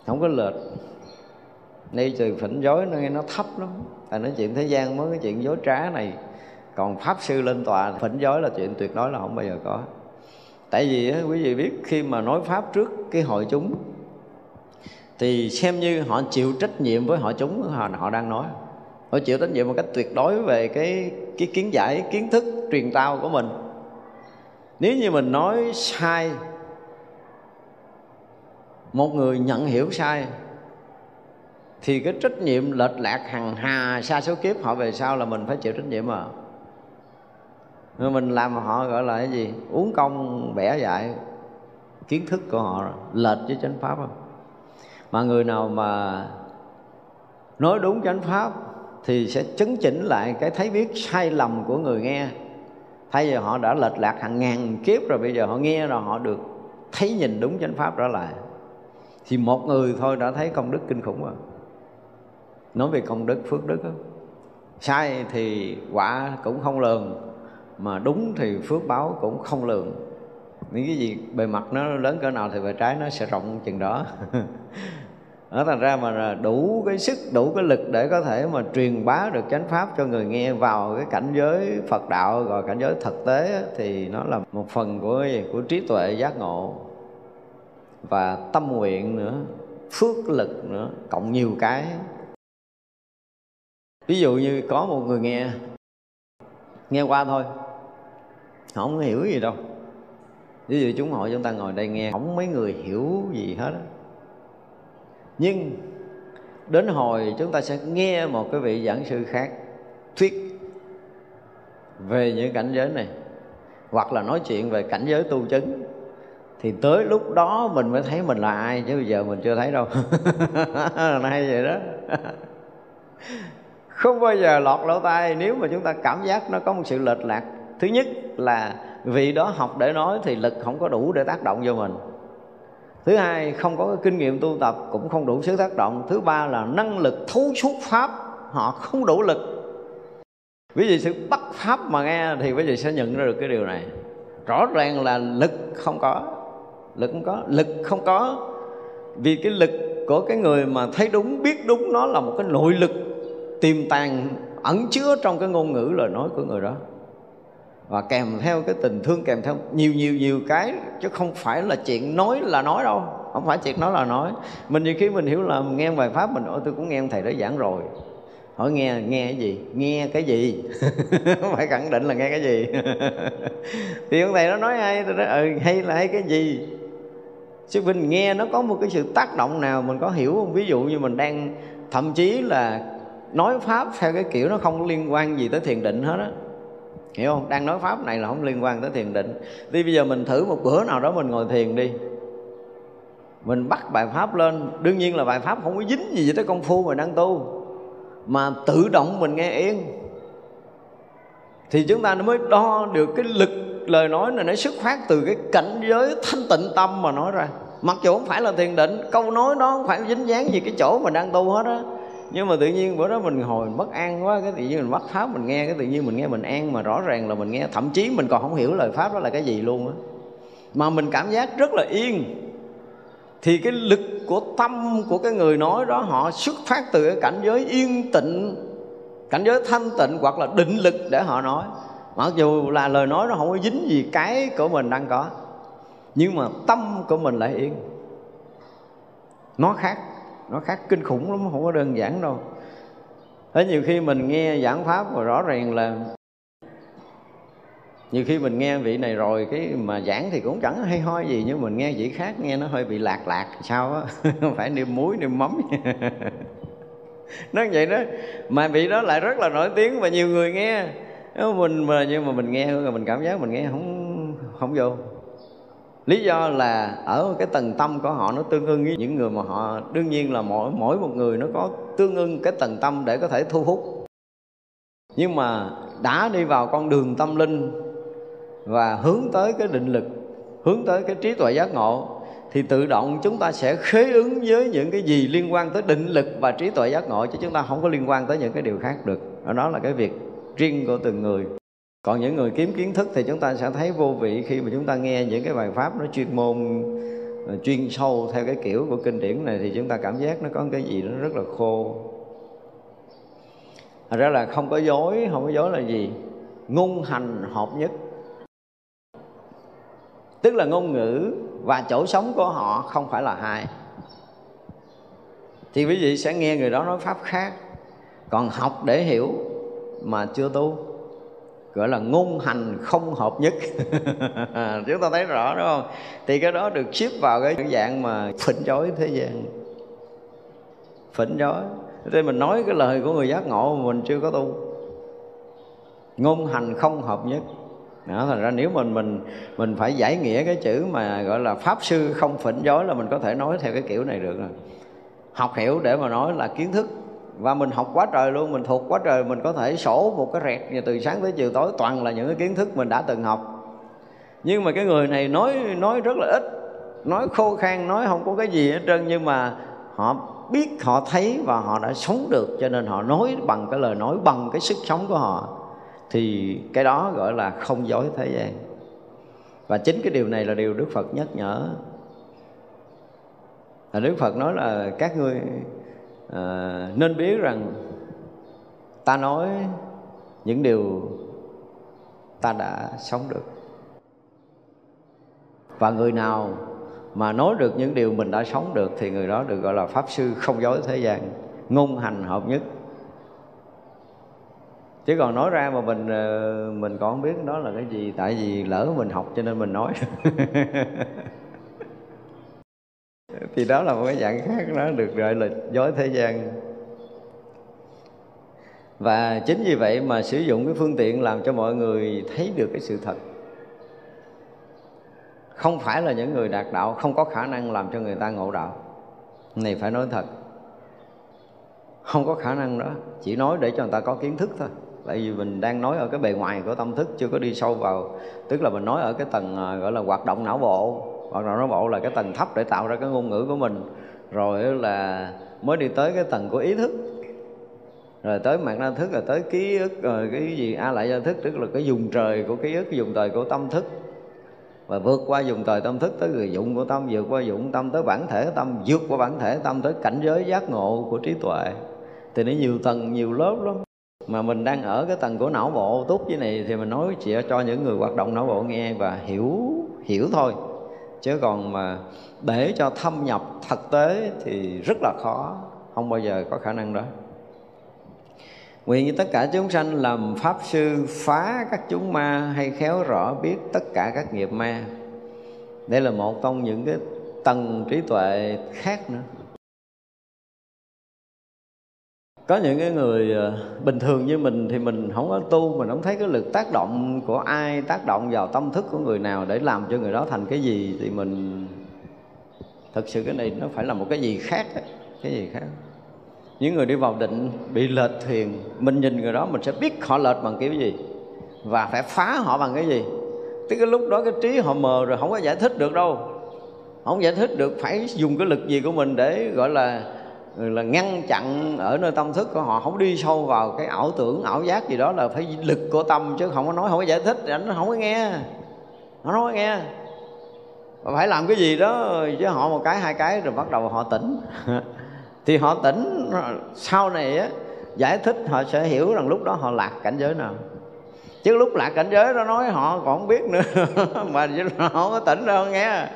Không có lệch. Đây từ phỉnh dối nó nghe nó thấp lắm. là nói chuyện thế gian mới cái chuyện dối trá này. Còn Pháp Sư lên tòa phỉnh giới là chuyện tuyệt đối là không bao giờ có. Tại vì á, quý vị biết khi mà nói Pháp trước cái hội chúng thì xem như họ chịu trách nhiệm với hội chúng họ, họ đang nói. Họ chịu trách nhiệm một cách tuyệt đối về cái cái kiến giải kiến thức truyền tao của mình. Nếu như mình nói sai một người nhận hiểu sai thì cái trách nhiệm lệch lạc hằng hà xa số kiếp họ về sau là mình phải chịu trách nhiệm mà rồi mình làm họ gọi là cái gì? Uống công bẻ dạy kiến thức của họ lệch với chánh pháp không? Mà người nào mà nói đúng chánh pháp thì sẽ chấn chỉnh lại cái thấy biết sai lầm của người nghe. Thay vì họ đã lệch lạc hàng ngàn kiếp rồi, bây giờ họ nghe rồi họ được thấy nhìn đúng chánh pháp trở lại. Thì một người thôi đã thấy công đức kinh khủng rồi. Nói về công đức phước đức đó. sai thì quả cũng không lường mà đúng thì phước báo cũng không lường. Những cái gì bề mặt nó lớn cỡ nào thì bề trái nó sẽ rộng chừng đó. Ở thành ra mà đủ cái sức, đủ cái lực để có thể mà truyền bá được chánh pháp cho người nghe vào cái cảnh giới Phật đạo gọi cảnh giới thực tế thì nó là một phần của của trí tuệ giác ngộ. Và tâm nguyện nữa, phước lực nữa, cộng nhiều cái. Ví dụ như có một người nghe nghe qua thôi không hiểu gì đâu. Ví dụ chúng hội chúng ta ngồi đây nghe, không mấy người hiểu gì hết nhưng đến hồi chúng ta sẽ nghe một cái vị giảng sư khác thuyết về những cảnh giới này, hoặc là nói chuyện về cảnh giới tu chứng, thì tới lúc đó mình mới thấy mình là ai, chứ bây giờ mình chưa thấy đâu. Hay vậy đó. Không bao giờ lọt lỗ tai, nếu mà chúng ta cảm giác nó có một sự lệch lạc thứ nhất là vị đó học để nói thì lực không có đủ để tác động vô mình. Thứ hai, không có kinh nghiệm tu tập cũng không đủ sức tác động. Thứ ba là năng lực thấu suốt pháp, họ không đủ lực. Ví dụ sự bắt pháp mà nghe thì quý vị sẽ nhận ra được cái điều này. Rõ ràng là lực không có, lực không có, lực không có. Vì cái lực của cái người mà thấy đúng, biết đúng, nó là một cái nội lực tiềm tàng, ẩn chứa trong cái ngôn ngữ lời nói của người đó và kèm theo cái tình thương, kèm theo nhiều nhiều nhiều cái, chứ không phải là chuyện nói là nói đâu. Không phải chuyện nói là nói. Mình nhiều khi mình hiểu là mình nghe bài pháp mình, ôi, tôi cũng nghe thầy đó giảng rồi. Hỏi, nghe nghe cái gì? Nghe cái gì? Phải khẳng định là nghe cái gì. Thì ông thầy nó nói hay, tôi nói ừ hay là hay cái gì? Sư vinh, nghe nó có một cái sự tác động nào mình có hiểu không? Ví dụ như mình đang, thậm chí là nói pháp theo cái kiểu nó không liên quan gì tới thiền định hết á hiểu không? Đang nói pháp này là không liên quan tới thiền định. Thì bây giờ mình thử một bữa nào đó mình ngồi thiền đi. Mình bắt bài pháp lên. Đương nhiên là bài pháp không có dính gì tới công phu mà đang tu. Mà tự động mình nghe yên. Thì chúng ta mới đo được cái lực lời nói này, nó xuất phát từ cái cảnh giới thanh tịnh tâm mà nói ra. Mặc dù không phải là thiền định, câu nói đó không phải dính dáng gì cái chỗ mà đang tu hết á nhưng mà tự nhiên bữa đó mình hồi mình bất an quá, cái tự nhiên mình bắt pháp mình nghe, cái tự nhiên mình nghe mình an mà rõ ràng là mình nghe, thậm chí mình còn không hiểu lời pháp đó là cái gì luôn á. Mà mình cảm giác rất là yên. Thì cái lực của tâm của cái người nói đó, họ xuất phát từ cái cảnh giới yên tịnh cảnh giới thanh tịnh hoặc là định lực để họ nói. Mặc dù là lời nói nó không có dính gì cái của mình đang có, nhưng mà tâm của mình lại yên. Nó khác nó khác kinh khủng lắm, không có đơn giản đâu. Thế nhiều khi mình nghe giảng pháp và rõ ràng là nhiều khi mình nghe vị này rồi, cái mà giảng thì cũng chẳng hay ho gì, nhưng mình nghe vị khác, nghe nó hơi bị lạc lạc sao á? Không phải niêm muối, niêm mắm. Nó vậy đó. Mà vị đó lại rất là nổi tiếng và nhiều người nghe. Mình mà, nhưng mà mình nghe rồi mình cảm giác mình nghe không không vô lý do là ở cái tầng tâm của họ nó tương ưng với những người mà họ, đương nhiên là mỗi mỗi một người nó có tương ưng cái tầng tâm để có thể thu hút. Nhưng mà đã đi vào con đường tâm linh và hướng tới cái định lực, hướng tới cái trí tuệ giác ngộ, thì tự động chúng ta sẽ khế ứng với những cái gì liên quan tới định lực và trí tuệ giác ngộ, chứ chúng ta không có liên quan tới những cái điều khác được. Đó là cái việc riêng của từng người còn những người kiếm kiến thức thì chúng ta sẽ thấy vô vị khi mà chúng ta nghe những cái bài pháp nó chuyên môn ờ, chuyên sâu theo cái kiểu của kinh điển này thì chúng ta cảm giác nó có cái gì nó rất là khô. Thật ra là không có dối, không có dối là gì? Ngôn hành hợp nhất. Tức là ngôn ngữ và chỗ sống của họ không phải là hai. Thì quý vị sẽ nghe người đó nói pháp khác Còn học để hiểu mà chưa tu gọi là ngôn hành không hợp nhất. Chúng ta thấy rõ đúng không? Thì cái đó được xếp vào cái dạng mà phỉnh chối thế gian. Phỉnh chối thế mình nói cái lời của người giác ngộ mà mình chưa có tu. Ngôn hành không hợp nhất. Đó, thành ra nếu mình mình mình phải giải nghĩa cái chữ mà gọi là pháp sư không phỉnh chối là mình có thể nói theo cái kiểu này được rồi. Học hiểu để mà nói là kiến thức và mình học quá trời luôn, mình thuộc quá trời, mình có thể sổ một cái rẹt từ sáng tới chiều tối, toàn là những cái kiến thức mình đã từng học. Nhưng mà cái người này nói nói rất là ít, nói khô khan, nói không có cái gì hết trơn, nhưng mà họ biết, họ thấy và họ đã sống được, cho nên họ nói bằng cái lời nói, bằng cái sức sống của họ. Thì cái đó gọi là không dối thế gian. Và chính cái điều này là điều đức phật nhắc nhở. Là đức phật nói là các ngươi à, nên biết rằng ta nói những điều ta đã sống được. Và người nào mà nói được những điều mình đã sống được thì người đó được gọi là pháp sư không dối thế gian ngôn hành hợp nhất. Chứ còn nói ra mà mình ờ, mình còn không biết đó là cái gì tại vì lỡ mình học cho nên mình nói. thì đó là một cái dạng khác, nó được gọi là dối thế gian. Và chính vì vậy mà sử dụng cái phương tiện làm cho mọi người thấy được cái sự thật. Không phải là những người đạt đạo, không có khả năng làm cho người ta ngộ đạo. Này, phải nói thật. Không có khả năng đó, chỉ nói để cho người ta có kiến thức thôi. Tại vì mình đang nói ở cái bề ngoài của tâm thức, chưa có đi sâu vào. Tức là mình nói ở cái tầng à, gọi là hoạt động não bộ hoạt động não bộ là cái tầng thấp để tạo ra cái ngôn ngữ của mình. Rồi là mới đi tới cái tầng của ý thức. Rồi tới mạng na thức, rồi tới ký ức, rồi cái gì, a lại gia thức, tức là cái dùng trời của ký ức, dùng trời của tâm thức. Và vượt qua dùng trời tâm thức tới người dụng của tâm, vượt qua dụng tâm tới bản thể tâm, vượt qua bản thể tâm tới cảnh giới giác ngộ của trí tuệ. Thì nó nhiều tầng, nhiều lớp lắm. Mà mình đang ở cái tầng của não bộ tốt như này thì mình nói chỉ cho những người hoạt động não bộ nghe và hiểu hiểu thôi chứ còn mà để cho thâm nhập thực tế thì rất là khó, không bao giờ có khả năng đó. Nguyện như tất cả chúng sanh làm Pháp Sư, phá các chúng ma hay khéo rõ biết tất cả các nghiệp ma. Đây là một trong những cái tầng trí tuệ khác nữa. Có những cái người ờ, bình thường như mình thì mình không có tu, mình không thấy cái lực tác động của ai tác động vào tâm thức của người nào để làm cho người đó thành cái gì thì mình thực sự cái này nó phải là một cái gì khác cái gì khác. Những người đi vào định bị lệch thuyền, mình nhìn người đó mình sẽ biết họ lệch bằng kiểu gì và phải phá họ bằng cái gì. Tức cái lúc đó cái trí họ mờ rồi không có giải thích được đâu. Không giải thích được phải dùng cái lực gì của mình để, gọi là Ừ, là ngăn chặn ở nơi tâm thức của họ, không đi sâu vào cái ảo tưởng, ảo giác gì đó là phải lực của tâm chứ không có nói, không có giải thích anh nó không có nghe. Nó không có nghe. Và phải làm cái gì đó với họ một cái, hai cái rồi bắt đầu họ tỉnh. Thì họ tỉnh, sau này á, giải thích, họ sẽ hiểu rằng lúc đó họ lạc cảnh giới nào. Chứ lúc lạc cảnh giới đó nói họ còn không biết nữa, mà họ không có tỉnh đâu, nghe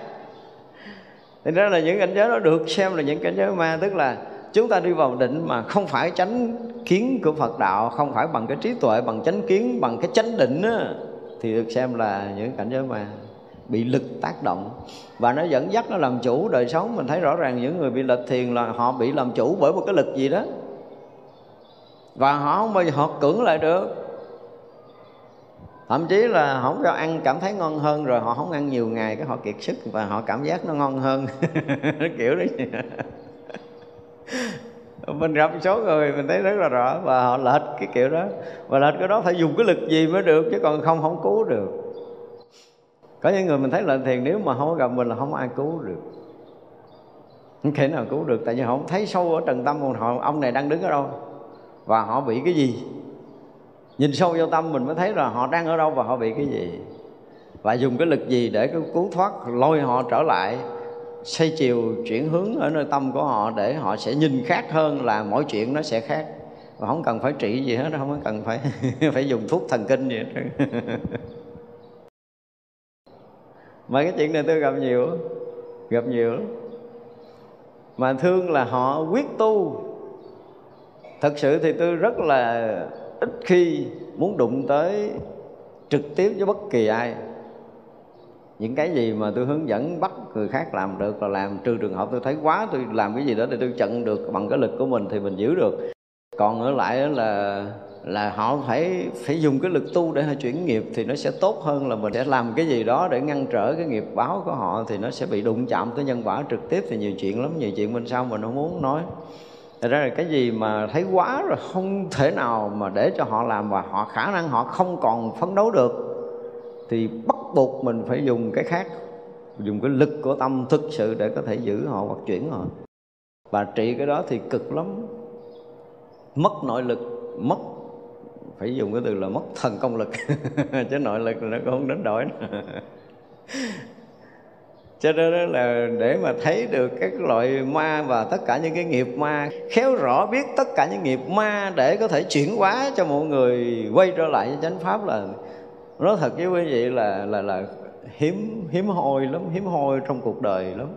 thì ra là những cảnh giới đó được xem là những cảnh giới ma tức là chúng ta đi vào định mà không phải tránh kiến của Phật đạo không phải bằng cái trí tuệ bằng chánh kiến bằng cái chánh định á, thì được xem là những cảnh giới ma bị lực tác động. Và nó dẫn dắt nó làm chủ đời sống. Mình thấy rõ ràng những người bị lệch thiền là họ bị làm chủ bởi một cái lực gì đó. Và họ không bao giờ họ cưỡng lại được thậm chí là không cho ăn, cảm thấy ngon hơn rồi họ không ăn nhiều ngày, cái họ kiệt sức và họ cảm giác nó ngon hơn. Kiểu đó. Mình gặp số người mình thấy rất là rõ và họ lệch cái kiểu đó. Và lệch cái đó phải dùng cái lực gì mới được, chứ còn không không cứu được. Có những người mình thấy lệnh thiền nếu mà không có gặp mình là không ai cứu được. Không thể nào cứu được, tại vì họ không thấy sâu ở trần tâm của họ. Ông này đang đứng ở đâu? Và họ bị cái gì? Nhìn sâu vô tâm mình mới thấy là họ đang ở đâu và họ bị cái gì. Và dùng cái lực gì để cứu thoát, lôi họ trở lại, xây chiều, chuyển hướng ở nơi tâm của họ để họ sẽ nhìn khác hơn là mọi chuyện nó sẽ khác. Và không cần phải trị gì hết, không cần phải phải dùng thuốc thần kinh gì hết. Mà cái chuyện này tôi gặp nhiều gặp nhiều lắm. Mà thương là họ quyết tu. Thật sự thì tôi rất là ít khi muốn đụng tới trực tiếp với bất kỳ ai. Những cái gì mà tôi hướng dẫn bắt người khác làm được là làm trừ trường hợp tôi thấy quá, tôi làm cái gì đó thì tôi chặn được bằng cái lực của mình thì mình giữ được. Còn ở lại là là họ phải phải dùng cái lực tu để họ chuyển nghiệp thì nó sẽ tốt hơn là mình sẽ làm cái gì đó để ngăn trở cái nghiệp báo của họ thì nó sẽ bị đụng chạm tới nhân quả trực tiếp thì nhiều chuyện lắm. Nhiều chuyện bên sau mình không muốn nói. Thật ra là cái gì mà thấy quá rồi không thể nào mà để cho họ làm và họ khả năng họ không còn phấn đấu được, thì bắt buộc mình phải dùng cái khác, dùng cái lực của tâm thực sự để có thể giữ họ hoặc chuyển họ. Và trị cái đó thì cực lắm. Mất nội lực, mất, phải dùng cái từ là mất thần công lực. Chứ nội lực nó cũng không đến đổi cho nên là để mà thấy được các loại ma và tất cả những cái nghiệp ma. Khéo rõ biết tất cả những nghiệp ma để có thể chuyển hóa cho mọi người quay trở lại với chánh pháp là nói thật với quý vị là là là hiếm hiếm hoi lắm hiếm hoi trong cuộc đời lắm.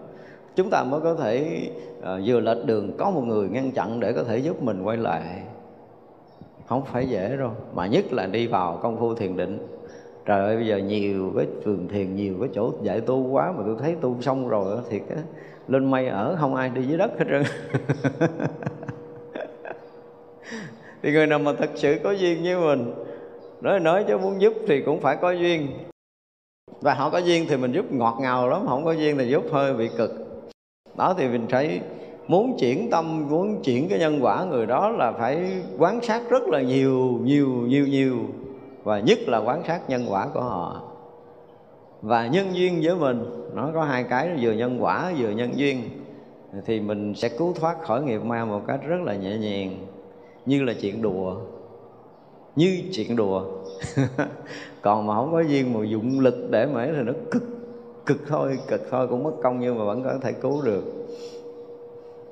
Chúng ta mới có thể à, vừa lệch đường có một người ngăn chặn để có thể giúp mình quay lại. Không phải dễ đâu mà nhất là đi vào công phu thiền định trời ơi, bây giờ nhiều cái trường thiền, nhiều cái chỗ dạy tu quá mà tôi thấy tu xong rồi thì cái lên mây ở, không ai đi dưới đất hết trơn. Thì người nào mà thật sự có duyên với mình, nói nói chứ muốn giúp thì cũng phải có duyên. Và họ có duyên thì mình giúp ngọt ngào lắm, không có duyên thì giúp hơi bị cực. Đó thì mình thấy muốn chuyển tâm, muốn chuyển cái nhân quả người đó là phải quán sát rất là nhiều nhiều nhiều nhiều và nhất là quán sát nhân quả của họ. Và nhân duyên với mình, nó có hai cái, vừa nhân quả, vừa nhân duyên. Thì mình sẽ cứu thoát khỏi nghiệp ma một cách rất là nhẹ nhàng, như là chuyện đùa. Như chuyện đùa. Còn mà không có duyên mà dụng lực để mà thì nó cực cực thôi cực thôi, cũng mất công nhưng mà vẫn có thể cứu được.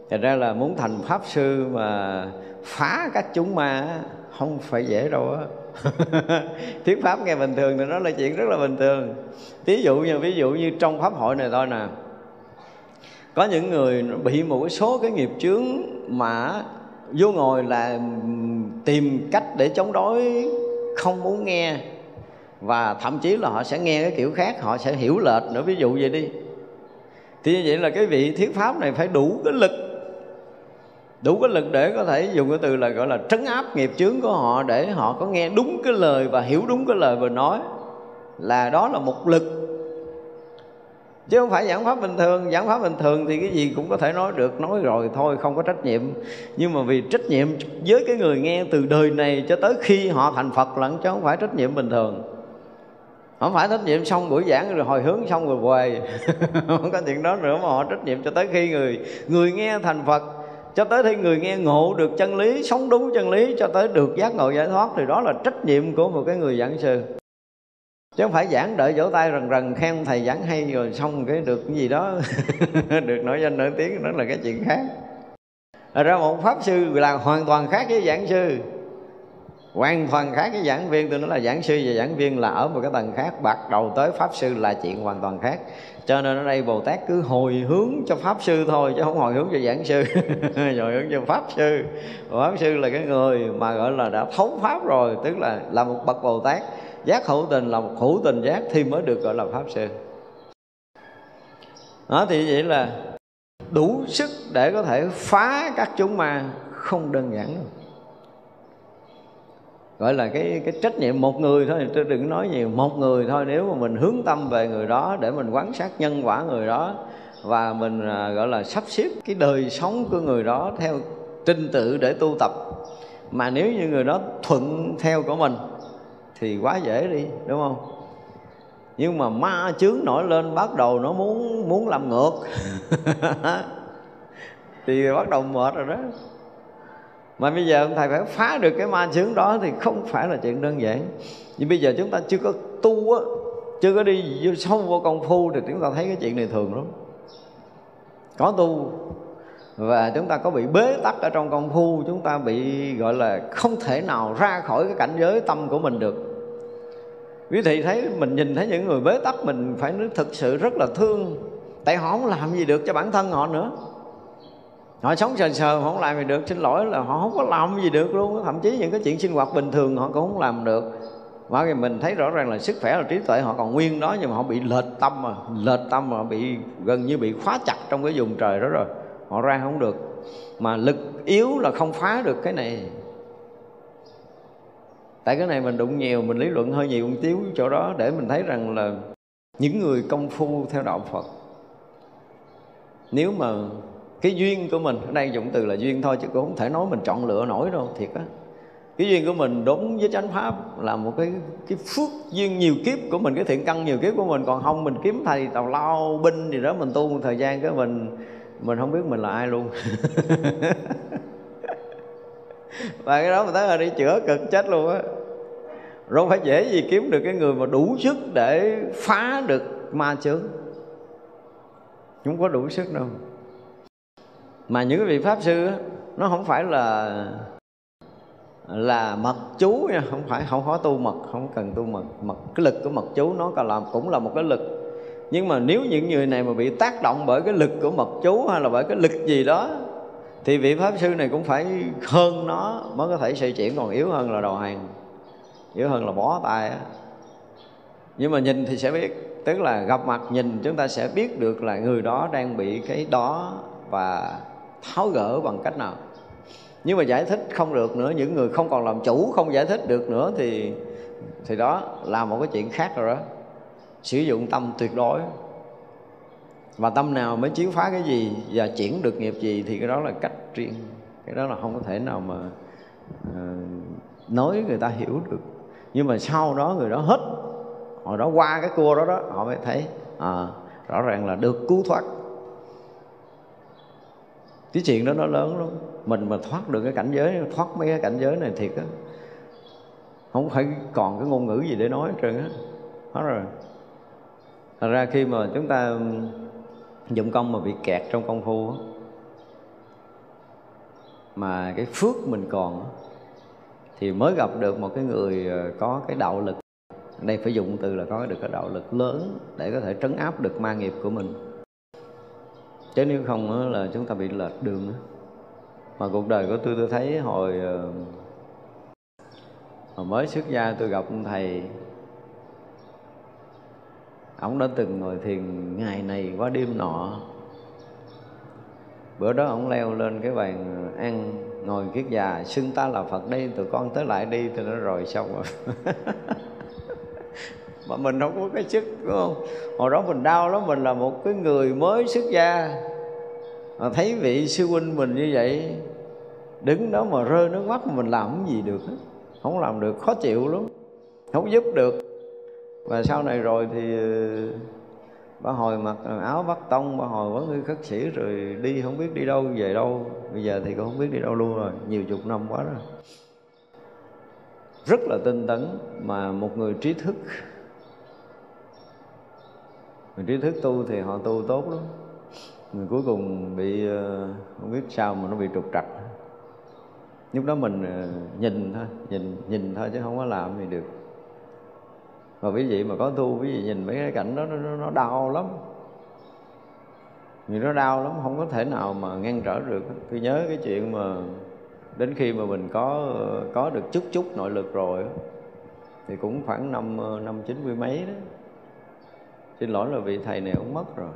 Thật ra là muốn thành pháp sư mà phá các chúng ma không phải dễ đâu á. thuyết pháp nghe bình thường thì nó là chuyện rất là bình thường. Ví dụ như, ví dụ như trong pháp hội này thôi nè, có những người bị một số cái nghiệp chướng mà vô ngồi là tìm cách để chống đối, không muốn nghe. Và thậm chí là họ sẽ nghe cái kiểu khác, họ sẽ hiểu lệch nữa. Ví dụ vậy đi. Thì như vậy là cái vị thuyết pháp này phải đủ cái lực đủ cái lực để có thể dùng cái từ là gọi là trấn áp nghiệp chướng của họ để họ có nghe đúng cái lời và hiểu đúng cái lời vừa nói. Là đó là một lực. Chứ không phải giảng pháp bình thường. Giảng pháp bình thường thì cái gì cũng có thể nói được. Nói rồi thôi, không có trách nhiệm. Nhưng mà vì trách nhiệm với cái người nghe từ đời này cho tới khi họ thành phật lận, chứ không phải trách nhiệm bình thường. Không phải trách nhiệm xong buổi giảng rồi hồi hướng xong rồi về không có chuyện đó nữa mà họ trách nhiệm cho tới khi người người nghe thành phật cho tới khi người nghe ngộ được chân lý, sống đúng chân lý, cho tới được giác ngộ giải thoát, thì đó là trách nhiệm của một cái người giảng sư. Chứ không phải giảng đợi vỗ tay rần rần khen thầy giảng hay rồi xong cái được cái gì đó, được nổi danh nổi tiếng đó là cái chuyện khác. Thật ra một pháp sư là hoàn toàn khác với giảng sư hoàn toàn khác cái giảng viên, tôi nói là giảng sư và giảng viên là ở một cái tầng khác, bắt đầu tới pháp sư là chuyện hoàn toàn khác. Cho nên ở đây bồ tát cứ hồi hướng cho pháp sư thôi, chứ không hồi hướng cho giảng sư. Hồi hướng cho pháp sư. Pháp sư là cái người mà gọi là đã thấu pháp rồi, tức là là một bậc bồ tát. Giác hữu tình là một hữu tình giác thì mới được gọi là pháp sư. Đó thì vậy là đủ sức để có thể phá các chúng ma không đơn giản đâu gọi là cái cái trách nhiệm một người thôi tôi đừng nói nhiều. Một người thôi, nếu mà mình hướng tâm về người đó, để mình quan sát nhân quả người đó, và mình à, gọi là sắp xếp cái đời sống của người đó theo trình tự để tu tập. Mà nếu như người đó thuận theo của mình, thì quá dễ đi, đúng không? Nhưng mà ma chướng nổi lên, bắt đầu nó muốn muốn làm ngược. Thì bắt đầu mệt rồi đó mà bây giờ ông thầy phải phá được cái ma chướng đó thì không phải là chuyện đơn giản. Nhưng bây giờ chúng ta chưa có tu á, chưa có đi vô sâu vô công phu thì chúng ta thấy cái chuyện này thường lắm. Có tu và chúng ta có bị bế tắc ở trong công phu, chúng ta bị, gọi là, không thể nào ra khỏi cái cảnh giới tâm của mình được. Quý thị thấy, mình nhìn thấy những người bế tắc, mình phải thực sự rất là thương. Tại họ không làm gì được cho bản thân họ nữa họ sống sờ sờ, họ không làm gì được. Xin lỗi là họ không có làm gì được luôn. Thậm chí những cái chuyện sinh hoạt bình thường họ cũng không làm được. Mà mình thấy rõ ràng là sức khỏe là trí tuệ họ còn nguyên đó, nhưng mà họ bị lệch tâm mà lệch tâm mà bị, gần như bị khóa chặt trong cái vùng trời đó rồi. Họ ra không được. Mà lực yếu là không phá được cái này. Tại cái này mình đụng nhiều, mình lý luận hơi nhiều một tiếu chỗ đó để mình thấy rằng là những người công phu theo đạo phật, nếu mà cái duyên của mình ở đây dụng từ là duyên thôi chứ cũng không thể nói mình chọn lựa nổi đâu, thiệt á. Cái duyên của mình đúng với chánh pháp là một cái cái phước duyên nhiều kiếp của mình, cái thiện căn nhiều kiếp của mình. Còn không, mình kiếm thầy tàu lao, binh gì đó, mình tu một thời gian cái mình mình không biết mình là ai luôn. Và cái đó mình thấy là đi chữa cực chết luôn á. Rồi phải dễ gì kiếm được cái người mà đủ sức để phá được ma chướng. Không có đủ sức đâu mà những cái vị pháp sư nó không phải là là mật chú nha, không phải, không có tu mật, không cần tu mật. Mật, cái lực của mật chú nó còn làm, cũng là một cái lực. Nhưng mà nếu những người này mà bị tác động bởi cái lực của mật chú hay là bởi cái lực gì đó, thì vị pháp sư này cũng phải hơn nó mới có thể xây chuyển, còn yếu hơn là đầu hàng, yếu hơn là bó tay á. Nhưng mà nhìn thì sẽ biết, tức là gặp mặt nhìn chúng ta sẽ biết được là người đó đang bị cái đó và tháo gỡ bằng cách nào? Nhưng mà giải thích không được nữa những người không còn làm chủ không giải thích được nữa thì thì đó là một cái chuyện khác rồi đó. Sử dụng tâm tuyệt đối. Và tâm nào mới chiếu phá cái gì và chuyển được nghiệp gì thì cái đó là cách riêng. Cái đó là không có thể nào mà uh, nói người ta hiểu được. Nhưng mà sau đó người đó hết hồi đó qua cái cua đó đó họ mới thấy à, rõ ràng là được cứu thoát cái chuyện đó nó lớn lắm. Mình mà thoát được cái cảnh giới, thoát mấy cái cảnh giới này thiệt á, không phải còn cái ngôn ngữ gì để nói hết trơn á. Hết rồi. Thật ra khi mà chúng ta dụng công mà bị kẹt trong công phu á, mà cái phước mình còn thì mới gặp được một cái người ờ, có cái đạo lực. Đây phải dùng từ là có được cái đạo lực lớn để có thể trấn áp được ma nghiệp của mình chứ nếu không là chúng ta bị lệch đường mà cuộc đời của tôi tôi thấy hồi ờ, hồi mới xuất gia tôi gặp ông thầy. Ông đã từng ngồi thiền ngày này qua đêm nọ. Bữa đó ông leo lên cái bàn ờ, ăn, ngồi kiết già, xưng ta là phật đây tụi con tới lại đi. Thì nó rồi, xong rồi. mà mình không có cái sức, đúng không? Hồi đó mình đau lắm, mình là một cái người mới xuất gia. Mà thấy vị sư huynh mình như vậy, đứng đó mà rơi nước mắt, mình làm cái gì được hết. Không làm được, khó chịu lắm. Không giúp được. Và sau này rồi thì bà hồi mặc áo bắt tông bà hồi vẫn người khất sĩ rồi đi, không biết đi đâu, về đâu. Bây giờ thì cũng không biết đi đâu luôn rồi, nhiều chục năm quá rồi. Rất là tinh tấn mà một người trí thức người trí thức tu thì họ tu tốt lắm. Người cuối cùng bị ờ, không biết sao mà nó bị trục trặc. Lúc đó mình ờ, nhìn thôi nhìn nhìn thôi chứ không có làm gì được. Và quý vị mà có tu quý vị nhìn mấy cái cảnh đó nó, nó, nó đau lắm. Vì nó đau lắm không có thể nào mà ngăn trở được tôi nhớ cái chuyện mà đến khi mà mình có ờ, có được chút chút nội lực rồi thì cũng khoảng năm năm chín mươi mấy đó xin lỗi là vị thầy này ông mất rồi.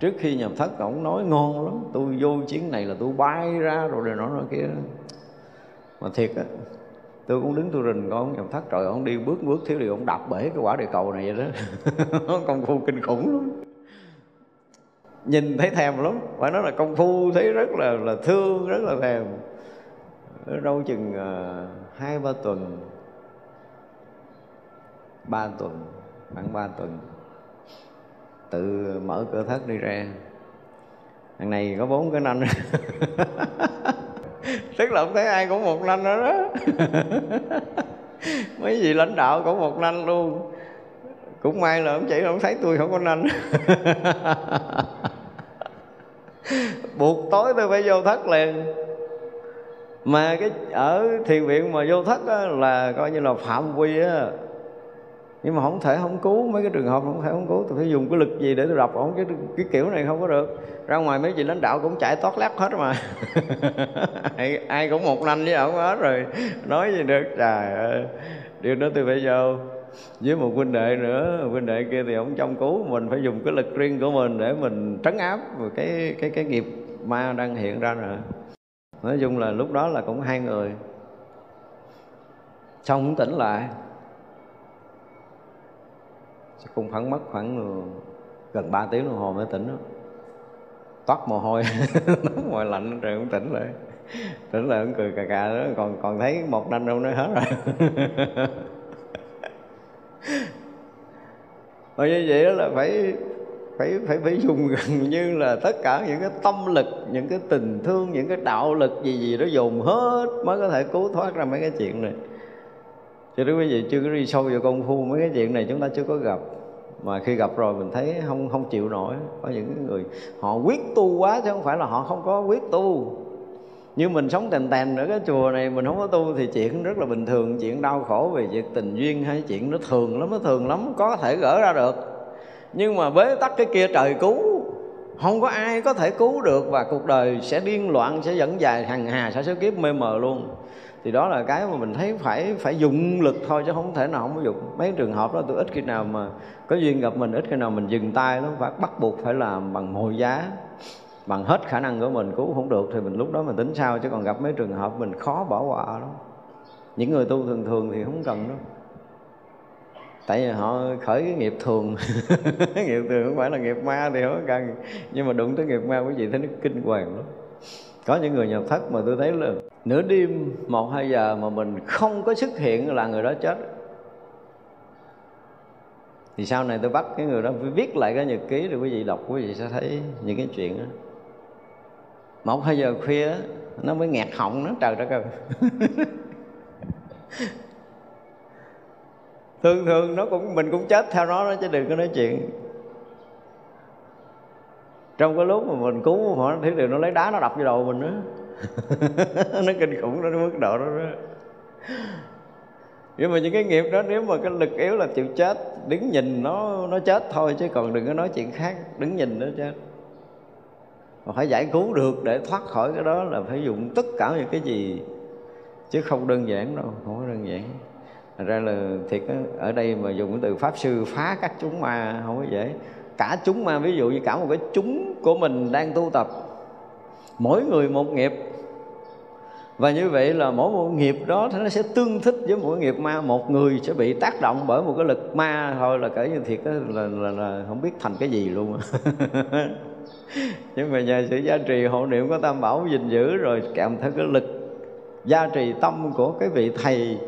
Trước khi nhập thất ông nói ngon lắm. Tôi vô chiến này là tôi bay ra rồi nó nói kia. Mà thiệt á tôi cũng đứng tôi rình con nhập thất trời ông đi bước bước thiếu điều ông đạp bể cái quả địa cầu này vậy đó. Công phu kinh khủng lắm. Nhìn thấy thèm lắm. Phải nói là công phu thấy rất là là thương rất là thèm. Đâu chừng uh, hai ba tuần ba tuần khoảng ba tuần. Tự mở cửa thất đi ra. Thằng này có bốn cái nanh. Tức là không thấy ai cũng một nanh đó đó mấy vị lãnh đạo cũng một nanh luôn. Cũng may là ông chỉ không thấy tôi không có nanh. Buộc tối tôi phải vô thất liền. Mà cái ở thiền viện mà vô thất á, là coi như là phạm quy á nhưng mà không thể không cứu mấy cái trường hợp không thể không cứu tôi phải dùng cái lực gì để tôi đọc ổng cái cái kiểu này không có được. Ra ngoài mấy vị lãnh đạo cũng chạy tót lát hết mà. Ai, ai cũng một nanh với ổng hết rồi nói gì được. Trời ơi điều đó tôi phải vô. Với một huynh đệ nữa huynh đệ kia thì ông trong cứu mình phải dùng cái lực riêng của mình để mình trấn áp. Cái cái cái nghiệp ma đang hiện ra rồi nói chung là lúc đó là cũng hai người. Xong tỉnh lại cũng khoảng mất khoảng ờ, gần 3 tiếng đồng hồ mới tỉnh đó. Toát mồ hôi mồ lạnh rồi cũng tỉnh lại. Tỉnh lại cũng cười cà cà đó, còn còn thấy một năm đâu nói hết rồi. Mà như vậy đó là phải phải phải phải dùng gần như là tất cả những cái tâm lực, những cái tình thương, những cái đạo lực gì gì đó dùng hết mới có thể cứu thoát ra mấy cái chuyện này cho nếu quý vị chưa có đi sâu vào công phu, mấy cái chuyện này chúng ta chưa có gặp. Mà khi gặp rồi mình thấy không không chịu nổi. Có những người họ quyết tu quá chứ không phải là họ không có quyết tu. Như mình sống tèn tèn ở cái chùa này, mình không có tu thì chuyện rất là bình thường, chuyện đau khổ về việc tình duyên hay chuyện nó thường lắm, nó thường lắm, có thể gỡ ra được. Nhưng mà bế tắc cái kia trời cứu, không có ai có thể cứu được và cuộc đời sẽ điên loạn, sẽ dẫn dài hằng hà, sẽ số kiếp mê mờ luôn thì đó là cái mà mình thấy phải phải dùng lực thôi chứ không thể nào không có dùng. Mấy trường hợp đó tôi ít khi nào mà có duyên gặp mình, ít khi nào mình dừng tay lắm, phải bắt buộc phải làm bằng mọi giá, bằng hết khả năng của mình, cứu không được thì mình lúc đó mình tính sao? Chứ còn gặp mấy trường hợp mình khó bỏ qua lắm. Những người tu thường thường thì không cần đâu. Tại vì họ khởi cái nghiệp thường. Nghiệp thường không phải là nghiệp ma thì không cần. Nhưng mà đụng tới nghiệp ma quý vị thấy nó kinh hoàng lắm có những người nhập thất mà tôi thấy là nửa đêm, một, hai giờ mà mình không có xuất hiện là người đó chết. Thì sau này tôi bắt cái người đó viết lại cái nhật ký rồi quý vị đọc, quý vị sẽ thấy những cái chuyện đó. Một, hai giờ khuya nó mới nghẹt họng, nó trời đất ơi. Thường thường nó cũng, mình cũng chết theo nó đó chứ đừng có nói chuyện trong cái lúc mà mình cứu họ thấy điều nó lấy đá nó đập vô đầu mình nữa nó kinh khủng đó mức độ đó, đó. Nhưng mà những cái nghiệp đó nếu mà cái lực yếu là chịu chết đứng nhìn nó nó chết thôi chứ còn đừng có nói chuyện khác đứng nhìn nó chết. Mà phải giải cứu được để thoát khỏi cái đó là phải dùng tất cả những cái gì chứ không đơn giản đâu không có đơn giản. Thành ra là thiệt đó, ở đây mà dùng cái từ pháp sư phá các chúng ma không có dễ cả chúng ma ví dụ như cả một cái chúng của mình đang tu tập mỗi người một nghiệp. Và như vậy là mỗi một nghiệp đó nó sẽ tương thích với mỗi nghiệp ma. Một người sẽ bị tác động bởi một cái lực ma thôi là kể như thiệt là, là, là, là không biết thành cái gì luôn. Nhưng mà nhờ sự gia trì hộ niệm của tam bảo gìn giữ rồi kèm theo cái lực gia trì tâm của cái vị thầy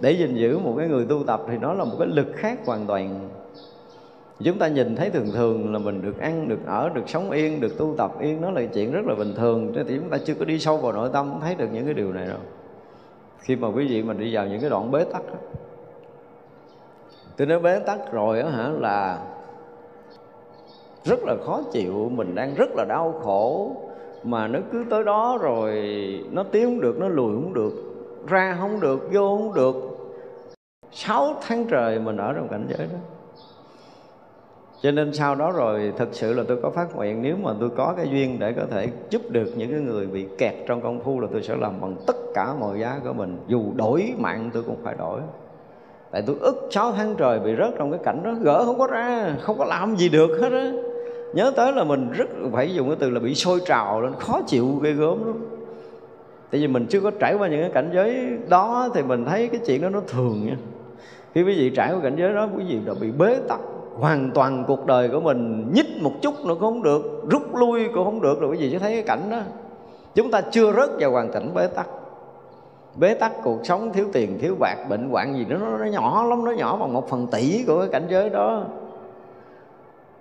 để gìn giữ một cái người tu tập thì nó là một cái lực khác hoàn toàn chúng ta nhìn thấy thường thường là mình được ăn được ở được sống yên được tu tập yên nó là chuyện rất là bình thường. Thì chúng ta chưa có đi sâu vào nội tâm thấy được những cái điều này đâu khi mà quý vị mình đi vào những cái đoạn bế tắc đó, tôi nói bế tắc rồi á hả là rất là khó chịu mình đang rất là đau khổ mà nó cứ tới đó rồi nó tiến không được nó lùi không được ra không được vô không được. Sáu tháng trời mình ở trong cảnh giới đó cho nên sau đó rồi thực sự là tôi có phát nguyện, nếu mà tôi có cái duyên để có thể giúp được những cái người bị kẹt trong công phu là tôi sẽ làm bằng tất cả mọi giá của mình. Dù đổi mạng, tôi cũng phải đổi. Tại tôi ức 6 tháng trời bị rớt trong cái cảnh đó, gỡ không có ra, không có làm gì được hết á. Nhớ tới là mình rất, phải dùng cái từ là bị sôi trào lên, khó chịu ghê gớm lắm. Tại vì mình chưa có trải qua những cái cảnh giới đó thì mình thấy cái chuyện đó nó thường nha. Khi quý vị trải qua cảnh giới đó, quý vị đã bị bế tắc hoàn toàn cuộc đời của mình nhích một chút nữa cũng không được rút lui cũng không được rồi quý vị sẽ thấy cái cảnh đó. Chúng ta chưa rớt vào hoàn cảnh bế tắc. Bế tắc cuộc sống thiếu tiền thiếu bạc bệnh hoạn gì đó nó, nó nhỏ lắm nó nhỏ bằng một phần tỷ của cái cảnh giới đó.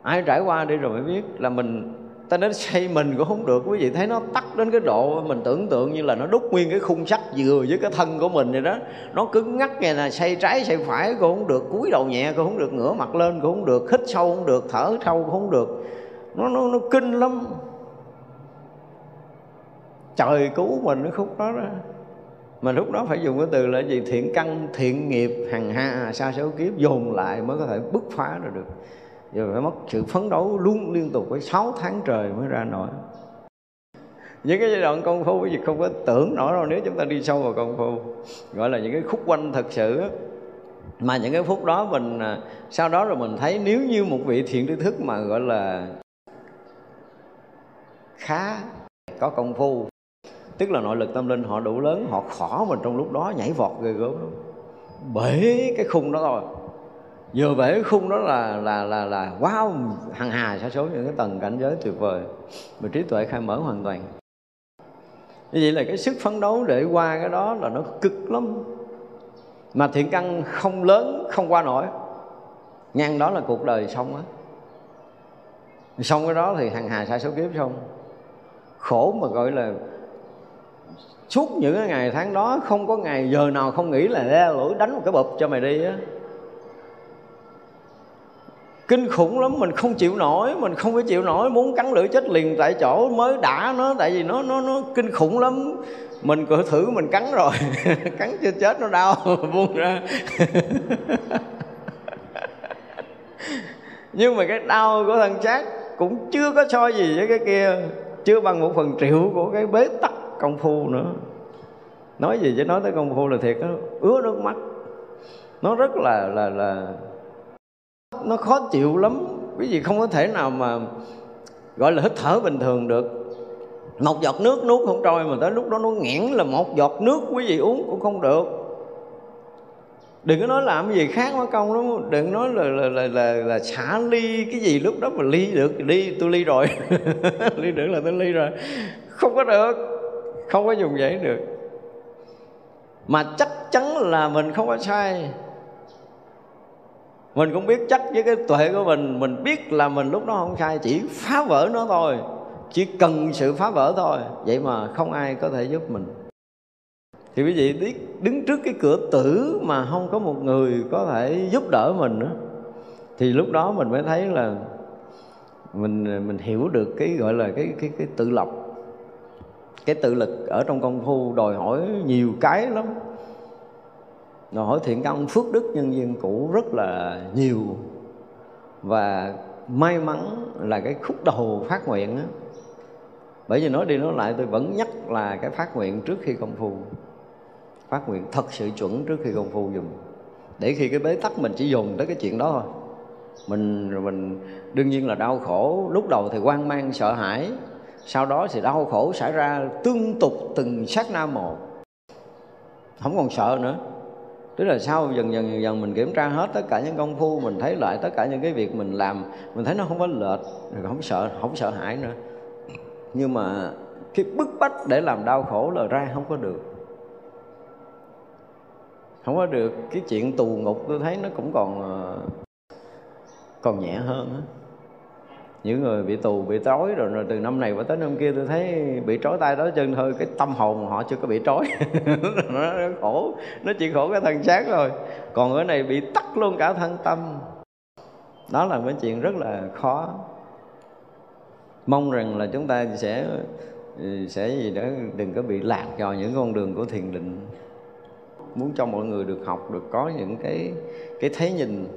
Ai trải qua đi rồi mới biết là mình ta đến xây mình cũng không được. Quý vị thấy nó tắt đến cái độ mình tưởng tượng như là nó đúc nguyên cái khung sắt vừa với cái thân của mình vậy đó. Nó cứng ngắc ngày là xây trái xây phải cũng không được, cúi đầu nhẹ cũng không được, ngửa mặt lên cũng không được, hít sâu không được, thở sâu cũng không được. Nó nó nó kinh lắm. Trời cứu mình cái khúc đó đó. Mà lúc đó phải dùng cái từ là gì? Thiện căn, thiện nghiệp, hằng hà sa số kiếp, dồn lại mới có thể bứt phá ra được rồi phải mất sự phấn đấu luôn liên tục với 6 tháng trời mới ra nổi. Những cái giai đoạn công phu gì không có tưởng nổi đâu, nếu chúng ta đi sâu vào công phu, gọi là những cái khúc quanh thật sự mà những cái phút đó mình à, sau đó rồi mình thấy nếu như một vị thiện tri thức mà, gọi là, khá có công phu, tức là nội lực tâm linh họ đủ lớn, họ khỏ mình trong lúc đó nhảy vọt ghê gớm bể cái khung đó thôi vừa bể khung đó là là là là wow, hằng hà sa số những cái tầng cảnh giới tuyệt vời. Mà trí tuệ khai mở hoàn toàn. Như vậy là cái sức phấn đấu để qua cái đó là nó cực lắm. Mà thiện căn không lớn, không qua nổi. Ngang đó là cuộc đời xong á. Xong cái đó thì hằng hà sa số kiếp xong khổ mà gọi là suốt những cái ngày tháng đó không có ngày giờ nào không nghĩ là ra lỗi đánh một cái bụp cho mày đi á kinh khủng lắm, mình không chịu nổi, mình không có chịu nổi, muốn cắn lưỡi chết liền tại chỗ mới đã nó, tại vì nó nó nó kinh khủng lắm. Mình cứ thử mình cắn rồi, cắn chưa chết nó đau, buông ra. Nhưng mà cái đau của thằng chát cũng chưa có so gì với cái kia, chưa bằng một phần triệu của cái bế tắc công phu nữa. Nói gì chứ nói tới công phu là thiệt nó ứa nước mắt. Nó rất là là là nó khó chịu lắm. Quý vị không có thể nào mà gọi là hít thở bình thường được. Một giọt nước nuốt không trôi mà tới lúc đó nó nghẽn là một giọt nước quý vị uống cũng không được. Đừng có nói làm cái gì khác quá công lắm. Đừng nói là là là là, là xả ly cái gì lúc đó mà ly được. Ly tôi ly rồi. Ly được là tôi ly rồi. Không có được. Không có dùng vậy được. Mà chắc chắn là mình không có sai mình cũng biết chắc với cái tuệ của mình mình biết là mình lúc đó không sai, chỉ phá vỡ nó thôi. Chỉ cần sự phá vỡ thôi, vậy mà không ai có thể giúp mình. Thì quý vị biết, đứng trước cái cửa tử mà không có một người có thể giúp đỡ mình nữa thì lúc đó mình mới thấy là mình mình hiểu được cái gọi là cái cái cái tự lập, cái tự lực ở trong công phu đòi hỏi nhiều cái lắm đòi hỏi thiện căn phước đức nhân duyên cũ rất là nhiều. Và may mắn là cái khúc đầu phát nguyện á. Bởi vì nói đi nói lại, tôi vẫn nhắc là cái phát nguyện trước khi công phu. Phát nguyện thật sự chuẩn trước khi công phu dùng để khi cái bế tắc mình chỉ dùng tới cái chuyện đó thôi. Mình mình đương nhiên là đau khổ. Lúc đầu thì quan mang, sợ hãi. Sau đó thì đau khổ xảy ra tương tục từng sát na một. Không còn sợ nữa tức là sau dần dần dần dần mình kiểm tra hết tất cả những công phu, mình thấy lại tất cả những cái việc mình làm, mình thấy nó không có lệch, rồi không sợ không sợ hãi nữa. Nhưng mà cái bức bách để làm đau khổ là ra không có được. Không có được, cái chuyện tù ngục tôi thấy nó cũng còn ờ, còn nhẹ hơn á những người bị tù bị trói rồi, rồi từ năm này qua tới năm kia tôi thấy bị trói tay đó chân thôi cái tâm hồn họ chưa có bị trói. Nó, nó khổ nó chỉ khổ cái thân xác rồi còn ở này bị tắt luôn cả thân tâm. Đó là cái chuyện rất là khó. Mong rằng là chúng ta sẽ sẽ gì đó đừng có bị lạc vào những con đường của thiền định. Muốn cho mọi người được học được có những cái cái thấy nhìn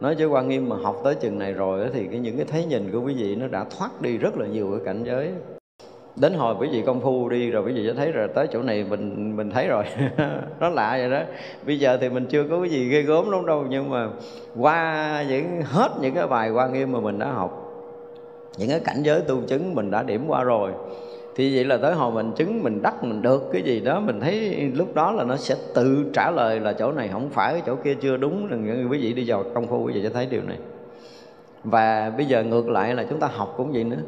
nói chứ quan nghiêm mà học tới chừng này rồi thì cái những cái thấy nhìn của quý vị nó đã thoát đi rất là nhiều cái cảnh giới. Đến hồi quý vị công phu đi rồi quý vị sẽ thấy rồi, tới chỗ này mình mình thấy rồi. Nó lạ vậy đó. Bây giờ thì mình chưa có cái gì ghê gớm lắm đâu, nhưng mà qua những, hết những cái bài quan nghiêm mà mình đã học, những cái cảnh giới tu chứng mình đã điểm qua rồi thì vậy là tới hồi mình chứng mình đắc mình được cái gì đó, mình thấy lúc đó là nó sẽ tự trả lời là chỗ này không phải, chỗ kia chưa đúng. Rằng quý vị đi vào công phu quý vị sẽ thấy điều này. Và bây giờ ngược lại là chúng ta học cũng vậy nữa.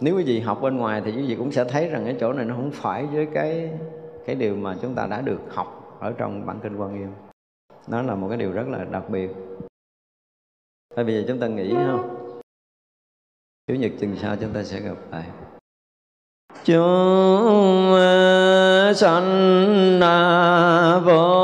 Nếu quý vị học bên ngoài thì quý vị cũng sẽ thấy rằng cái chỗ này nó không phải với cái cái điều mà chúng ta đã được học ở trong bản kinh quan nghiêm. Nó là một cái điều rất là đặc biệt. Thôi bây giờ chúng ta nghĩ không Chủ nhật chừng sau chúng ta sẽ gặp lại chúng sanh vô